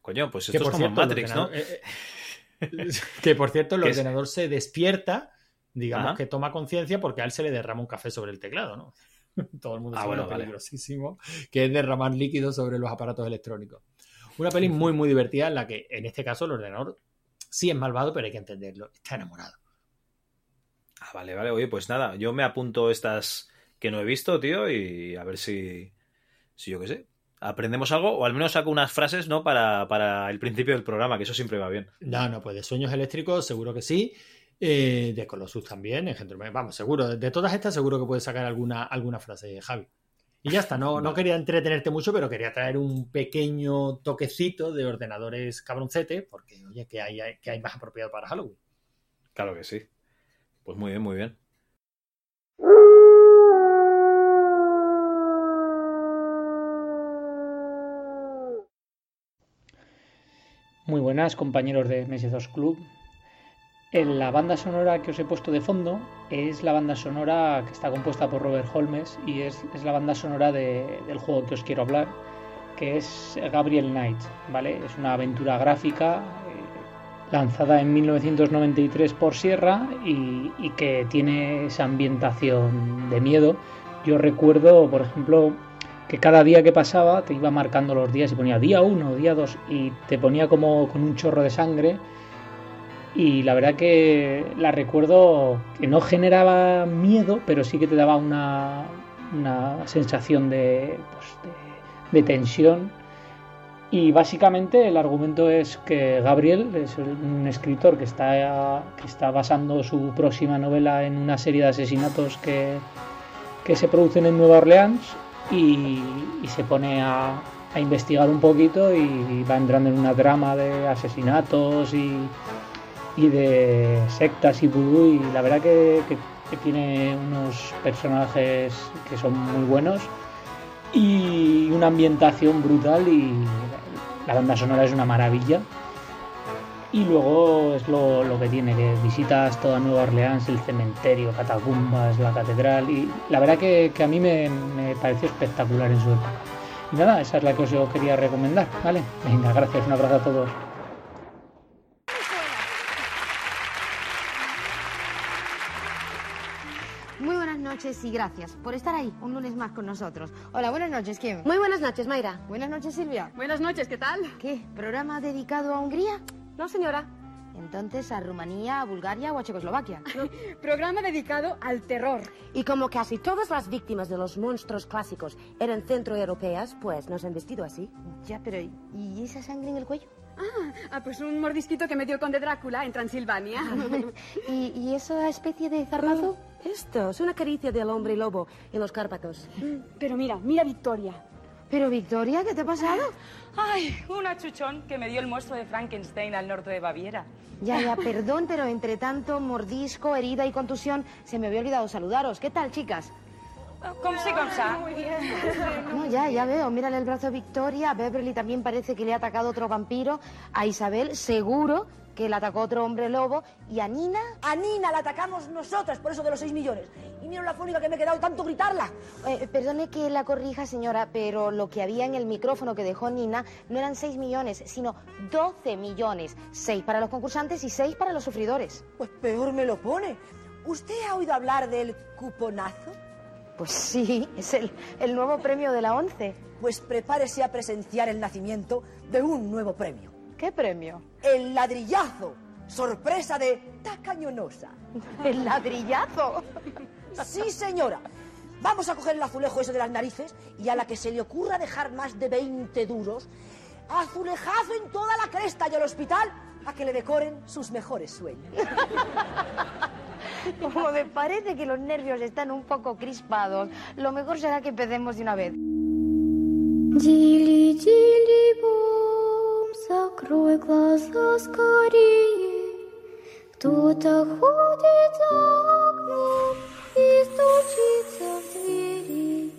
Coño, pues Que esto es por como cierto, Matrix, ¿no? eh, eh, que por cierto, el es- ordenador se despierta, digamos Ajá. que toma conciencia porque a él se le derrama un café sobre el teclado, ¿no? Todo el mundo Ah, sabe bueno, lo vale. peligrosísimo que es derramar líquido sobre los aparatos electrónicos. Una peli muy, muy divertida en la que, en este caso, el ordenador sí es malvado, pero hay que entenderlo. Está enamorado. Ah, vale, vale. Oye, pues nada, yo me apunto estas que no he visto, tío, y a ver si, si yo qué sé, aprendemos algo o al menos saco unas frases, ¿no? Para, para el principio del programa, que eso siempre va bien. No, no, pues de sueños eléctricos seguro que sí. Eh, de Colossus también, Engendro. Vamos, seguro. De todas estas seguro que puedes sacar alguna, alguna frase, Javi. Y ya está, no, no quería entretenerte mucho, pero quería traer un pequeño toquecito de ordenadores cabroncete, porque oye, que hay, que hay más apropiado para Halloween. Claro que sí. Pues muy bien, muy bien. Muy buenas compañeros de MS2 Club. La banda sonora que os he puesto de fondo es la banda sonora que está compuesta por Robert Holmes y es, la banda sonora de, del juego que os quiero hablar, que es Gabriel Knight, ¿vale? Es una aventura gráfica eh, lanzada en 1993 por Sierra y, y, que tiene esa ambientación de miedo. Yo recuerdo, por ejemplo, que cada día que pasaba te iba marcando los días y ponía día 1, día 2 y te ponía como con un chorro de sangre y la verdad que la recuerdo que no generaba miedo, pero sí que te daba una, una sensación de, pues, de, tensión. Y básicamente el argumento es que Gabriel es un escritor que está, que está basando su próxima novela en una serie de asesinatos que, que se producen en Nueva Orleans y, y se pone a, a, investigar un poquito y va entrando en una trama de asesinatos y, y de sectas y vudú y la verdad que, que, tiene unos personajes que son muy buenos y una ambientación brutal y la banda sonora es una maravilla. Y luego es lo, lo que tiene que visitas toda Nueva Orleans el cementerio catacumbas la catedral y la verdad que, que a mí me, me, pareció espectacular en su época. Y nada esa es la que os quería recomendar vale venga gracias un abrazo a todos noches y gracias por estar ahí un lunes más con nosotros. Hola, buenas noches, ¿quién? Muy buenas noches, Mayra. Buenas noches, Silvia. Buenas noches, ¿qué tal? ¿Qué? ¿Programa dedicado a Hungría? No, señora. Entonces, ¿a Rumanía, a Bulgaria o a Checoslovaquia? No, programa dedicado al terror. Y como casi todas las víctimas de los monstruos clásicos eran centroeuropeas, pues nos han vestido así. Ya, pero ¿y esa sangre en el cuello? Ah, ah, pues un mordisquito que me dio el conde Drácula en Transilvania. ¿Y, ¿Y, esa especie de zarpazo? Esto es una caricia del hombre lobo en los Cárpatos. Pero mira, mira Victoria. ¿Pero Victoria, qué te ha pasado? Ay, un achuchón que me dio el monstruo de Frankenstein al norte de Baviera. Ya, ya, perdón, pero entre tanto mordisco, herida y contusión, se me había olvidado saludaros. ¿Qué tal, chicas? ¿Cómo se bien. No, ya, ya veo. Mírale el brazo a Victoria. A Beverly también parece que le ha atacado otro vampiro. A Isabel, seguro que le atacó otro hombre lobo. Y a Nina. A Nina la atacamos nosotras, por eso de los seis millones. Y mira la fónica que me he quedado tanto gritarla. Eh, perdone que la corrija, señora, pero lo que había en el micrófono que dejó Nina no eran seis millones, sino doce millones. Seis para los concursantes y seis para los sufridores. Pues peor me lo pone. ¿Usted ha oído hablar del cuponazo? Pues sí, es el, el, nuevo premio de la ONCE. Pues prepárese a presenciar el nacimiento de un nuevo premio. ¿Qué premio? El ladrillazo. Sorpresa de tacañonosa. ¿El ladrillazo? Sí, señora. Vamos a coger el azulejo ese de las narices y a la que se le ocurra dejar más de 20 duros, azulejazo en toda la cresta y al hospital a que le decoren sus mejores sueños. Como me parece que los nervios están un poco crispados, lo mejor será que empecemos de una vez. Gili, закрой глаза скорее. Кто-то ходит за окном и стучится в двери.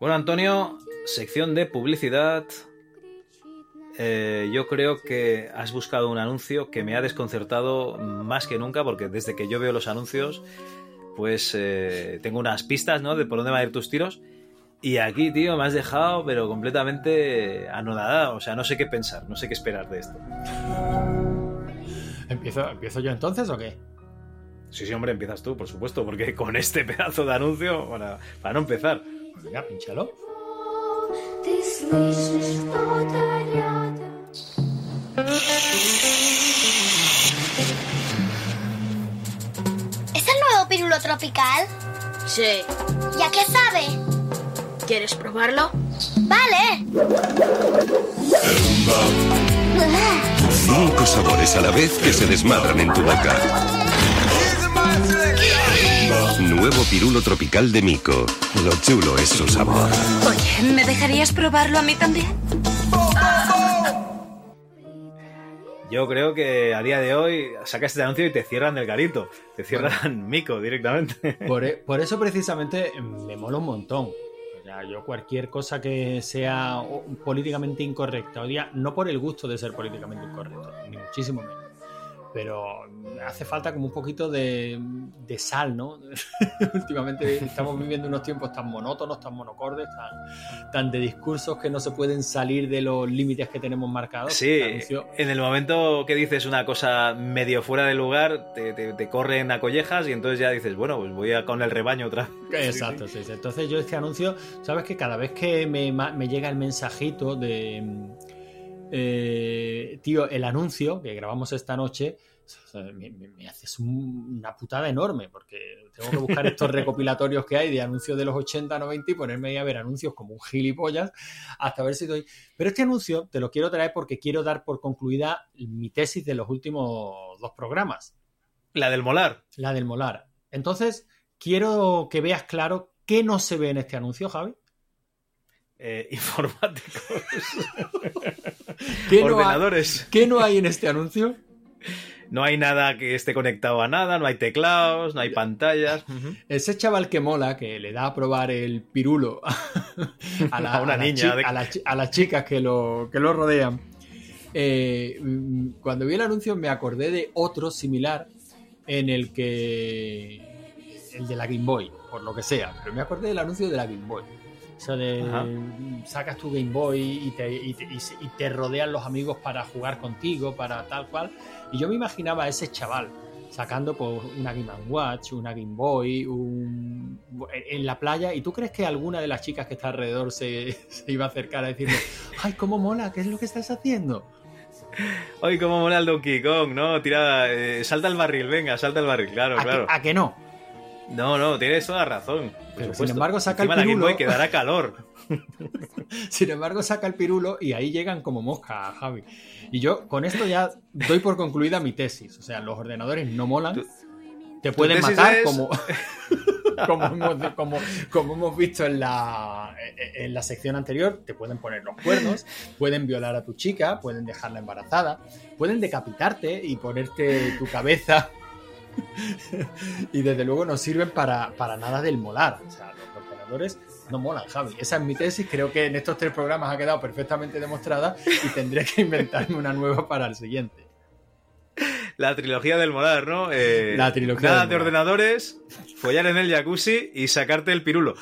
Bueno, Antonio, sección de publicidad. Eh, yo creo que has buscado un anuncio que me ha desconcertado más que nunca, porque desde que yo veo los anuncios, pues eh, tengo unas pistas, ¿no? De por dónde van a ir tus tiros. Y aquí, tío, me has dejado, pero completamente anodada. O sea, no sé qué pensar, no sé qué esperar de esto. ¿Empiezo, ¿empiezo yo entonces o qué? Sí, sí, hombre, empiezas tú, por supuesto, porque con este pedazo de anuncio, para, para no empezar. Venga, pinchalo. Tropical? Sí. ¿Y a qué sabe? ¿Quieres probarlo? Vale. Cinco sabores a la vez que se desmadran en tu boca. Nuevo pirulo tropical de Mico. Lo chulo es su sabor. Oye, ¿me dejarías probarlo a mí también? Yo creo que a día de hoy sacas este anuncio y te cierran del garito. Te cierran Mico directamente. Por, e- por eso precisamente me mola un montón. O sea, yo cualquier cosa que sea políticamente incorrecta, o día, no por el gusto de ser políticamente incorrecto, ni muchísimo menos. Pero hace falta como un poquito de, de sal, ¿no? Últimamente estamos viviendo unos tiempos tan monótonos, tan monocordes, tan, tan de discursos que no se pueden salir de los límites que tenemos marcados. Sí, en el momento que dices una cosa medio fuera de lugar, te, te- te corren a collejas y entonces ya dices, bueno, pues voy a con el rebaño otra vez. Exacto, sí, sí. Entonces yo este anuncio, sabes que cada vez que me, me llega el mensajito de, eh, tío, el anuncio que grabamos esta noche, me, me- me haces un- una putada enorme, porque tengo que buscar estos recopilatorios que hay de anuncios de los 80, 90 y ponerme ahí a ver anuncios como un gilipollas hasta ver si doy... Pero este anuncio te lo quiero traer porque quiero dar por concluida mi tesis de los últimos dos programas. La del molar. La del molar. Entonces, quiero que veas claro qué no se ve en este anuncio, Javi. Eh, informáticos. ¿Qué no hay- Ordenadores. ¿Qué no hay en este anuncio? No hay nada que esté conectado a nada, no hay teclados, no hay pantallas. Ese chaval que mola, que le da a probar el pirulo a, la- A una a niña de- a, la a las chicas que lo, que lo rodean. Eh, mm, cuando vi el anuncio me acordé de otro similar en el que... El de la Game Boy, por lo que sea. Pero me acordé del anuncio de la Game Boy. O sea, de sacas tu Game Boy y te, y te- y rodean los amigos para jugar contigo, para tal cual. Y yo me imaginaba a ese chaval sacando por una Game Watch, una Game Boy, un- en la playa. ¿Y tú crees que alguna de las chicas que está alrededor se, se iba a acercar a decirle, ay, cómo mola, ¿qué es lo que estás haciendo? Oye, cómo mola el Donkey Kong, ¿no? Tira, eh, salta al barril, venga, salta al barril, claro, ¿A, claro. que, a que no? No, no, tienes toda razón. Pero, sin embargo, saca el la Game pirulo. Boy que dará calor. Sin embargo, saca el pirulo y ahí llegan como mosca, Javi. Y yo con esto ya doy por concluida mi tesis. O sea, los ordenadores no molan. Te pueden matar es- como, como, hemos, como- como hemos visto en la, en la sección anterior. Te pueden poner los cuernos, pueden violar a tu chica, pueden dejarla embarazada, pueden decapitarte y ponerte tu cabeza. y desde luego no sirven para, para nada del molar. O sea, los ordenadores no molan, Javi. Esa es mi tesis. Creo que en estos tres programas ha quedado perfectamente demostrada y tendré que inventarme una nueva para el siguiente. La trilogía del molar, ¿no? Eh, La trilogía Nada del de molar. ordenadores, follar en el jacuzzi y sacarte el pirulo.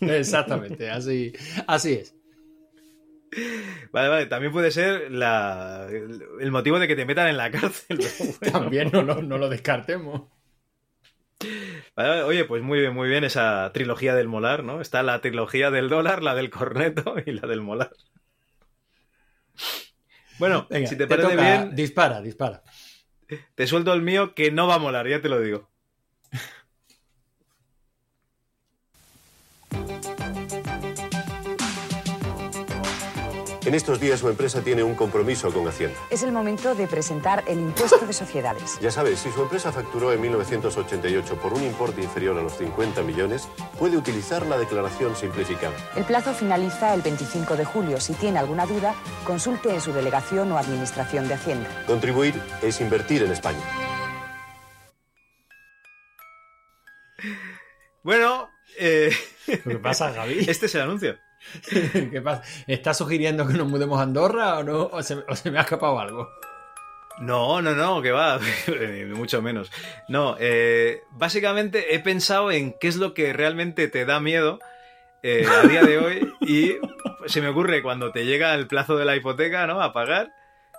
Exactamente, así, así es. Vale, vale, también puede ser la- el, motivo de que te metan en la cárcel. bueno. También no lo, no lo descartemos. Vale, vale, oye, pues muy bien, muy bien esa trilogía del molar, ¿no? Está la trilogía del dólar, la del corneto y la del molar. Bueno, Venga, si te parece toca- bien, Dispara, dispara. te suelto el mío que no va a molar, ya te lo digo. En estos días su empresa tiene un compromiso con Hacienda. Es el momento de presentar el impuesto de sociedades. Ya sabes, si su empresa facturó en 1988 por un importe inferior a los 50 millones, puede utilizar la declaración simplificada. El plazo finaliza el 25 de julio. Si tiene alguna duda, consulte en su delegación o administración de Hacienda. Contribuir es invertir en España. Bueno, eh... ¿Qué pasa, Javi? Este es el anuncio. ¿Qué pasa? ¿Estás sugiriendo que nos mudemos a Andorra o no? ¿O se, o se me ha escapado algo? No, no, no, que va, mucho menos. No, eh, básicamente he pensado en qué es lo que realmente te da miedo eh, a día de hoy y se me ocurre cuando te llega el plazo de la hipoteca, ¿no? A pagar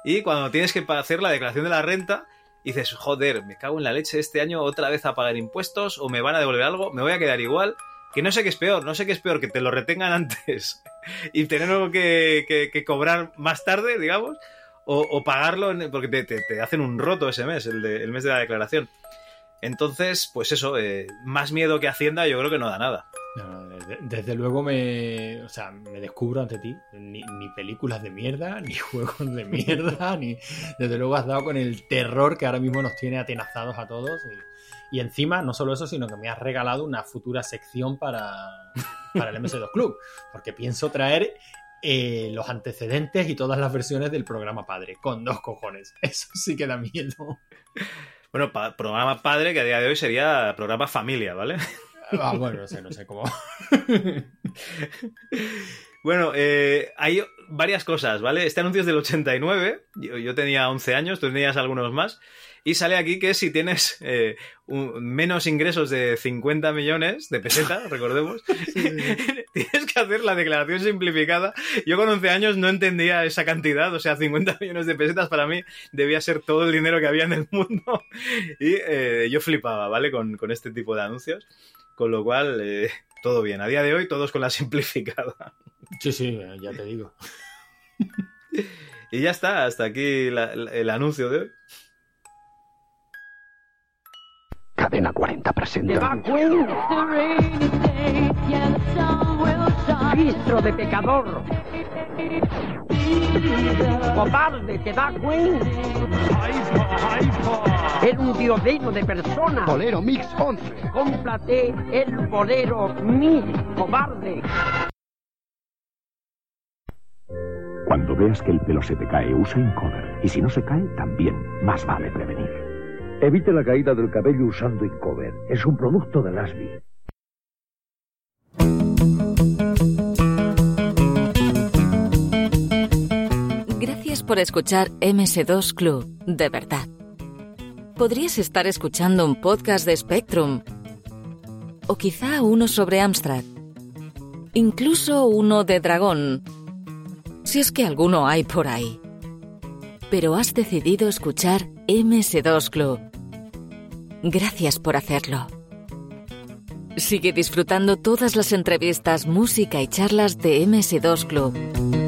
y cuando tienes que hacer la declaración de la renta y dices, joder, me cago en la leche este año otra vez a pagar impuestos o me van a devolver algo, me voy a quedar igual. Que no sé qué es peor, no sé qué es peor, que te lo retengan antes y tenerlo que, que- cobrar más tarde, digamos, o, o pagarlo porque te, te- te hacen un roto ese mes, el, de- el mes de la declaración. Entonces, pues eso, eh, más miedo que Hacienda yo creo que no da nada. No, desde, desde luego me, o sea, me descubro ante ti. Ni, ni películas de mierda, ni juegos de mierda, ni. Desde luego has dado con el terror que ahora mismo nos tiene atenazados a todos. Y, y encima, no solo eso, sino que me has regalado una futura sección para, para el MS2 Club. Porque pienso traer eh, los antecedentes y todas las versiones del programa padre, con dos cojones. Eso sí que da miedo. Bueno, pa- programa padre que a día de hoy sería programa familia, ¿vale? Ah, bueno, no sé, no sé cómo. Bueno, eh, hay varias cosas, ¿vale? Este anuncio es del 89, yo, yo tenía 11 años, tú tenías algunos más, y sale aquí que si tienes eh, un- menos ingresos de 50 millones de pesetas, recordemos, tienes que hacer la declaración simplificada. Yo con 11 años no entendía esa cantidad, o sea, 50 millones de pesetas para mí debía ser todo el dinero que había en el mundo, y eh, yo flipaba, ¿vale? Con, con este tipo de anuncios, con lo cual, eh, todo bien. A día de hoy, todos con la simplificada. Sí, sí, ya te digo. Y ya está, hasta aquí la- la- el anuncio de hoy. Cadena 40 presenta. Registro de pecador. Cobarde, ¿te da cuenta? Era un diodeno de personas. Bolero Mix 11. Cómprate el bolero Mix, cobarde. Cuando veas que el pelo se te cae, usa Incover. Y si no se cae, también. Más vale prevenir. Evite la caída del cabello usando Incover. Es un producto de Lasby. Por escuchar MS2 Club, de verdad. Podrías estar escuchando un podcast de Spectrum, o quizá uno sobre Amstrad, incluso uno de Dragón, si es que alguno hay por ahí. Pero has decidido escuchar MS2 Club. Gracias por hacerlo. Sigue disfrutando todas las entrevistas, música y charlas de MS2 Club.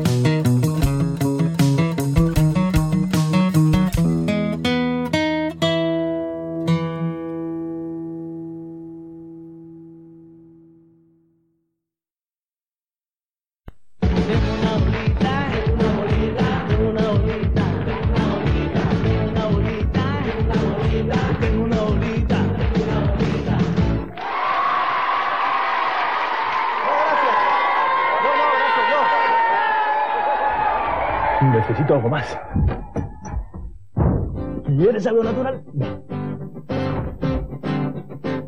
¿Quieres algo natural?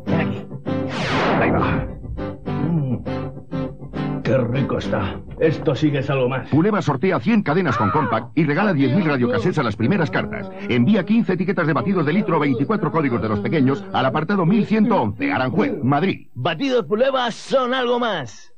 Ven aquí. Ahí va. Mm, Qué rico está. Esto sí que es algo más. Puleva sortea 100 cadenas con compact y regala 10.000 radiocassettes a las primeras cartas. Envía 15 etiquetas de batidos de litro o 24 códigos de los pequeños al apartado 1111, Aranjuez, Madrid. Batidos Puleva son algo más.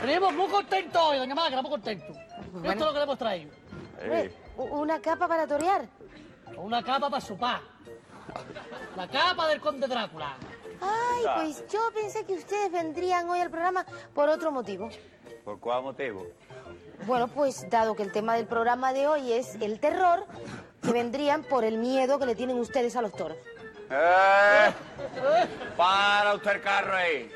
Venimos muy contentos hoy, doña Magra, muy contentos. Esto es lo que le hemos traído. U- ¿Una capa para torear? Una capa para su pa. La capa del conde Drácula. Ay, pues yo pensé que ustedes vendrían hoy al programa por otro motivo. ¿Por cuál motivo? Bueno, pues dado que el tema del programa de hoy es el terror, que vendrían por el miedo que le tienen ustedes a los toros. ¡Eh! Para usted el carro ahí.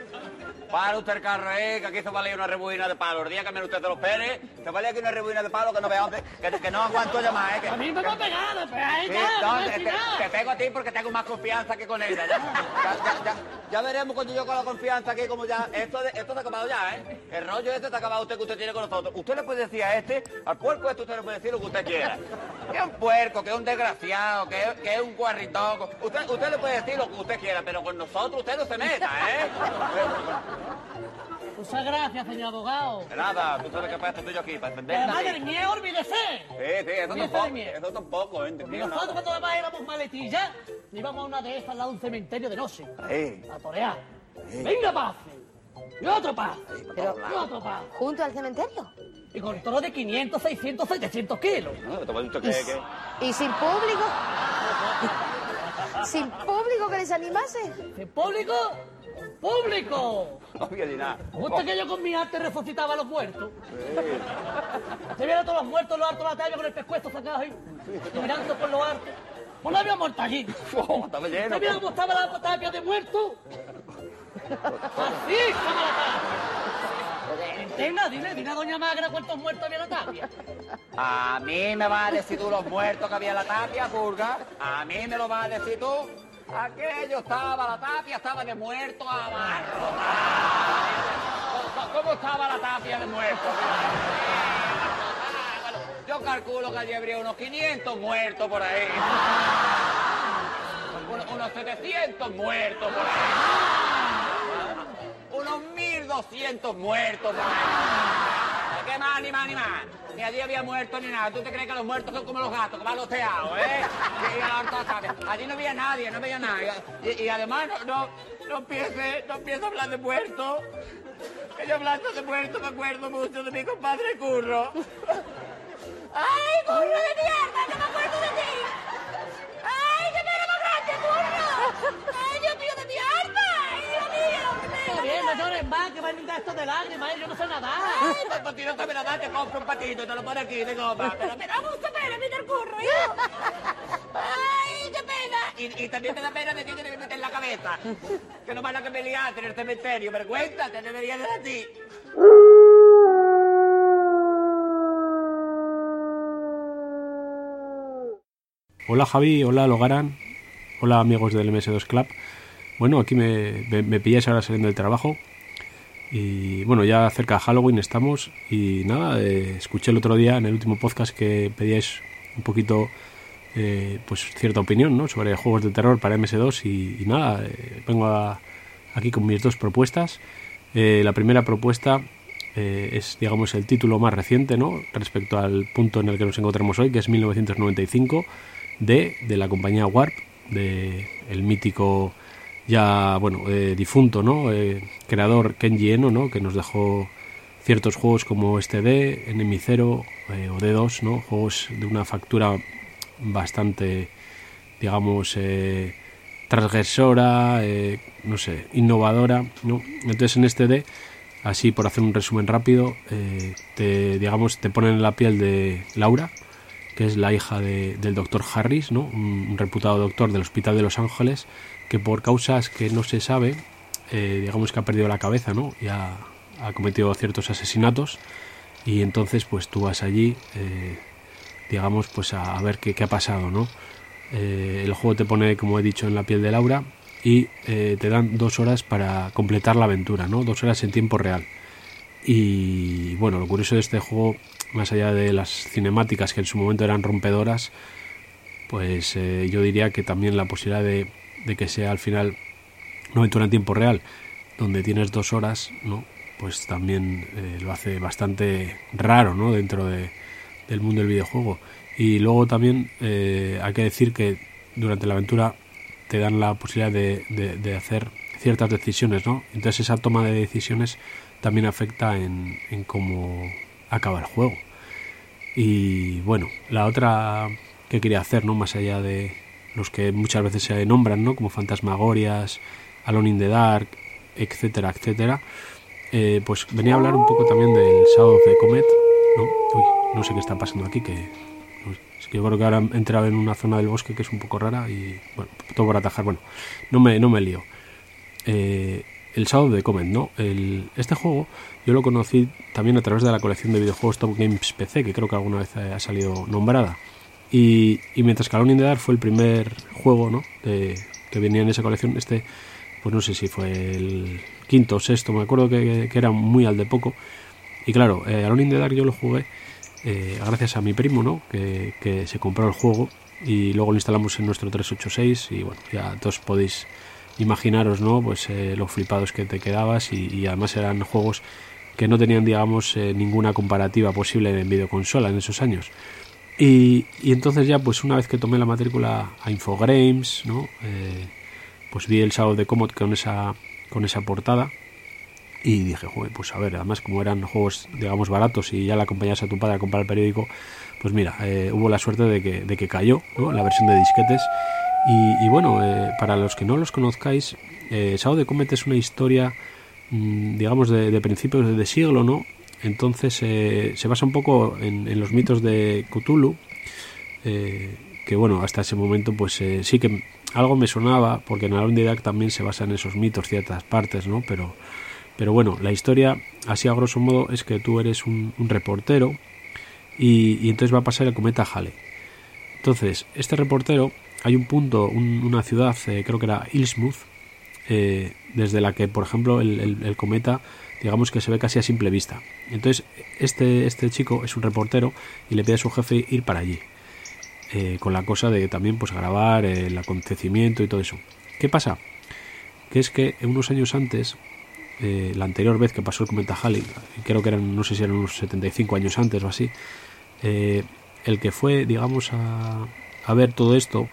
Para usted el carro ahí, que aquí se vale una rebobina de palo. El día que menos usted se lo espere, se vale aquí una rebobina de palo que no dónde, que, que no aguanto ya más, ¿eh? Que, A mí me va a pegar, ahí Sí, no, te, pego a ti porque tengo más confianza que con ella. Ya, ya, ya, ya- ya veremos cuando yo con la confianza aquí como ya. Esto, de- esto se ha acabado ya, ¿eh? El rollo este ha acabado usted que usted tiene con nosotros. Usted le puede decir a este, al puerco este, usted le puede decir lo que usted quiera. Que es un puerco, que es un desgraciado, que es, que es un guarritoco. Usted, usted le puede decir lo que usted quiera, pero con nosotros usted no se meta, ¿eh? Muchas gracias, señor abogado. De nada, tú sabes que para esto estoy yo aquí, para defender. Además del miedo, olvídese. Sí, sí, eso Olvídese tampoco, eso tampoco, ¿eh? Y Entendido, nosotros cuando además éramos maletillas, íbamos a una de estas al lado de un cementerio de noche. Eh. A torear. Venga, pase. Y otro pase. Pero- Y otro pase. ¿Junto al cementerio? Y con toro de 500, 600, 700 kilos. ¿Y, s- y sin público? ¿Sin público que les animase? ¿Sin público? ¡Público! No había ni nada. ¿Gusta que yo con mi arte resucitaba a los muertos? Se vieron todos los muertos, los hartos de la talla con el pescuezo sacado ahí, y mirando por los hartos. Pues no había muerto allí. estaba lleno. ¿Se vieron cómo estaba la tapia de muertos? Así estaba la tapia. Venga, dile, dile a Doña Magra cuántos muertos había en la tapia. A mí me vas a decir tú los muertos que había en la tapia, Purga. A mí me lo vas a decir tú. Aquello estaba, la tapia estaba de muerto a barro. ¿Cómo- ¿Cómo estaba la tapia de muerto? Yo calculo que allí habría unos 500 muertos por ahí. Unos, unos 700 muertos por ahí. Unos 1200 muertos por ahí. ¿Qué más, ni más, ni más? Ni allí había muertos ni nada. ¿Tú te crees que los muertos son como los gatos, que van loteados, eh? Y, a la. Allí no había nadie, no había nada. Y, además no, no, no empiece, no empiece a hablar de muertos. Que yo hablando de muertos me acuerdo mucho de mi compadre Curro. ¡Ay, Curro de mierda, que me acuerdo de ti! ¡Ay, qué pena más grande, Curro! Mira. no llores más, que va a inundar esto de lágrimas, eh, yo no sé nadar. Ay, pues no sabe nadar, te compro un patito y te lo pone aquí de goma. Pero me da mucha pena, mira el curro, yo. Ay, qué pena. Y, y también me da pena de ti que te meter en la cabeza. Que no van a que me liaste en el cementerio. Vergüenza, te debería de a ti. Hola Javi, hola Logaran, hola amigos del MS2 Club. Bueno, aquí me, me, pilláis ahora saliendo del trabajo. Y bueno, ya cerca de Halloween estamos. Y nada, eh, escuché el otro día en el último podcast que pedíais un poquito eh, pues cierta opinión ¿no? sobre juegos de terror para MS2. Y, nada, eh, vengo a- aquí con mis dos propuestas. Eh, la primera propuesta es, digamos, el título más reciente, ¿no? Respecto al punto en el que nos encontramos hoy, que es 1995, de, de la compañía Warp, de el mítico ya, bueno, eh, difunto, ¿no? Eh, creador Kenji Eno, ¿no? Que nos dejó ciertos juegos como este D, Enemy Zero eh, o D2, ¿no? Juegos de una factura bastante, digamos, eh, transgresora, eh, no sé, innovadora, ¿no? Entonces en este D, así por hacer un resumen rápido, eh, te, digamos, te ponen en la piel de Laura, que es la hija de- del doctor Harris, ¿no? un reputado doctor del Hospital de Los Ángeles, que por causas que no se sabe, eh, digamos que ha perdido la cabeza, ¿no? Y ha, ha cometido ciertos asesinatos. Y entonces, pues tú vas allí, eh, digamos, pues a, a ver qué, qué ha pasado, ¿no? Eh, el juego te pone, como he dicho, en la piel de Laura y eh, te dan dos horas para completar la aventura, ¿no? Dos horas en tiempo real. Y bueno, lo curioso de este juego, más allá de las cinemáticas que en su momento eran rompedoras, pues eh, yo diría que también la posibilidad de, de que sea al final una aventura en tiempo real, donde tienes dos horas, ¿no? Pues también eh, lo hace bastante raro, ¿no? Dentro de, del mundo del videojuego. Y luego también eh, hay que decir que durante la aventura te dan la posibilidad de, de- de hacer ciertas decisiones, ¿no? Entonces esa toma de decisiones también afecta en, en cómo acaba el juego. Y bueno, la otra que quería hacer, ¿no? Más allá de los que muchas veces se nombran, ¿no? Como Fantasmagorias, Alone in the Dark, etcétera, etcétera. eh, pues venía a hablar un poco también del Shadow of the Comet, ¿no? Uy, no sé qué está pasando aquí, que es que yo creo que ahora he entrado en una zona del bosque que es un poco rara y bueno, todo por atajar. Bueno, no me, no me lío. Eh, el Shadow of the Comet, ¿no? Este juego yo lo conocí también a través de la colección de videojuegos Top Games PC, que creo que alguna vez ha salido nombrada. Y, y mientras que Alone in the Dark fue el primer juego, ¿no? De- que venía en esa colección, este, pues no sé si fue el quinto o sexto, me acuerdo que, que era muy al de poco. Y claro, eh, Alone in the Dark yo lo jugué eh, gracias a mi primo, ¿no? Que, que se compró el juego y luego lo instalamos en nuestro 386 y bueno, ya todos podéis imaginaros, ¿no? Pues eh, los flipados que te quedabas y, y además eran juegos que no tenían, digamos, eh, ninguna comparativa posible en videoconsola en esos años. Y, y entonces ya, pues una vez que tomé la matrícula a Infogrames, ¿no? Eh, pues vi el Shadow de Comet con esa, con esa portada Y dije, joder, pues a ver, además como eran juegos, digamos, baratos y ya le acompañas a tu padre a comprar el periódico, pues mira, eh, hubo la suerte de que, de que cayó ¿no? la versión de disquetes. Y, y bueno, eh, para los que no los conozcáis, eh, Sao de Comet es una historia, mm, digamos, de principios de siglo, ¿no? Entonces eh, se basa un poco en, los mitos de Cthulhu, eh, que bueno, hasta ese momento pues eh, sí que algo me sonaba, porque en the Dark también se basa en esos mitos ciertas partes, ¿no? Pero, pero bueno, la historia, así a grosso modo, es que tú eres un, reportero y, entonces va a pasar el cometa Halley. Entonces, este reportero, hay un punto, un- una ciudad, creo que era Innsmouth, eh, desde la que, por ejemplo, el cometa, digamos que se ve casi a simple vista. Entonces, este, este chico es un reportero y le pide a su jefe ir para allí, eh, con la cosa de también pues grabar el acontecimiento y todo eso. ¿Qué pasa? Que es que unos años antes, eh, la anterior vez que pasó el cometa Halley, creo que eran, no sé si eran unos 75 años antes o así, eh, el que fue, digamos, a, a ver todo esto,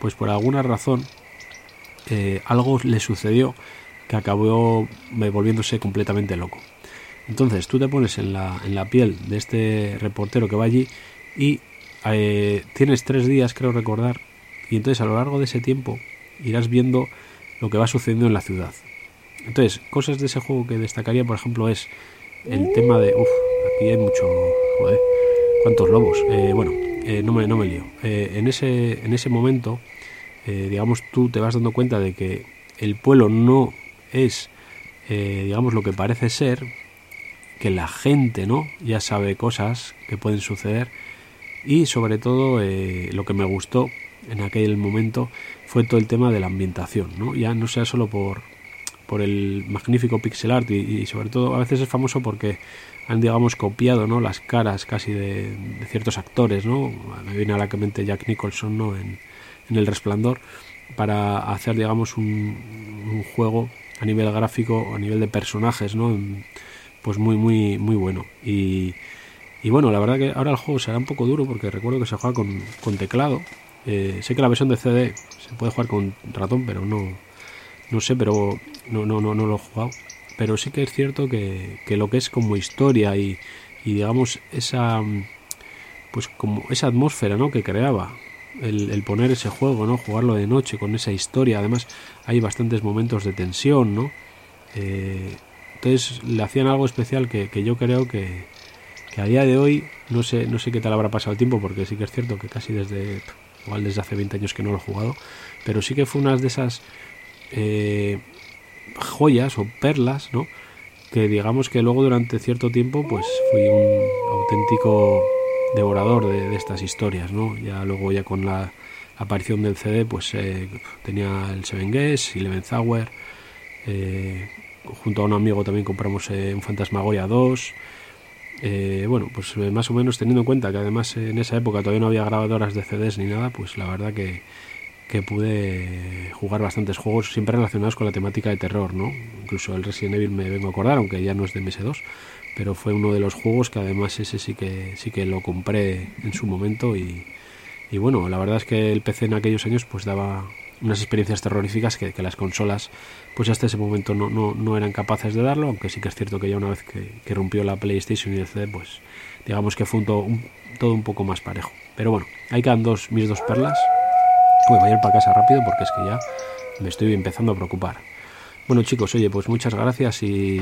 pues por alguna razón, algo le sucedió que acabó volviéndose completamente loco. Entonces tú te pones en la, en la piel de este reportero que va allí y eh, tienes tres días, creo recordar, y entonces a lo largo de ese tiempo irás viendo lo que va sucediendo en la ciudad. Entonces, cosas de ese juego que destacaría, por ejemplo, es el tema de... Uf, aquí hay mucho... Joder, ¿cuántos lobos? Eh, bueno, eh, no, me, no me lío. En, ese, en ese momento, digamos, tú te vas dando cuenta de que el pueblo no es, eh, digamos, lo que parece ser, que la gente, ¿no? Ya sabe cosas que pueden suceder y sobre todo eh, lo que me gustó en aquel momento fue todo el tema de la ambientación, ¿no? Ya no sea solo por, por el magnífico pixel art y, sobre todo a veces es famoso porque han digamos copiado no las caras casi de, ciertos actores no me viene a la mente Jack Nicholson no en, el Resplandor para hacer digamos un juego a nivel gráfico a nivel de personajes no pues muy muy muy bueno y, y bueno la verdad que ahora el juego será un poco duro porque recuerdo que se juega con, con teclado eh, sé que la versión de CD se puede jugar con ratón pero no no sé, pero no, no, no, no lo he jugado. Pero sí que es cierto que, que lo que es como historia y, y digamos esa pues como esa atmósfera ¿no? que creaba el, poner ese juego, ¿no? jugarlo de noche con esa historia. Además, hay bastantes momentos de tensión, ¿no? Eh, entonces le hacían algo especial que, que yo creo que, que a día de hoy no sé, no sé qué tal habrá pasado el tiempo, porque sí que es cierto que casi desde igual desde hace 20 años que no lo he jugado, pero sí que fue una de esas eh, joyas o perlas, ¿no? Que digamos que luego durante cierto tiempo pues fui un auténtico devorador de, estas historias, ¿no? Ya luego ya con la aparición del CD pues eh, tenía el Seven Guess, Eleven Hour, eh, junto a un amigo también compramos eh, un Fantasmagoria 2, eh, bueno, pues eh, más o menos teniendo en cuenta que además en esa época todavía no había grabadoras de CDs ni nada, pues la verdad que, que pude jugar bastantes juegos siempre relacionados con la temática de terror, ¿no? Incluso el Resident Evil me vengo a acordar, aunque ya no es de MS2, pero fue uno de los juegos que además ese sí que sí que lo compré en su momento y, y bueno, la verdad es que el PC en aquellos años pues daba unas experiencias terroríficas que, las consolas pues hasta ese momento no, no, no, eran capaces de darlo, aunque sí que es cierto que ya una vez que, rompió la PlayStation y el CD, pues digamos que fue un, todo un poco más parejo. Pero bueno, ahí quedan dos, mis dos perlas. Uy, voy a ir para casa rápido porque es que ya me estoy empezando a preocupar. Bueno chicos, oye, pues muchas gracias y...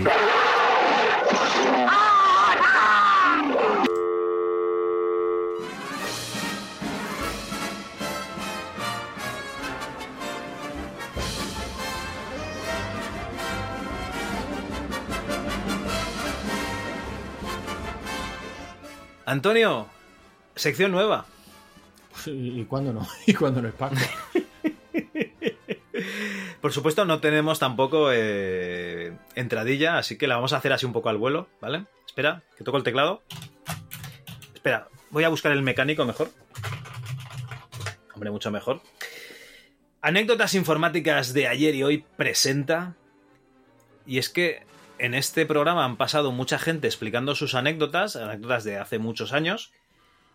Antonio, sección nueva. ¿Y cuándo no? ¿Y cuándo no es Paco? Por supuesto, no tenemos tampoco eh, entradilla, así que la vamos a hacer así un poco al vuelo, ¿vale? Espera, que toco el teclado. Espera, voy a buscar el mecánico mejor. Hombre, mucho mejor. Anécdotas informáticas de ayer y hoy presenta. Y es que en este programa han pasado mucha gente explicando sus anécdotas, anécdotas de hace muchos años,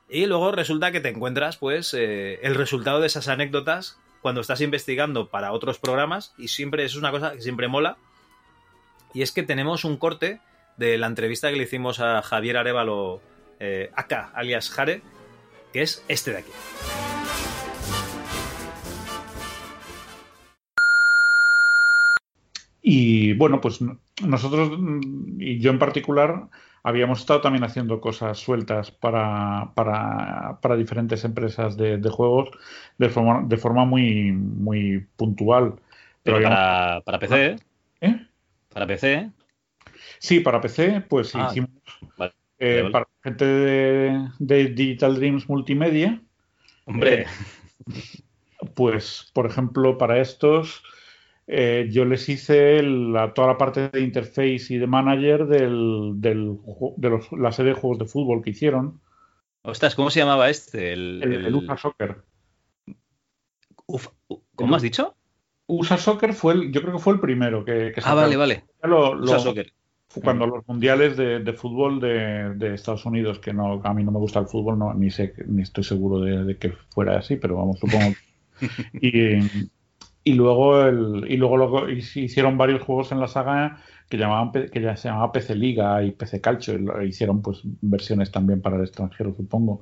y luego resulta que te encuentras, pues, eh, el resultado de esas anécdotas cuando estás investigando para otros programas, y siempre es una cosa que siempre mola. Y es que tenemos un corte de la entrevista que le hicimos a Javier Arevalo, eh, acá, alias Jare, que es este de aquí. Y bueno, pues nosotros, mm, y yo en particular, habíamos estado también haciendo cosas sueltas para, para, para diferentes empresas de, de juegos de forma, de forma muy, muy puntual. Pero habíamos- para, para PC, ¿Eh? Para PC. Sí, para PC, pues Ah, hicimos vale, eh, vale. para gente de, de Digital Dreams Multimedia. Hombre. eh, pues, por ejemplo, para estos, eh, yo les hice la, toda la parte de interface y de manager del, de los- la serie de juegos de fútbol que hicieron, Ostras, ¿cómo se llamaba este? El, el, el- el USA Soccer. ¿Cómo has dicho? USA Soccer fue el, yo creo que fue el primero que, que Ah, vale, vale. Lo- USA Soccer. Cuando los mundiales de, de fútbol de, de Estados Unidos, que no, a mí no me gusta el fútbol, no, ni sé, ni estoy seguro de, de que fuera así, pero vamos, supongo. y, y luego el, y luego lo- hicieron varios juegos en la saga que llamaban que ya se llamaba PC Liga y PC Calcio, y lo- hicieron pues versiones también para el extranjero, supongo.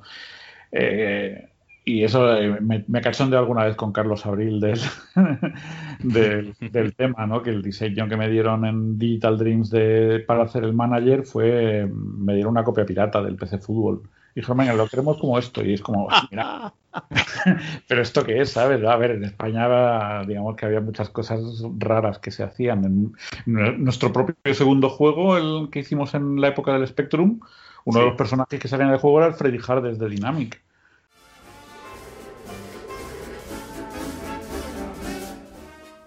Eh, y eso eh, me, me cachondeé alguna vez con Carlos Abril del, del, del tema, ¿no? Que el diseño que me dieron en Digital Dreams de, para hacer el manager fue, me dieron una copia pirata del PC Fútbol. Y dijeron, venga, lo queremos como esto. Y es como, mira, pero esto qué es, ¿sabes? A ver, en España, digamos que había muchas cosas raras que se hacían. En nuestro propio segundo juego, el que hicimos en la época del Spectrum, uno de los personajes que salían del juego era el Freddy Hardes de Dynamic.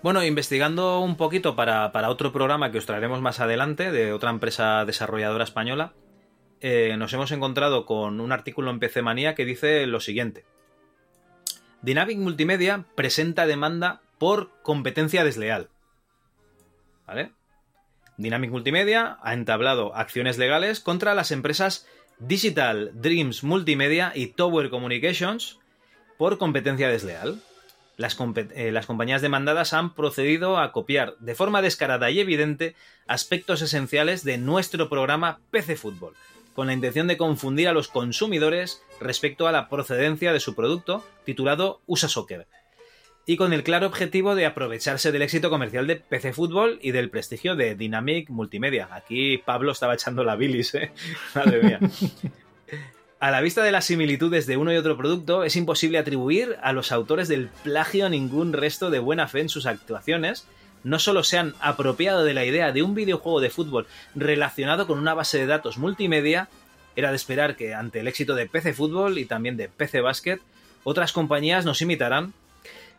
Bueno, investigando un poquito para, para otro programa que os traeremos más adelante, de otra empresa desarrolladora española, eh, nos hemos encontrado con un artículo en PC Manía que dice lo siguiente. Dynamic Multimedia presenta demanda por competencia desleal. ¿Vale? Dynamic Multimedia ha entablado acciones legales contra las empresas Digital Dreams Multimedia y Tower Communications por competencia desleal. Las, eh, las compañías demandadas han procedido a copiar de forma descarada y evidente aspectos esenciales de nuestro programa PC Fútbol, con la intención de confundir a los consumidores respecto a la procedencia de su producto, titulado USA Soccer, y con el claro objetivo de aprovecharse del éxito comercial de PC Fútbol y del prestigio de Dynamic Multimedia. Aquí Pablo estaba echando la bilis, ¿eh? Madre mía. A la vista de las similitudes de uno y otro producto, es imposible atribuir a los autores del plagio ningún resto de buena fe en sus actuaciones. No solo se han apropiado de la idea de un videojuego de fútbol relacionado con una base de datos multimedia, era de esperar que ante el éxito de PC Fútbol y también de PC Basket, otras compañías nos imitaran,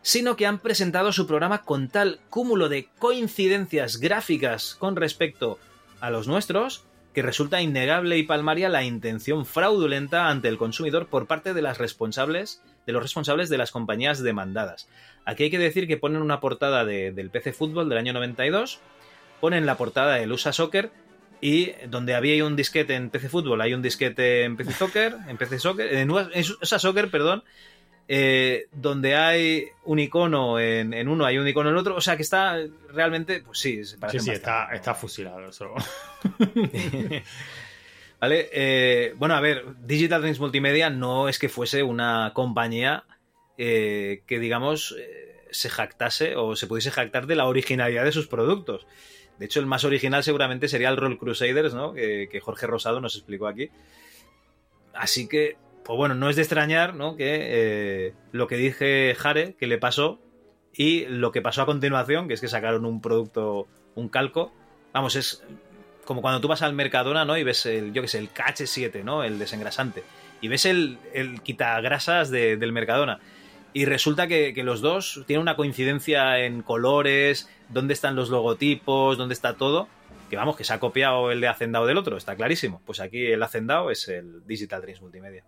sino que han presentado su programa con tal cúmulo de coincidencias gráficas con respecto a los nuestros, que resulta innegable y palmaria la intención fraudulenta ante el consumidor por parte de las responsables de los responsables de las compañías demandadas. Aquí hay que decir que ponen una portada de- del PC Fútbol del año 92, ponen la portada del USA Soccer y donde había un disquete en PC Fútbol hay un disquete en PC Soccer, en PC Soccer, en USA Soccer, perdón, eh, donde hay un icono en, en uno, hay un icono en el otro, o sea que está realmente, pues sí, se Sí, parecen sí, bastante. está, está fusilado eso. Vale, eh, bueno, a ver, Digital Dreams Multimedia no es que fuese una compañía eh, que, digamos, eh, se jactase o se pudiese jactar de la originalidad de sus productos. De hecho, el más original seguramente sería el Roll Crusaders, ¿no? Que, que Jorge Rosado nos explicó aquí. Así que, pues bueno, no es de extrañar, ¿no? Que eh, lo que dije Jare, que le pasó, y lo que pasó a continuación, que es que sacaron un producto, un calco. Vamos, es como cuando tú vas al Mercadona, ¿no? Y ves el, yo qué sé, el KH7, ¿no? El desengrasante. Y ves el, el quitagrasas de- del Mercadona. Y resulta que, que los dos tienen una coincidencia en colores, dónde están los logotipos, dónde está todo. Que vamos, que se ha copiado el de Hacendado del otro, está clarísimo. Pues aquí el Hacendado es el Digital Dreams Multimedia.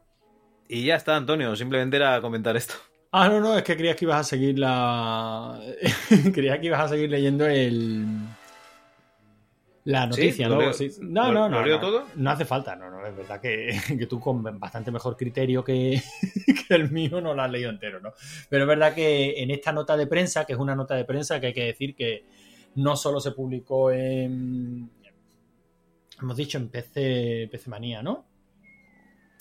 Y ya está, Antonio, simplemente era comentar esto. Ah, no, no, es que creías que ibas a seguir la. creías que ibas a seguir leyendo el. La noticia, ¿Lo ¿no? Sí. No, no, no. no. todo? No hace falta, no, no. Es verdad que, que tú con bastante mejor criterio que, que el mío no lo has leído entero, ¿no? Pero es verdad que en esta nota de prensa, que es una nota de prensa que hay que decir que no solo se publicó en, hemos dicho en PC, PC Manía, ¿no?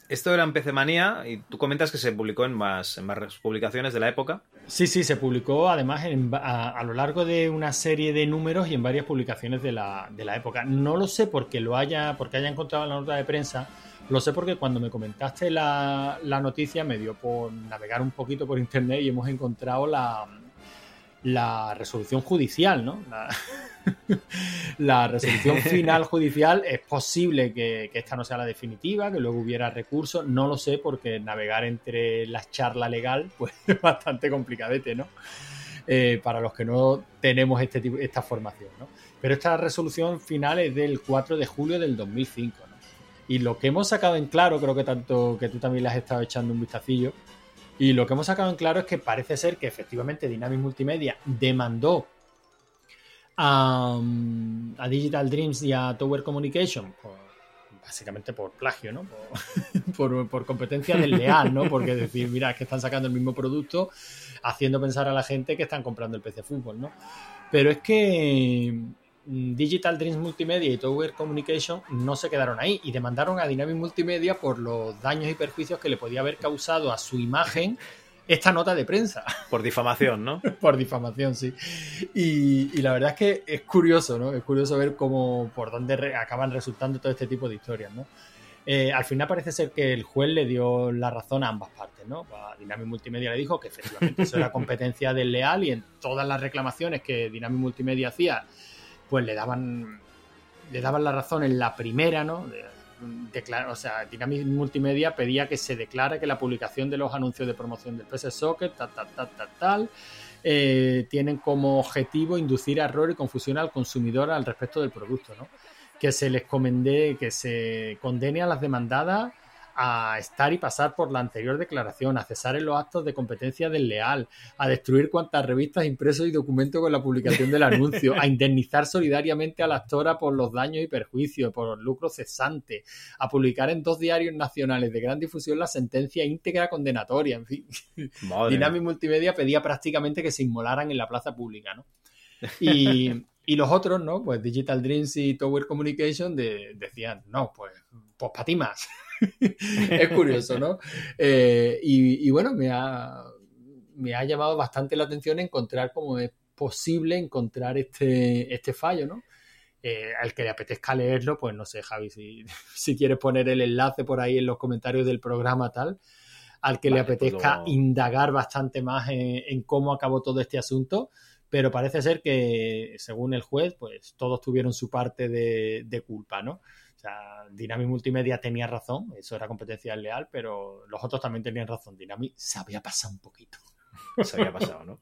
Esto era en PC Manía y tú comentas que se publicó en más, en más publicaciones de la época. Sí, sí, se publicó además en- a, lo largo de una serie de números y en varias publicaciones de la, de la época. No lo sé porque lo haya, porque haya encontrado en la nota de prensa. Lo sé porque cuando me comentaste la, la noticia me dio por navegar un poquito por internet y hemos encontrado la, la resolución judicial, ¿no? La, la resolución final judicial es posible que, que esta no sea la definitiva, que luego hubiera recursos, no lo sé porque navegar entre la charla legal pues es bastante complicadete, ¿no? Eh, para los que no tenemos este tipo, esta formación, ¿no? Pero esta resolución final es del 4 de julio del 2005, ¿no? Y lo que hemos sacado en claro, creo que tanto que tú también le has estado echando un vistacillo, y lo que hemos sacado en claro es que parece ser que efectivamente Dynamic Multimedia demandó a, a Digital Dreams y a Tower Communication básicamente por plagio, ¿no? Por, por- por competencia desleal, ¿no? Porque decir, mira, es que están sacando el mismo producto haciendo pensar a la gente que están comprando el PC Fútbol, ¿no? Pero es que mm, Digital Dreams Multimedia y Tower Communication no se quedaron ahí y demandaron a Dynamic Multimedia por los daños y perjuicios que le podía haber causado a su imagen esta nota de prensa. Por difamación, ¿no? por difamación, sí. Y, y la verdad es que es curioso, ¿no? Es curioso ver cómo, por dónde re- acaban resultando todo este tipo de historias, ¿no? Eh, al final parece ser que el juez le dio la razón a ambas partes, ¿no? A Dynamic Multimedia le dijo que efectivamente eso era competencia desleal y en todas las reclamaciones que Dynamic Multimedia hacía, pues le daban le daban la razón en la primera, ¿no? De- o sea, Dynamic Multimedia pedía que se declara que la publicación de los anuncios de promoción del PS Soccer, tal, tal, tal, tal, tal, tienen como objetivo inducir error y confusión al consumidor al respecto del producto, ¿no? Que se les comende, que se condene a las demandadas a estar y pasar por la anterior declaración, a cesar en los actos de competencia desleal, a destruir cuantas revistas, impresos y documentos con la publicación del anuncio, a indemnizar solidariamente a la actora por los daños y perjuicios, por lucro cesante, a publicar en dos diarios nacionales de gran difusión la sentencia íntegra condenatoria, en fin. Madre Dynamic Multimedia pedía prácticamente que se inmolaran en la plaza pública, ¿no? Y, y los otros, ¿no? Pues Digital Dreams y Tower Communication de- decían, no, pues, pues para ti más. es curioso, ¿no? Eh, y, y bueno, me ha, me ha llamado bastante la atención encontrar cómo es posible encontrar este, este fallo, ¿no? Eh, al que le apetezca leerlo, pues no sé, Javi, si, si quieres poner el enlace por ahí en los comentarios del programa tal, al que le Vale, pues apetezca indagar bastante más en, en cómo acabó todo este asunto, pero parece ser que, según el juez, pues todos tuvieron su parte de, de culpa, ¿no? Sea, Dynamic Multimedia tenía razón, eso era competencia leal, pero los otros también tenían razón. Dynamic se había pasado un poquito. Se había pasado, ¿no?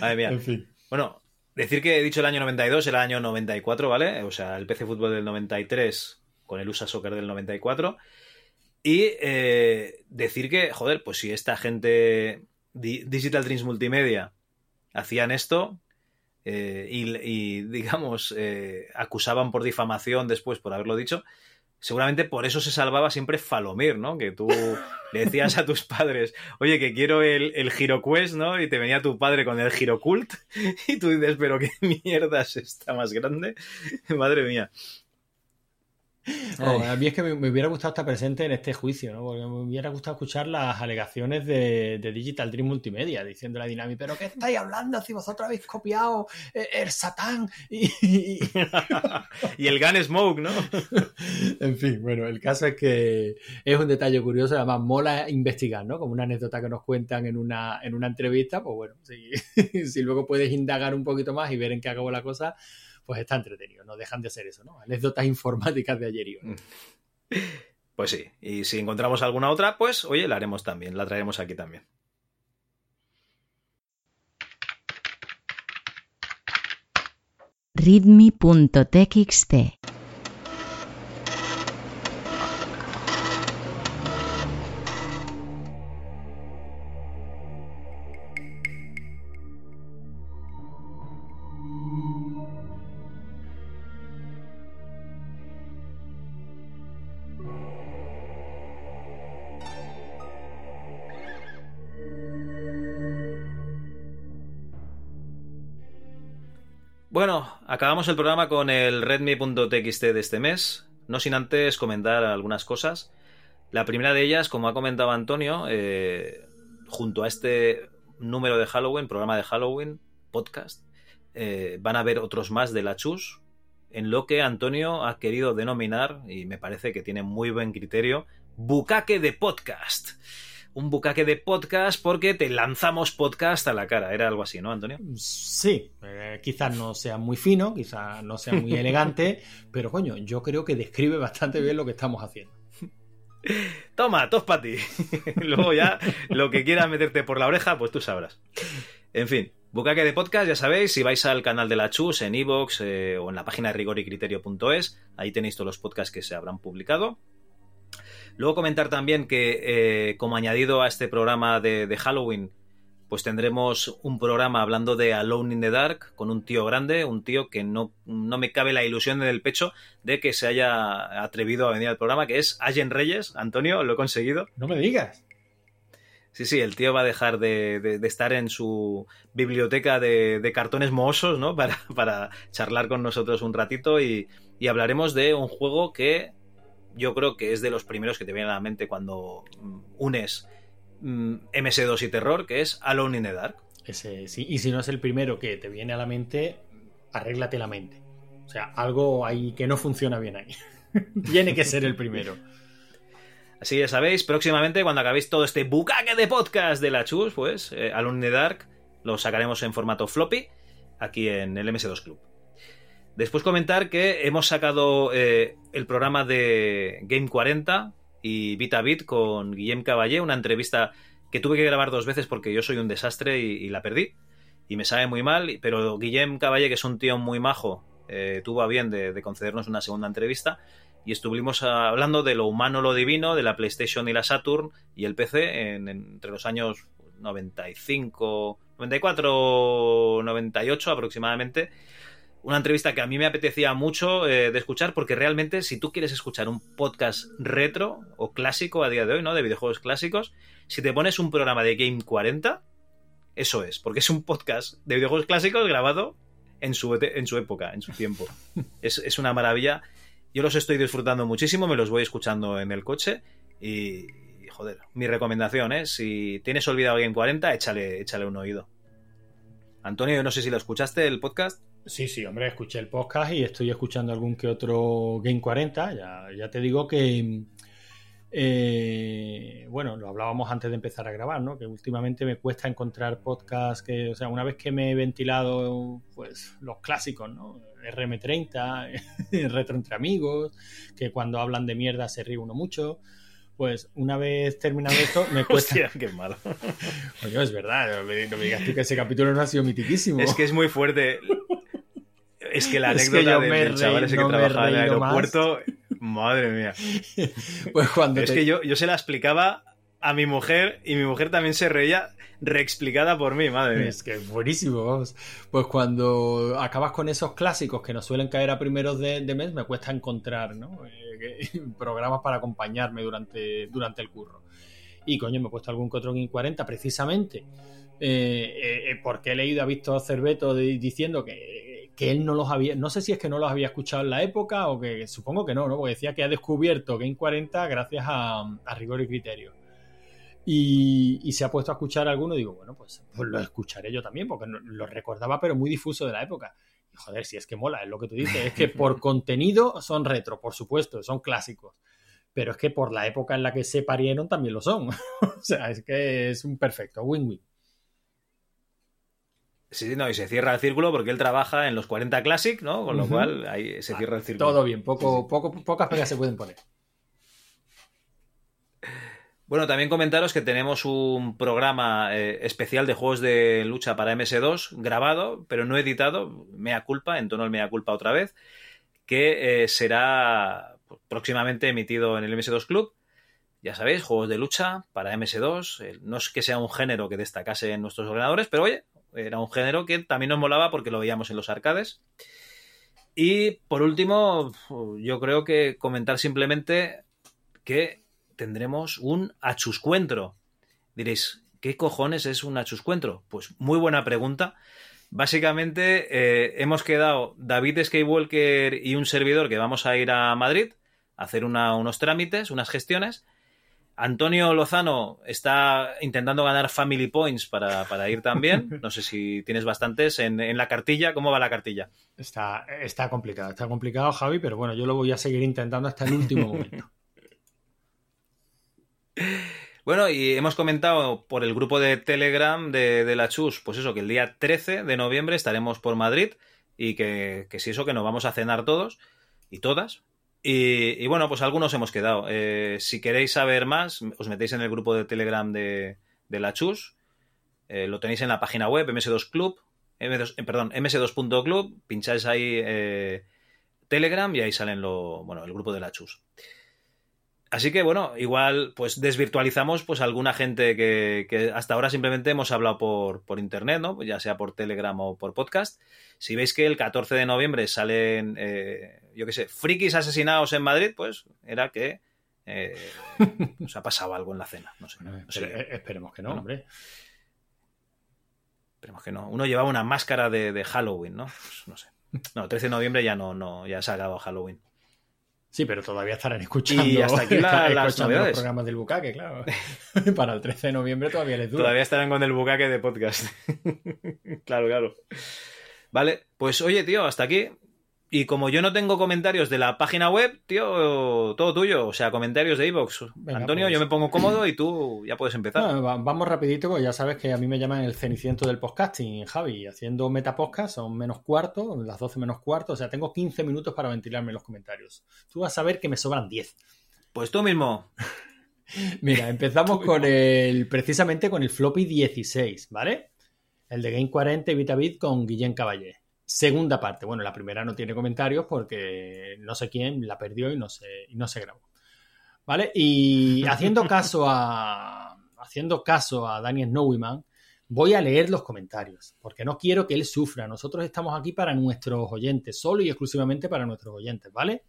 Madre mía. En fin. Bueno, decir que he dicho el año 92, el año 94, ¿vale? O sea, el PC Fútbol del 93 con el USA Soccer del 94. Y eh, decir que, joder, pues si esta gente, Di- Digital Dreams Multimedia, hacían esto eh, y, digamos, eh, acusaban por difamación después por haberlo dicho, seguramente por eso se salvaba siempre Falomir, ¿no? Que tú le decías a tus padres, oye, que quiero el, el GiroQuest, ¿no? Y te venía tu padre con el GiroCult y tú dices, pero qué mierda es esta más grande. Madre mía. No, a mí es que me, me hubiera gustado estar presente en este juicio, ¿no? Porque me hubiera gustado escuchar las alegaciones de, de Digital Dream Multimedia, diciéndole a Dynamic, pero ¿qué estáis hablando si vosotros habéis copiado eh, el Satán? Y, y- y el Gun Smoke, ¿no? en fin, bueno, el caso es que es un detalle curioso, además mola investigar, ¿no? Como una anécdota que nos cuentan en una, en una entrevista, pues bueno, si, si luego puedes indagar un poquito más y ver en qué acabó la cosa, pues está entretenido, no dejan de ser eso, ¿no? Anécdotas informáticas de ayer y hoy. Pues sí, y si encontramos alguna otra, pues oye, la haremos también, la traeremos aquí también. readme.txt Bueno, acabamos el programa con el redmi.txt de este mes, no sin antes comentar algunas cosas. La primera de ellas, como ha comentado Antonio, eh, junto a este número de Halloween, programa de Halloween, podcast, eh, van a haber otros más de la Chus, en lo que Antonio ha querido denominar, y me parece que tiene muy buen criterio, bucaque de podcast. Un bucaque de podcast porque te lanzamos podcast a la cara. Era algo así, ¿no, Antonio? Sí, eh, quizás no sea muy fino, quizás no sea muy elegante, pero coño, yo creo que describe bastante bien lo que estamos haciendo. Toma, tos para ti. Luego ya lo que quieras meterte por la oreja, pues tú sabrás. En fin, bucaque de podcast, ya sabéis, si vais al canal de la Chus en iVoox eh, o en la página de rigoricriterio.es, ahí tenéis todos los podcasts que se habrán publicado. Luego comentar también que eh, como añadido a este programa de, de Halloween, pues tendremos un programa hablando de Alone in the Dark con un tío grande, un tío que no, no, me cabe la ilusión en el pecho de que se haya atrevido a venir al programa, que es Allen Reyes. Antonio, lo he conseguido. No me digas. Sí, sí, el tío va a dejar de, de, de estar en su biblioteca de, de cartones mohosos, ¿no? Para, para, charlar con nosotros un ratito y, y hablaremos de un juego que yo creo que es de los primeros que te viene a la mente cuando unes MS2 y terror, que es Alone in the Dark. Ese, sí, y si no es el primero que te viene a la mente, arréglate la mente. O sea, algo ahí que no funciona bien ahí. Tiene que ser el primero. Así ya sabéis, próximamente, cuando acabéis todo este bucaque de podcast de la Chus, pues eh, Alone in the Dark lo sacaremos en formato floppy aquí en el MS2 Club. Después comentar que hemos sacado eh, el programa de Game 40 y Bit a Bit con Guillem Caballé, una entrevista que tuve que grabar dos veces porque yo soy un desastre y, la perdí. Y me sabe muy mal, pero Guillem Caballé, que es un tío muy majo, eh, tuvo a bien de, de, concedernos una segunda entrevista y estuvimos hablando de lo humano, lo divino, de la PlayStation y la Saturn y el PC en, entre los años 95, 94, 98 aproximadamente una entrevista que a mí me apetecía mucho eh, de escuchar porque realmente si tú quieres escuchar un podcast retro o clásico a día de hoy, ¿no? De videojuegos clásicos, si te pones un programa de Game 40, eso es, porque es un podcast de videojuegos clásicos grabado en su, en su época, en su tiempo. es, es una maravilla. Yo los estoy disfrutando muchísimo, me los voy escuchando en el coche y, joder, mi recomendación es, ¿eh? si tienes olvidado Game 40, échale, échale un oído. Antonio, yo no sé si lo escuchaste el podcast. Sí, sí, hombre, escuché el podcast y estoy escuchando algún que otro Game 40. Ya, ya te digo que, eh, bueno, lo hablábamos antes de empezar a grabar, ¿no? Que últimamente me cuesta encontrar podcasts que, o sea, una vez que me he ventilado, pues, los clásicos, ¿no? RM30, Retro entre amigos, que cuando hablan de mierda se ríe uno mucho. Pues una vez terminado esto, me cuesta. Hostia, qué malo. Oye, es verdad, no me, no me digas tú que ese capítulo no ha sido mitiquísimo. Es que es muy fuerte. Es que la anécdota es que del, del chaval ese no que trabajaba en el aeropuerto, más. madre mía. Pues cuando es te... que yo, yo se la explicaba a mi mujer y mi mujer también se reía reexplicada por mí, madre mía. Es que es buenísimo, vamos. Pues cuando acabas con esos clásicos que nos suelen caer a primeros de, de mes, me cuesta encontrar, ¿no? Eh, programas para acompañarme durante, durante el curro. Y coño, me he puesto algún en 40 precisamente. Eh, eh, porque he leído a Víctor Cerveto de, diciendo que, que, él no los había, no sé si es que no los había escuchado en la época o que supongo que no, ¿no? Porque decía que ha descubierto Game 40 gracias a, a rigor y criterio. Y, y, se ha puesto a escuchar alguno, digo, bueno, pues, pues, lo escucharé yo también, porque lo recordaba, pero muy difuso de la época. Y joder, si es que mola, es lo que tú dices, es que por contenido son retro, por supuesto, son clásicos. Pero es que por la época en la que se parieron también lo son. o sea, es que es un perfecto win-win. Sí, no, y se cierra el círculo porque él trabaja en los 40 Classic, ¿no? Con lo uh -huh. cual ahí se cierra el círculo. Todo bien, poco, poco, pocas pegas se pueden poner. Bueno, también comentaros que tenemos un programa eh, especial de juegos de lucha para MS2 grabado, pero no editado, mea culpa, en tono el mea culpa otra vez, que eh, será próximamente emitido en el MS2 Club. Ya sabéis, juegos de lucha para MS2. Eh, no es que sea un género que destacase en nuestros ordenadores, pero oye, era un género que también nos molaba porque lo veíamos en los arcades. Y por último, yo creo que comentar simplemente que tendremos un achuscuentro. Diréis, ¿qué cojones es un achuscuentro? Pues muy buena pregunta. Básicamente eh, hemos quedado David Skywalker y un servidor que vamos a ir a Madrid a hacer unos trámites, unas gestiones. Antonio Lozano está intentando ganar Family Points para, para ir también. No sé si tienes bastantes en, en la cartilla. ¿Cómo va la cartilla? Está, está complicado, está complicado, Javi, pero bueno, yo lo voy a seguir intentando hasta el último momento. Bueno, y hemos comentado por el grupo de Telegram de, de la Chus, pues eso, que el día 13 de noviembre estaremos por Madrid y que, que si eso, que nos vamos a cenar todos y todas. Y, y bueno, pues algunos hemos quedado. Eh, si queréis saber más, os metéis en el grupo de Telegram de, de la Chus. Eh, lo tenéis en la página web, MS2 Club, M2, eh, perdón, ms2.club, pincháis ahí eh, Telegram y ahí salen lo, bueno, el grupo de la Chus. Así que bueno, igual pues desvirtualizamos pues alguna gente que, que hasta ahora simplemente hemos hablado por, por internet, ¿no? Ya sea por Telegram o por podcast. Si veis que el 14 de noviembre salen, eh, yo qué sé, frikis asesinados en Madrid, pues era que eh, os ha pasado algo en la cena. No sé. no sé. Espere- esperemos que no, hombre. Esperemos que no. Uno llevaba una máscara de, de Halloween, ¿no? Pues no sé. No, 13 de noviembre ya no, no, ya se ha acabado Halloween. Sí, pero todavía estarán escuchando, Y hasta aquí la- escuchando las los novedades. programas del bucaque, claro. Para el 13 de noviembre todavía les dura. Todavía estarán con el bucaque de podcast. claro, claro. Vale, pues oye, tío, hasta aquí. Y como yo no tengo comentarios de la página web, tío, todo tuyo. O sea, comentarios de iVoox. Antonio, pues. yo me pongo cómodo y tú ya puedes empezar. No, vamos rapidito, porque ya sabes que a mí me llaman el ceniciento del podcasting, Javi. Haciendo metapodcast son menos cuarto, las 12 menos cuarto, o sea, tengo 15 minutos para ventilarme los comentarios. Tú vas a ver que me sobran 10. Pues tú mismo. Mira, empezamos con el, precisamente con el floppy 16, ¿vale? El de Game 40 y Vitabit con Guillén Caballé. Segunda parte. Bueno, la primera no tiene comentarios porque no sé quién la perdió y no se, y no se grabó. ¿Vale? Y haciendo caso a. Haciendo caso a Daniel Snowyman, voy a leer los comentarios. Porque no quiero que él sufra. Nosotros estamos aquí para nuestros oyentes, solo y exclusivamente para nuestros oyentes, ¿vale?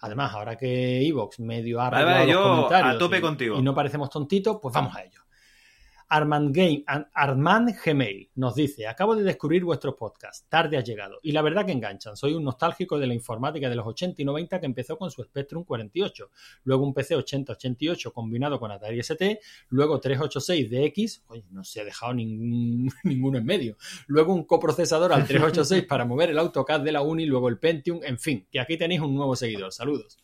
Además, ahora que Evox medio ha Vale, arreglado vale, los yo comentarios a tope y- contigo. y no parecemos tontitos, pues vamos a ello. Armand, Game, Ar- Armand Gmail nos dice, acabo de descubrir vuestros podcasts, tarde has llegado, y la verdad que enganchan, soy un nostálgico de la informática de los 80 y 90 que empezó con su Spectrum 48, luego un PC 8088 combinado con Atari ST, luego 386 DX, oye, no se ha dejado ningún, ninguno en medio, luego un coprocesador al 386 para mover el AutoCAD de la Uni, luego el Pentium, en fin, que aquí tenéis un nuevo seguidor, saludos.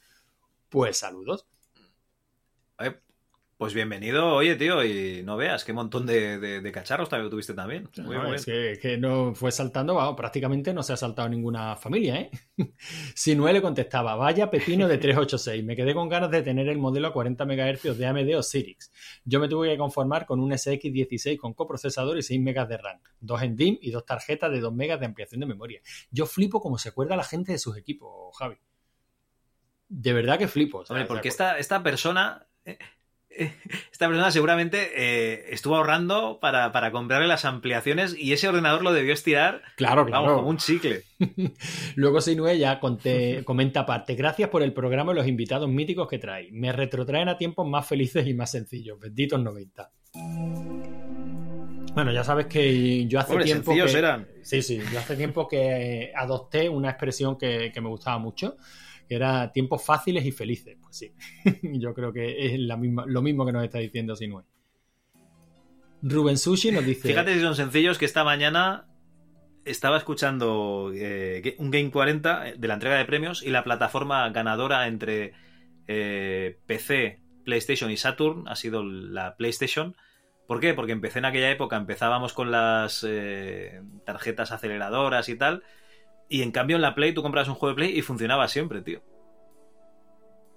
Pues saludos. Eh, Pues bienvenido, oye, tío, y no veas qué montón de, de- de cacharros también tuviste también. Muy No, es que, que no fue saltando, vamos, prácticamente no se ha saltado ninguna familia, ¿eh? Sinue le contestaba, vaya pepino de 386, me quedé con ganas de tener el modelo a 40 MHz de AMD o Cyrix. Yo me tuve que conformar con un SX16 con coprocesador y 6 MB de RAM, dos en DIM y dos tarjetas de 2 MB de ampliación de memoria. Yo flipo como se acuerda la gente de sus equipos, Javi. De verdad que flipo. o sea, Hombre, porque esta, esta persona. Esta persona seguramente eh, estuvo ahorrando para, para comprarle las ampliaciones y ese ordenador lo debió estirar Claro, vamos, claro. como un chicle. Luego Sinue ya conté- comenta aparte, gracias por el programa y los invitados míticos que trae. Me retrotraen a tiempos más felices y más sencillos. Benditos 90. Bueno, ya sabes que yo hace Hombre, tiempo que... eran. Sí, sí, yo hace tiempo que adopté una expresión que, que me gustaba mucho, que era tiempos fáciles y felices. Pues sí, yo creo que es lo mismo que nos está diciendo Sinue. Rubén Sushi nos dice... Fíjate si son sencillos que esta mañana estaba escuchando eh, un Game 40 de la entrega de premios y la plataforma ganadora entre eh, PC, PlayStation y Saturn ha sido la PlayStation. ¿Por qué? Porque empecé en aquella época, empezábamos con las eh, tarjetas aceleradoras y tal. Y en cambio en la Play tú compras un juego de Play y funcionaba siempre, tío.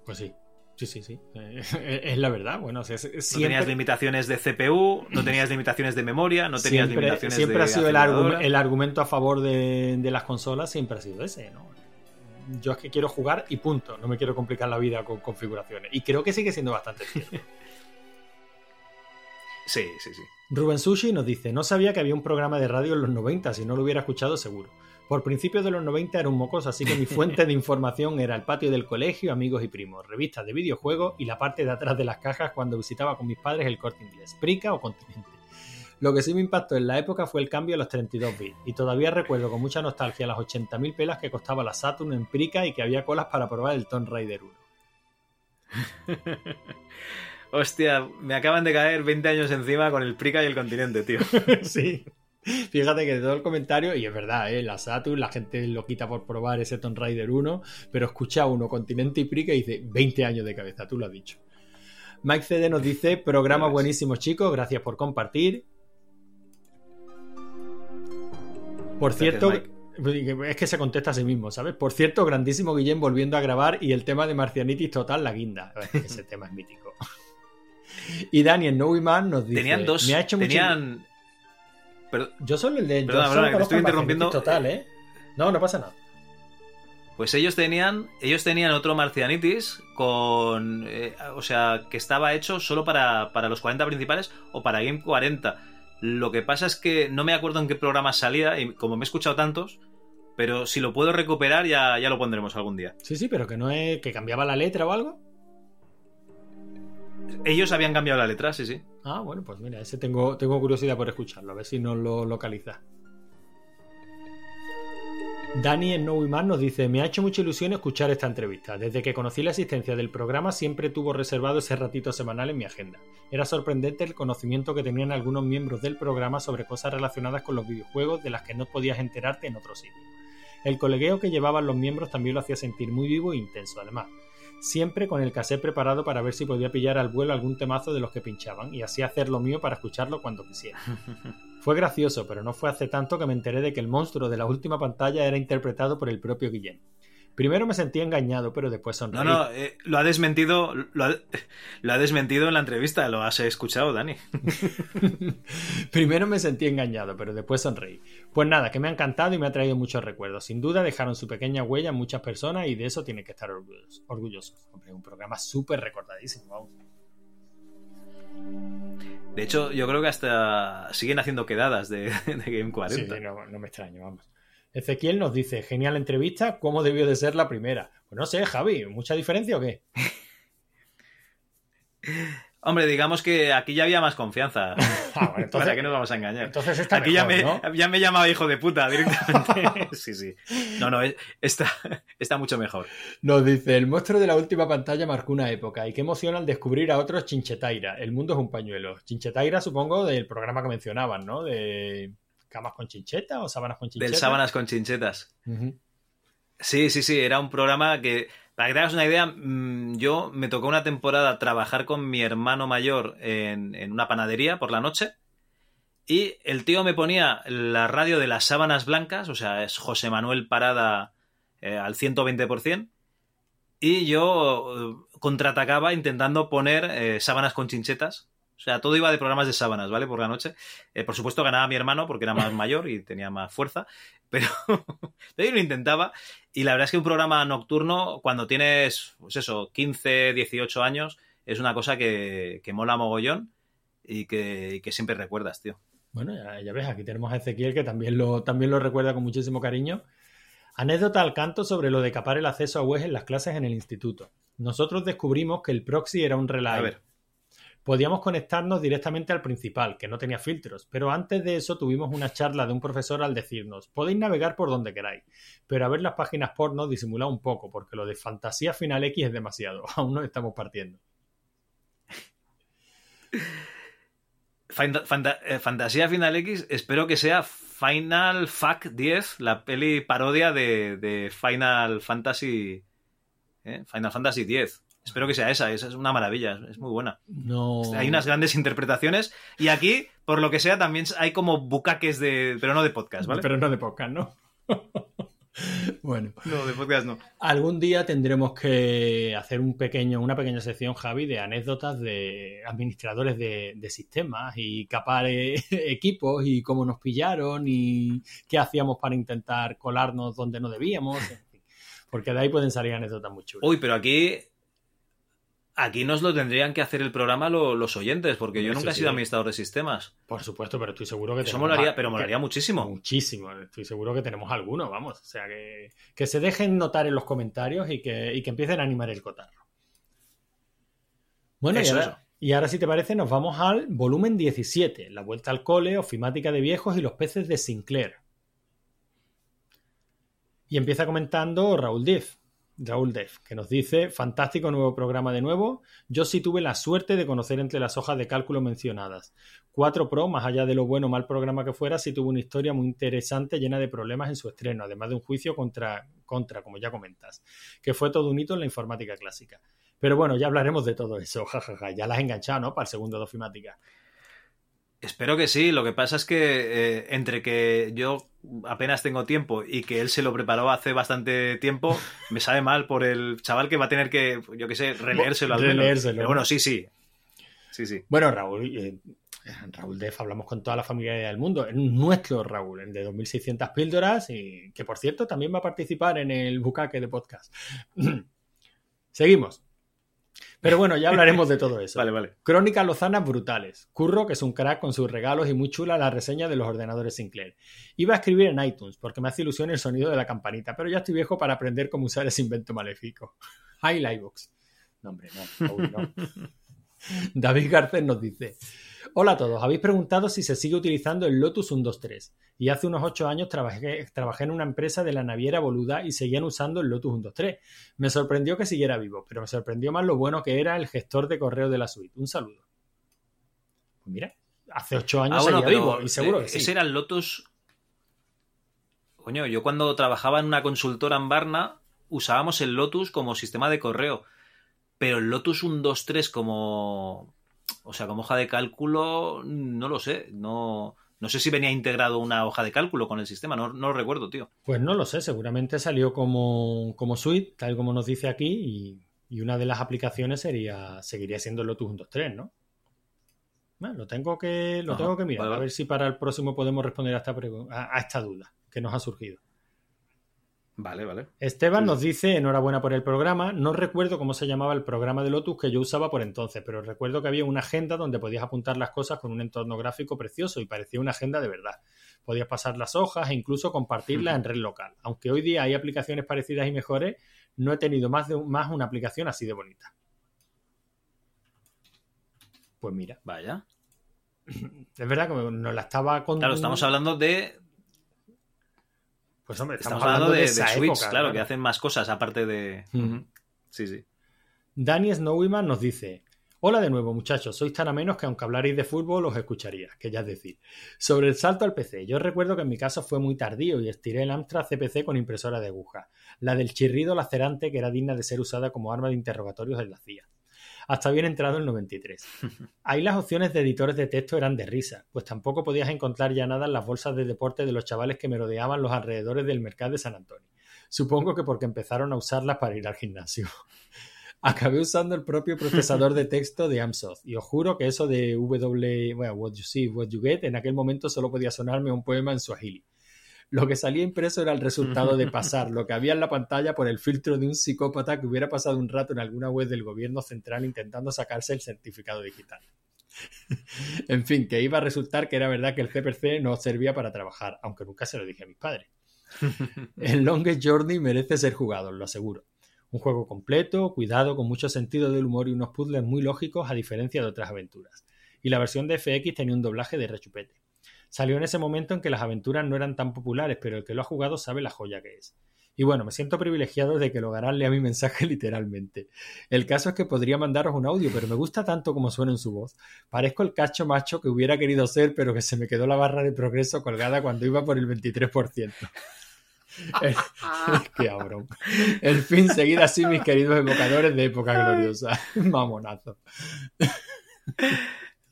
Pues sí, sí, sí, sí. Eh, es la verdad. Bueno, o sea, es- No siempre, tenías limitaciones de CPU, no tenías limitaciones de memoria, no tenías siempre, limitaciones siempre de ha sido el argumento a favor de, de las consolas, siempre ha sido ese, ¿no? Yo es que quiero jugar y punto. No me quiero complicar la vida con configuraciones. Y creo que sigue siendo bastante cierto. Sí, sí, sí. Rubén Sushi nos dice, no sabía que había un programa de radio en los 90, si no lo hubiera escuchado seguro. Por principios de los 90 era un mocoso, así que mi fuente de información era el patio del colegio, amigos y primos, revistas de videojuegos y la parte de atrás de las cajas cuando visitaba con mis padres el corte inglés, Prica o Continente. Lo que sí me impactó en la época fue el cambio a los 32 bits. Y todavía recuerdo con mucha nostalgia las 80.000 pelas que costaba la Saturn en Prica y que había colas para probar el Tomb Raider 1. Hostia, me acaban de caer 20 años encima con el Prica y el continente, tío. sí. Fíjate que de todo el comentario, y es verdad, ¿eh? la Saturn, la gente lo quita por probar ese Tomb Raider 1, pero escucha uno, Continente y Prica, y dice 20 años de cabeza, tú lo has dicho. Mike CD nos dice, programa buenísimo chicos, gracias por compartir. Por Gracias, cierto, Mike. es que se contesta a sí mismo, ¿sabes? Por cierto, grandísimo Guillén volviendo a grabar y el tema de Marcianitis total, la guinda. Ese tema es mítico. Y Daniel Nowiman nos dice, Tenían dos. me ha hecho mucho- tenían. Pero- Yo solo el de... yo Perdona, solo perdona, que estoy interrumpiendo. Total, ¿eh? No, no pasa nada. Pues ellos tenían, ellos tenían otro Marcianitis con, eh, o sea, que estaba hecho solo para, para los 40 principales o para Game 40. Lo que pasa es que no me acuerdo en qué programa salía y como me he escuchado tantos, pero si lo puedo recuperar ya, ya lo pondremos algún día. Sí, sí, pero que no es... que cambiaba la letra o algo. Ellos habían cambiado la letra, sí, sí. Ah, bueno, pues mira, ese tengo, tengo curiosidad por escucharlo, a ver si nos lo localiza. Dani en No Way Man nos dice, me ha hecho mucha ilusión escuchar esta entrevista. Desde que conocí la existencia del programa siempre tuvo reservado ese ratito semanal en mi agenda. Era sorprendente el conocimiento que tenían algunos miembros del programa sobre cosas relacionadas con los videojuegos de las que no podías enterarte en otro sitio. El colegueo que llevaban los miembros también lo hacía sentir muy vivo e intenso, además. Siempre con el cassette preparado para ver si podía pillar al vuelo algún temazo de los que pinchaban y así hacer lo mío para escucharlo cuando quisiera. Fue gracioso, pero no fue hace tanto que me enteré de que el monstruo de la última pantalla era interpretado por el propio Guillén. Primero me sentí engañado, pero después sonreí. No, no, eh, lo ha desmentido, lo ha, lo ha desmentido en la entrevista, lo has escuchado, Dani. Primero me sentí engañado, pero después sonreí. Pues nada, que me ha encantado y me ha traído muchos recuerdos. Sin duda dejaron su pequeña huella en muchas personas y de eso tiene que estar orgullosos. orgullosos. Hombre, un programa súper recordadísimo. vamos. De hecho, yo creo que hasta siguen haciendo quedadas de, de Game 40. Sí, no, no me extraño, vamos. Ezequiel nos dice, genial entrevista, ¿cómo debió de ser la primera? Pues no sé, Javi, ¿mucha diferencia o qué? Hombre, digamos que aquí ya había más confianza. Ah, bueno, entonces- ¿Para qué nos vamos a engañar? Entonces está aquí mejor, ya, me, ¿no? ya me llamaba hijo de puta directamente. sí, sí. No, no, es- está, está mucho mejor. Nos dice, el monstruo de la última pantalla marcó una época y qué emoción al descubrir a otros Chinchetaira. El mundo es un pañuelo. Chinchetaira supongo del programa que mencionaban, ¿no? De camas con chincheta o sábanas con chincheta. Del sábanas con chinchetas. Sí, sí, sí, era un programa que, para que te hagas una idea, mm, yo me tocó una temporada trabajar con mi hermano mayor en, en una panadería por la noche y el tío me ponía la radio de las sábanas blancas, o sea, es José Manuel Parada eh, al 120%, y yo eh, contraatacaba intentando poner eh, sábanas con chinchetas. O sea, todo iba de programas de sábanas, ¿vale? Por la noche. Eh, por supuesto ganaba mi hermano porque era más mayor y tenía más fuerza, pero, pero yo lo intentaba. Y la verdad es que un programa nocturno, cuando tienes, pues eso, 15, 18 años, es una cosa que, que mola mogollón y que, y que siempre recuerdas, tío. Bueno, ya, ya ves, aquí tenemos a Ezequiel que también lo, también lo recuerda con muchísimo cariño. Anécdota al canto sobre lo de capar el acceso a webs en las clases en el instituto. Nosotros descubrimos que el proxy era un relay. A ver. Podíamos conectarnos directamente al principal, que no tenía filtros, pero antes de eso tuvimos una charla de un profesor al decirnos, podéis navegar por donde queráis, pero a ver las páginas porno disimula un poco, porque lo de fantasía final X es demasiado, aún nos estamos partiendo. Eh, Fantasía Final X, espero que sea Final Fuck 10, la peli parodia de, de Final Fantasy. ¿eh? Final Fantasy 10. Espero que sea esa, esa es una maravilla, es muy buena. No. Hay unas grandes interpretaciones y aquí, por lo que sea, también hay como bucaques de. pero no de podcast, ¿vale? Pero no de podcast, ¿no? bueno. No, de podcast no. Algún día tendremos que hacer un pequeño, una pequeña sección, Javi, de anécdotas de administradores de, de sistemas y capar eh, equipos y cómo nos pillaron y qué hacíamos para intentar colarnos donde no debíamos. en fin. Porque de ahí pueden salir anécdotas muy chulas. Uy, pero aquí. Aquí nos lo tendrían que hacer el programa lo- los oyentes, porque yo Eso nunca he sí. sido administrador de sistemas. Por supuesto, pero estoy seguro que Eso tenemos molaría, a- pero molaría muchísimo. Muchísimo. Estoy seguro que tenemos alguno, vamos. O sea, que, que se dejen notar en los comentarios y que, y que empiecen a animar el cotarro. Bueno, y Eso, ahora, eso. Y ahora, si te parece, nos vamos al volumen 17, La Vuelta al Cole, Ofimática de Viejos y los peces de Sinclair. Y empieza comentando Raúl Def, Raúl Def, que nos dice, fantástico nuevo programa de nuevo. Yo sí tuve la suerte de conocer entre las hojas de cálculo mencionadas. 4 Pro, más allá de lo bueno o mal programa que fuera, sí tuvo una historia muy interesante llena de problemas en su estreno, además de un juicio contra, contra como ya comentas, que fue todo un hito en la informática clásica. Pero bueno, ya hablaremos de todo eso, jajaja. Ya las has enganchado, ¿no? Para el segundo de ofimática. Espero que sí. Lo que pasa es que eh, entre que yo apenas tengo tiempo y que él se lo preparó hace bastante tiempo, me sabe mal por el chaval que va a tener que, yo qué sé, releérselo al menos. Releérselo. Pero bueno, sí, sí. Sí, sí. Bueno, Raúl, eh, Raúl Def, hablamos con toda la familia del mundo. Es nuestro Raúl, el de 2600 píldoras, y que por cierto también va a participar en el bucaque de podcast. Seguimos. Pero bueno, ya hablaremos de todo eso. Vale, vale. Crónicas lozanas brutales. Curro, que es un crack con sus regalos y muy chula la reseña de los ordenadores Sinclair. Iba a escribir en iTunes porque me hace ilusión el sonido de la campanita, pero ya estoy viejo para aprender cómo usar ese invento maléfico. Hi, Livebox. No, hombre, no. David Garcés nos dice: Hola a todos, habéis preguntado si se sigue utilizando el Lotus 123 y hace unos 8 años trabajé, trabajé en una empresa de la naviera Boluda y seguían usando el Lotus 123. Me sorprendió que siguiera vivo, pero me sorprendió más lo bueno que era el gestor de correo de la suite. Un saludo. Pues mira, hace 8 años Ah, bueno, seguía vivo y seguro que eh, sí. Ese era el Lotus. Coño, yo cuando trabajaba en una consultora en Varna usábamos el Lotus como sistema de correo. Pero el Lotus 123 como. O sea, como hoja de cálculo, no lo sé. No, no sé si venía integrado una hoja de cálculo con el sistema, no, no lo recuerdo, tío. Pues no lo sé, seguramente salió como, como suite, tal como nos dice aquí, y, y una de las aplicaciones sería seguiría siendo el Lotus 123, ¿no? Bueno, lo tengo que, lo Ajá, tengo que mirar, vale, a ver si para el próximo podemos responder a esta, a, a esta duda que nos ha surgido. Vale, vale. Esteban nos dice, enhorabuena por el programa. No recuerdo cómo se llamaba el programa de Lotus que yo usaba por entonces, pero recuerdo que había una agenda donde podías apuntar las cosas con un entorno gráfico precioso y parecía una agenda de verdad. Podías pasar las hojas e incluso compartirlas en red local. Aunque hoy día hay aplicaciones parecidas y mejores, no he tenido más, de, más una aplicación así de bonita. Pues mira, Vaya. es verdad que nos la estaba contando. Claro, estamos hablando de. Pues hombre, Estamos, estamos, hablando de, de esa Switch, época, claro, que hacen más cosas aparte de. Sí, sí. Dani Snowyman nos dice: Hola de nuevo, muchachos. Sois tan amenos que aunque hablarais de fútbol os escucharía, que ya es decir. Sobre el salto al PC, yo recuerdo que en mi caso fue muy tardío y estiré el Amstrad CPC con impresora de aguja, la del chirrido lacerante que era digna de ser usada como arma de interrogatorios en la CIA. Hasta bien entrado el 93. Ahí las opciones de editores de texto eran de risa, pues tampoco podías encontrar ya nada en las bolsas de deporte de los chavales que merodeaban los alrededores del mercado de San Antonio. Supongo que porque empezaron a usarlas para ir al gimnasio. Acabé usando el propio procesador de texto de Amsoft y os juro que eso de W, bueno, what you see, what you get, en aquel momento solo podía sonarme un poema en Swahili. Lo que salía impreso era el resultado de pasar lo que había en la pantalla por el filtro de un psicópata que hubiera pasado un rato en alguna web del gobierno central intentando sacarse el certificado digital. en fin, que iba a resultar que era verdad que el CPC no servía para trabajar, aunque nunca se lo dije a mis padres. El Longest Journey merece ser jugado, lo aseguro. Un juego completo, cuidado, con mucho sentido del humor y unos puzzles muy lógicos a diferencia de otras aventuras. Y la versión de FX tenía un doblaje de rechupete. Salió en ese momento en que las aventuras no eran tan populares, pero el que lo ha jugado sabe la joya que es. Y bueno, me siento privilegiado de que Logarán lea mi mensaje literalmente. El caso es que podría mandaros un audio, pero me gusta tanto como suena en su voz. Parezco el cacho macho que hubiera querido ser, pero que se me quedó la barra de progreso colgada cuando iba por el 23%. El- Qué cabrón. El fin, seguid así, mis queridos evocadores de época gloriosa. Mamonazo.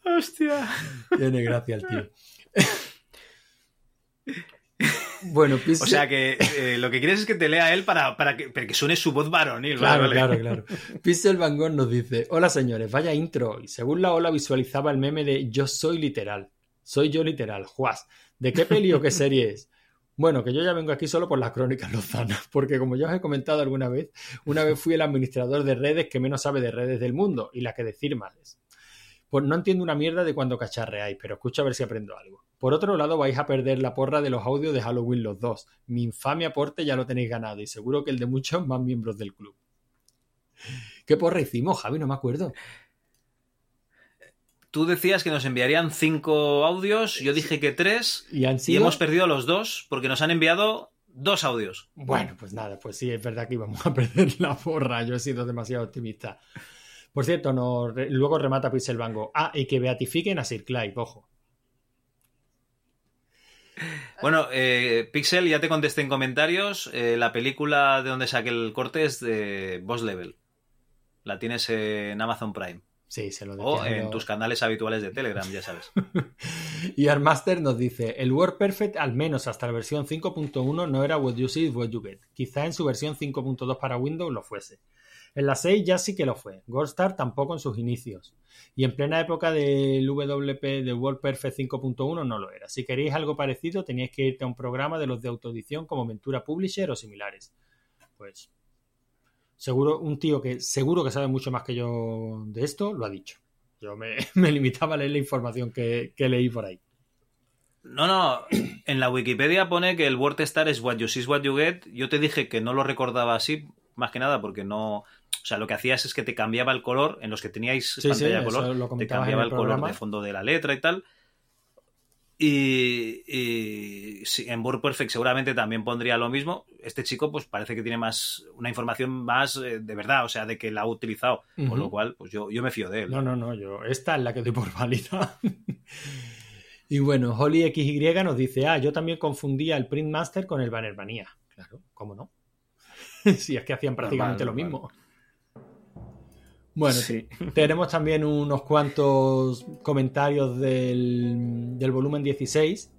Hostia. Tiene gracia el tío. Bueno, Pixel- O sea que eh, lo que quieres es que te lea él para, para, que, para que suene su voz varonil. Claro, vale, claro, claro. Pixel Van Gogh nos dice: Hola señores, vaya intro. Y según la ola visualizaba el meme de Yo soy literal. Soy yo literal, Juas. ¿De qué peli o qué serie es? Bueno, que yo ya vengo aquí solo por las crónicas lozanas, porque como ya os he comentado alguna vez, una vez fui el administrador de redes que menos sabe de redes del mundo y la que decir más es. Pues no entiendo una mierda de cuando cacharreáis, pero escucha a ver si aprendo algo. Por otro lado, vais a perder la porra de los audios de Halloween los dos. Mi infame aporte ya lo tenéis ganado y seguro que el de muchos más miembros del club. ¿Qué porra hicimos, Javi? No me acuerdo. tú decías que nos enviarían cinco audios, yo dije que tres, ¿Y han sido? hemos perdido los dos porque nos han enviado dos audios. Bueno, pues nada, pues sí, es verdad que íbamos a perder la porra. Yo he sido demasiado optimista. Por cierto, nos, luego remata Pixelbango. Ah, y que beatifiquen a Sir Clive, ojo. Bueno, eh, Pixel, ya te contesté en comentarios. eh, la película de donde saqué el corte es de Boss Level. La tienes en Amazon Prime. Sí, se lo O en tus canales habituales de Telegram, ya sabes. Y Armaster nos dice, el WordPerfect al menos hasta la versión 5.1 no era what you see is what you get. Quizá en su versión 5.2 para Windows lo fuese. En la 6 ya sí que lo fue. Goldstar tampoco en sus inicios. Y en plena época del WP de WordPerfect 5.1 no lo era. Si queréis algo parecido teníais que irte a un programa de los de autoedición como Ventura Publisher o similares. Pues seguro, un tío que seguro que sabe mucho más que yo de esto, lo ha dicho. Yo me, limitaba a leer la información que, leí por ahí. No, no, en la Wikipedia pone que el WordStar es what you see what you get. Yo te dije que no lo recordaba así, más que nada porque no... O sea, lo que hacías es que te cambiaba el color, en los que teníais Sí, pantalla sí, de color, te cambiaba el, el color de fondo de la letra y tal. Y, y sí, en WordPerfect seguramente también pondría lo mismo. Este chico, pues parece que tiene más una información más eh, de verdad, o sea, de que la ha utilizado. Con Ujú. lo cual, pues yo, yo me fío de él. No, no, no, yo. Esta es la que doy por válida. y bueno, Holly XY nos dice: Ah, yo también confundía el Print Master con el Banner Manía. Claro, ¿cómo no? si es que hacían prácticamente Normal, lo normal. mismo. Bueno, Sí. tenemos también unos cuantos comentarios del, del volumen 16,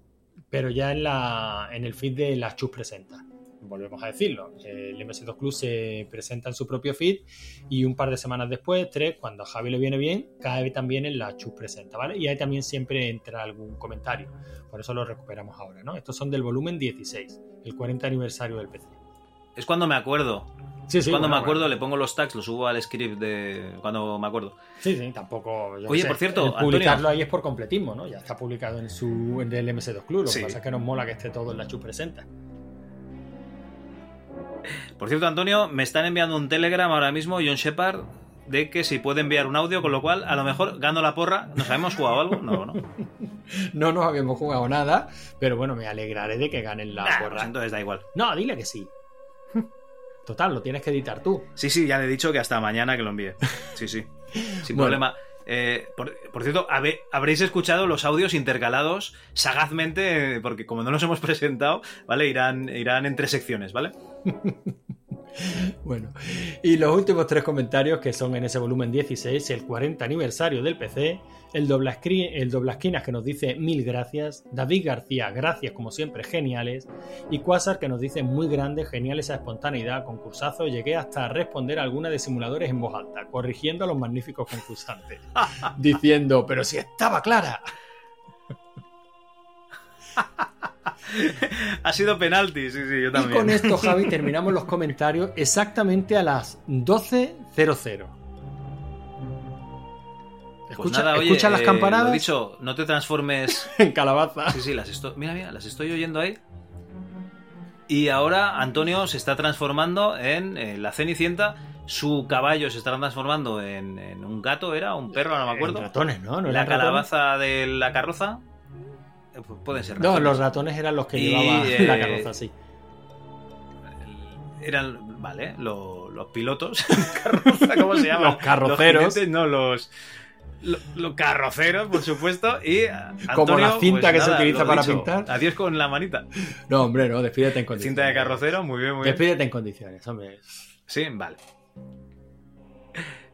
pero ya en, la, en el feed de la Chus Presenta. Volvemos a decirlo, el MS2 Club se presenta en su propio feed y un par de semanas después, tres, cuando a Javi le viene bien, cae también en la Chus Presenta, ¿vale? Y ahí también siempre entra algún comentario, por eso lo recuperamos ahora, ¿no? Estos son del volumen 16, el 40 aniversario del PC. Es cuando me acuerdo. Sí, sí, cuando bueno, me acuerdo, bueno. le pongo los tags, los subo al script de cuando me acuerdo. Sí, sí, tampoco. yo Oye, sé, por cierto, publicarlo Antonio. ahí es por completismo, ¿no? Ya está publicado en su en el MS2 Club. Lo Sí. que pasa es que nos mola que esté todo en la Chu Presenta. Por cierto, Antonio, me están enviando un telegram ahora mismo, John Shepard, de que si puede enviar un audio, con lo cual a lo mejor gano la porra. ¿Nos habíamos jugado algo? No, no. No nos habíamos jugado nada, pero bueno, me alegraré de que ganen la Nah, porra. pues entonces da igual. No, dile que sí. Total, lo tienes que editar tú. Sí, sí, ya le he dicho que hasta mañana que lo envíe. Sí, sí. Sin Bueno. problema. Eh, por, por cierto, habe- habréis escuchado los audios intercalados sagazmente, porque como no los hemos presentado, ¿vale? Irán, irán en tres secciones, ¿vale? Bueno, y los últimos tres comentarios que son en ese volumen 16, el 40 aniversario del PC, el dobla, escri- el dobla esquinas que nos dice mil gracias, David García, gracias como siempre, geniales, y Quasar que nos dice muy grande, genial esa espontaneidad, concursazo, llegué hasta a responder a alguna de simuladores en voz alta, corrigiendo a los magníficos concursantes, diciendo, pero si estaba clara. Ha sido penalti, sí, sí, yo Y también. con esto, Javi, terminamos los comentarios exactamente a las 12.00. Pues Escucha, nada, oye, escucha las eh, campanadas Lo dicho, no te transformes. en calabaza. Sí, sí, las estoy. Mira, mira, las estoy oyendo ahí. Y ahora Antonio se está transformando en eh, la Cenicienta. Su caballo se está transformando en, en un gato, ¿era? ¿Un perro? No me acuerdo. En ratones, ¿no? ¿No la calabaza de la carroza. Pu- Pueden ser No, ratones. los ratones eran los que Y, llevaba eh, la carroza, sí. Eran, vale, lo- los pilotos. Carroza, ¿Cómo se llaman? Los carroceros. Los jinetes, no, los. lo- Los carroceros, por supuesto, y Como la cinta pues que se utiliza para dicho, pintar. Adiós con la manita. No, hombre, no, despídete en condiciones. Cinta de carrocero, muy bien, muy bien. Despídete en condiciones, hombre. Sí, vale.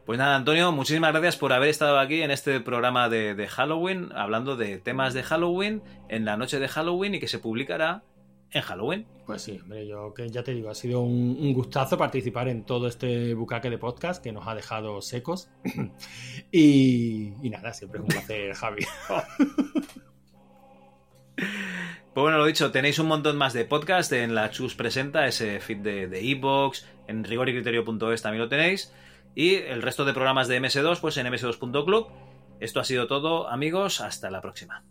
Pues nada, Antonio, muchísimas gracias por haber estado aquí en este programa de, de Halloween, hablando de temas de Halloween, en la noche de Halloween y que se publicará en Halloween. Pues sí, hombre, yo que ya te digo, ha sido un, un gustazo participar en todo este bucaque de podcast que nos ha dejado secos. y, y nada, siempre es un placer, Javi. Pues bueno, lo dicho, tenéis un montón más de podcast en la Chus Presenta, ese feed de de iVoox, en rigoricriterio.es también lo tenéis, y el resto de programas de MS2, pues en ms2.club. Esto ha sido todo, amigos, hasta la próxima.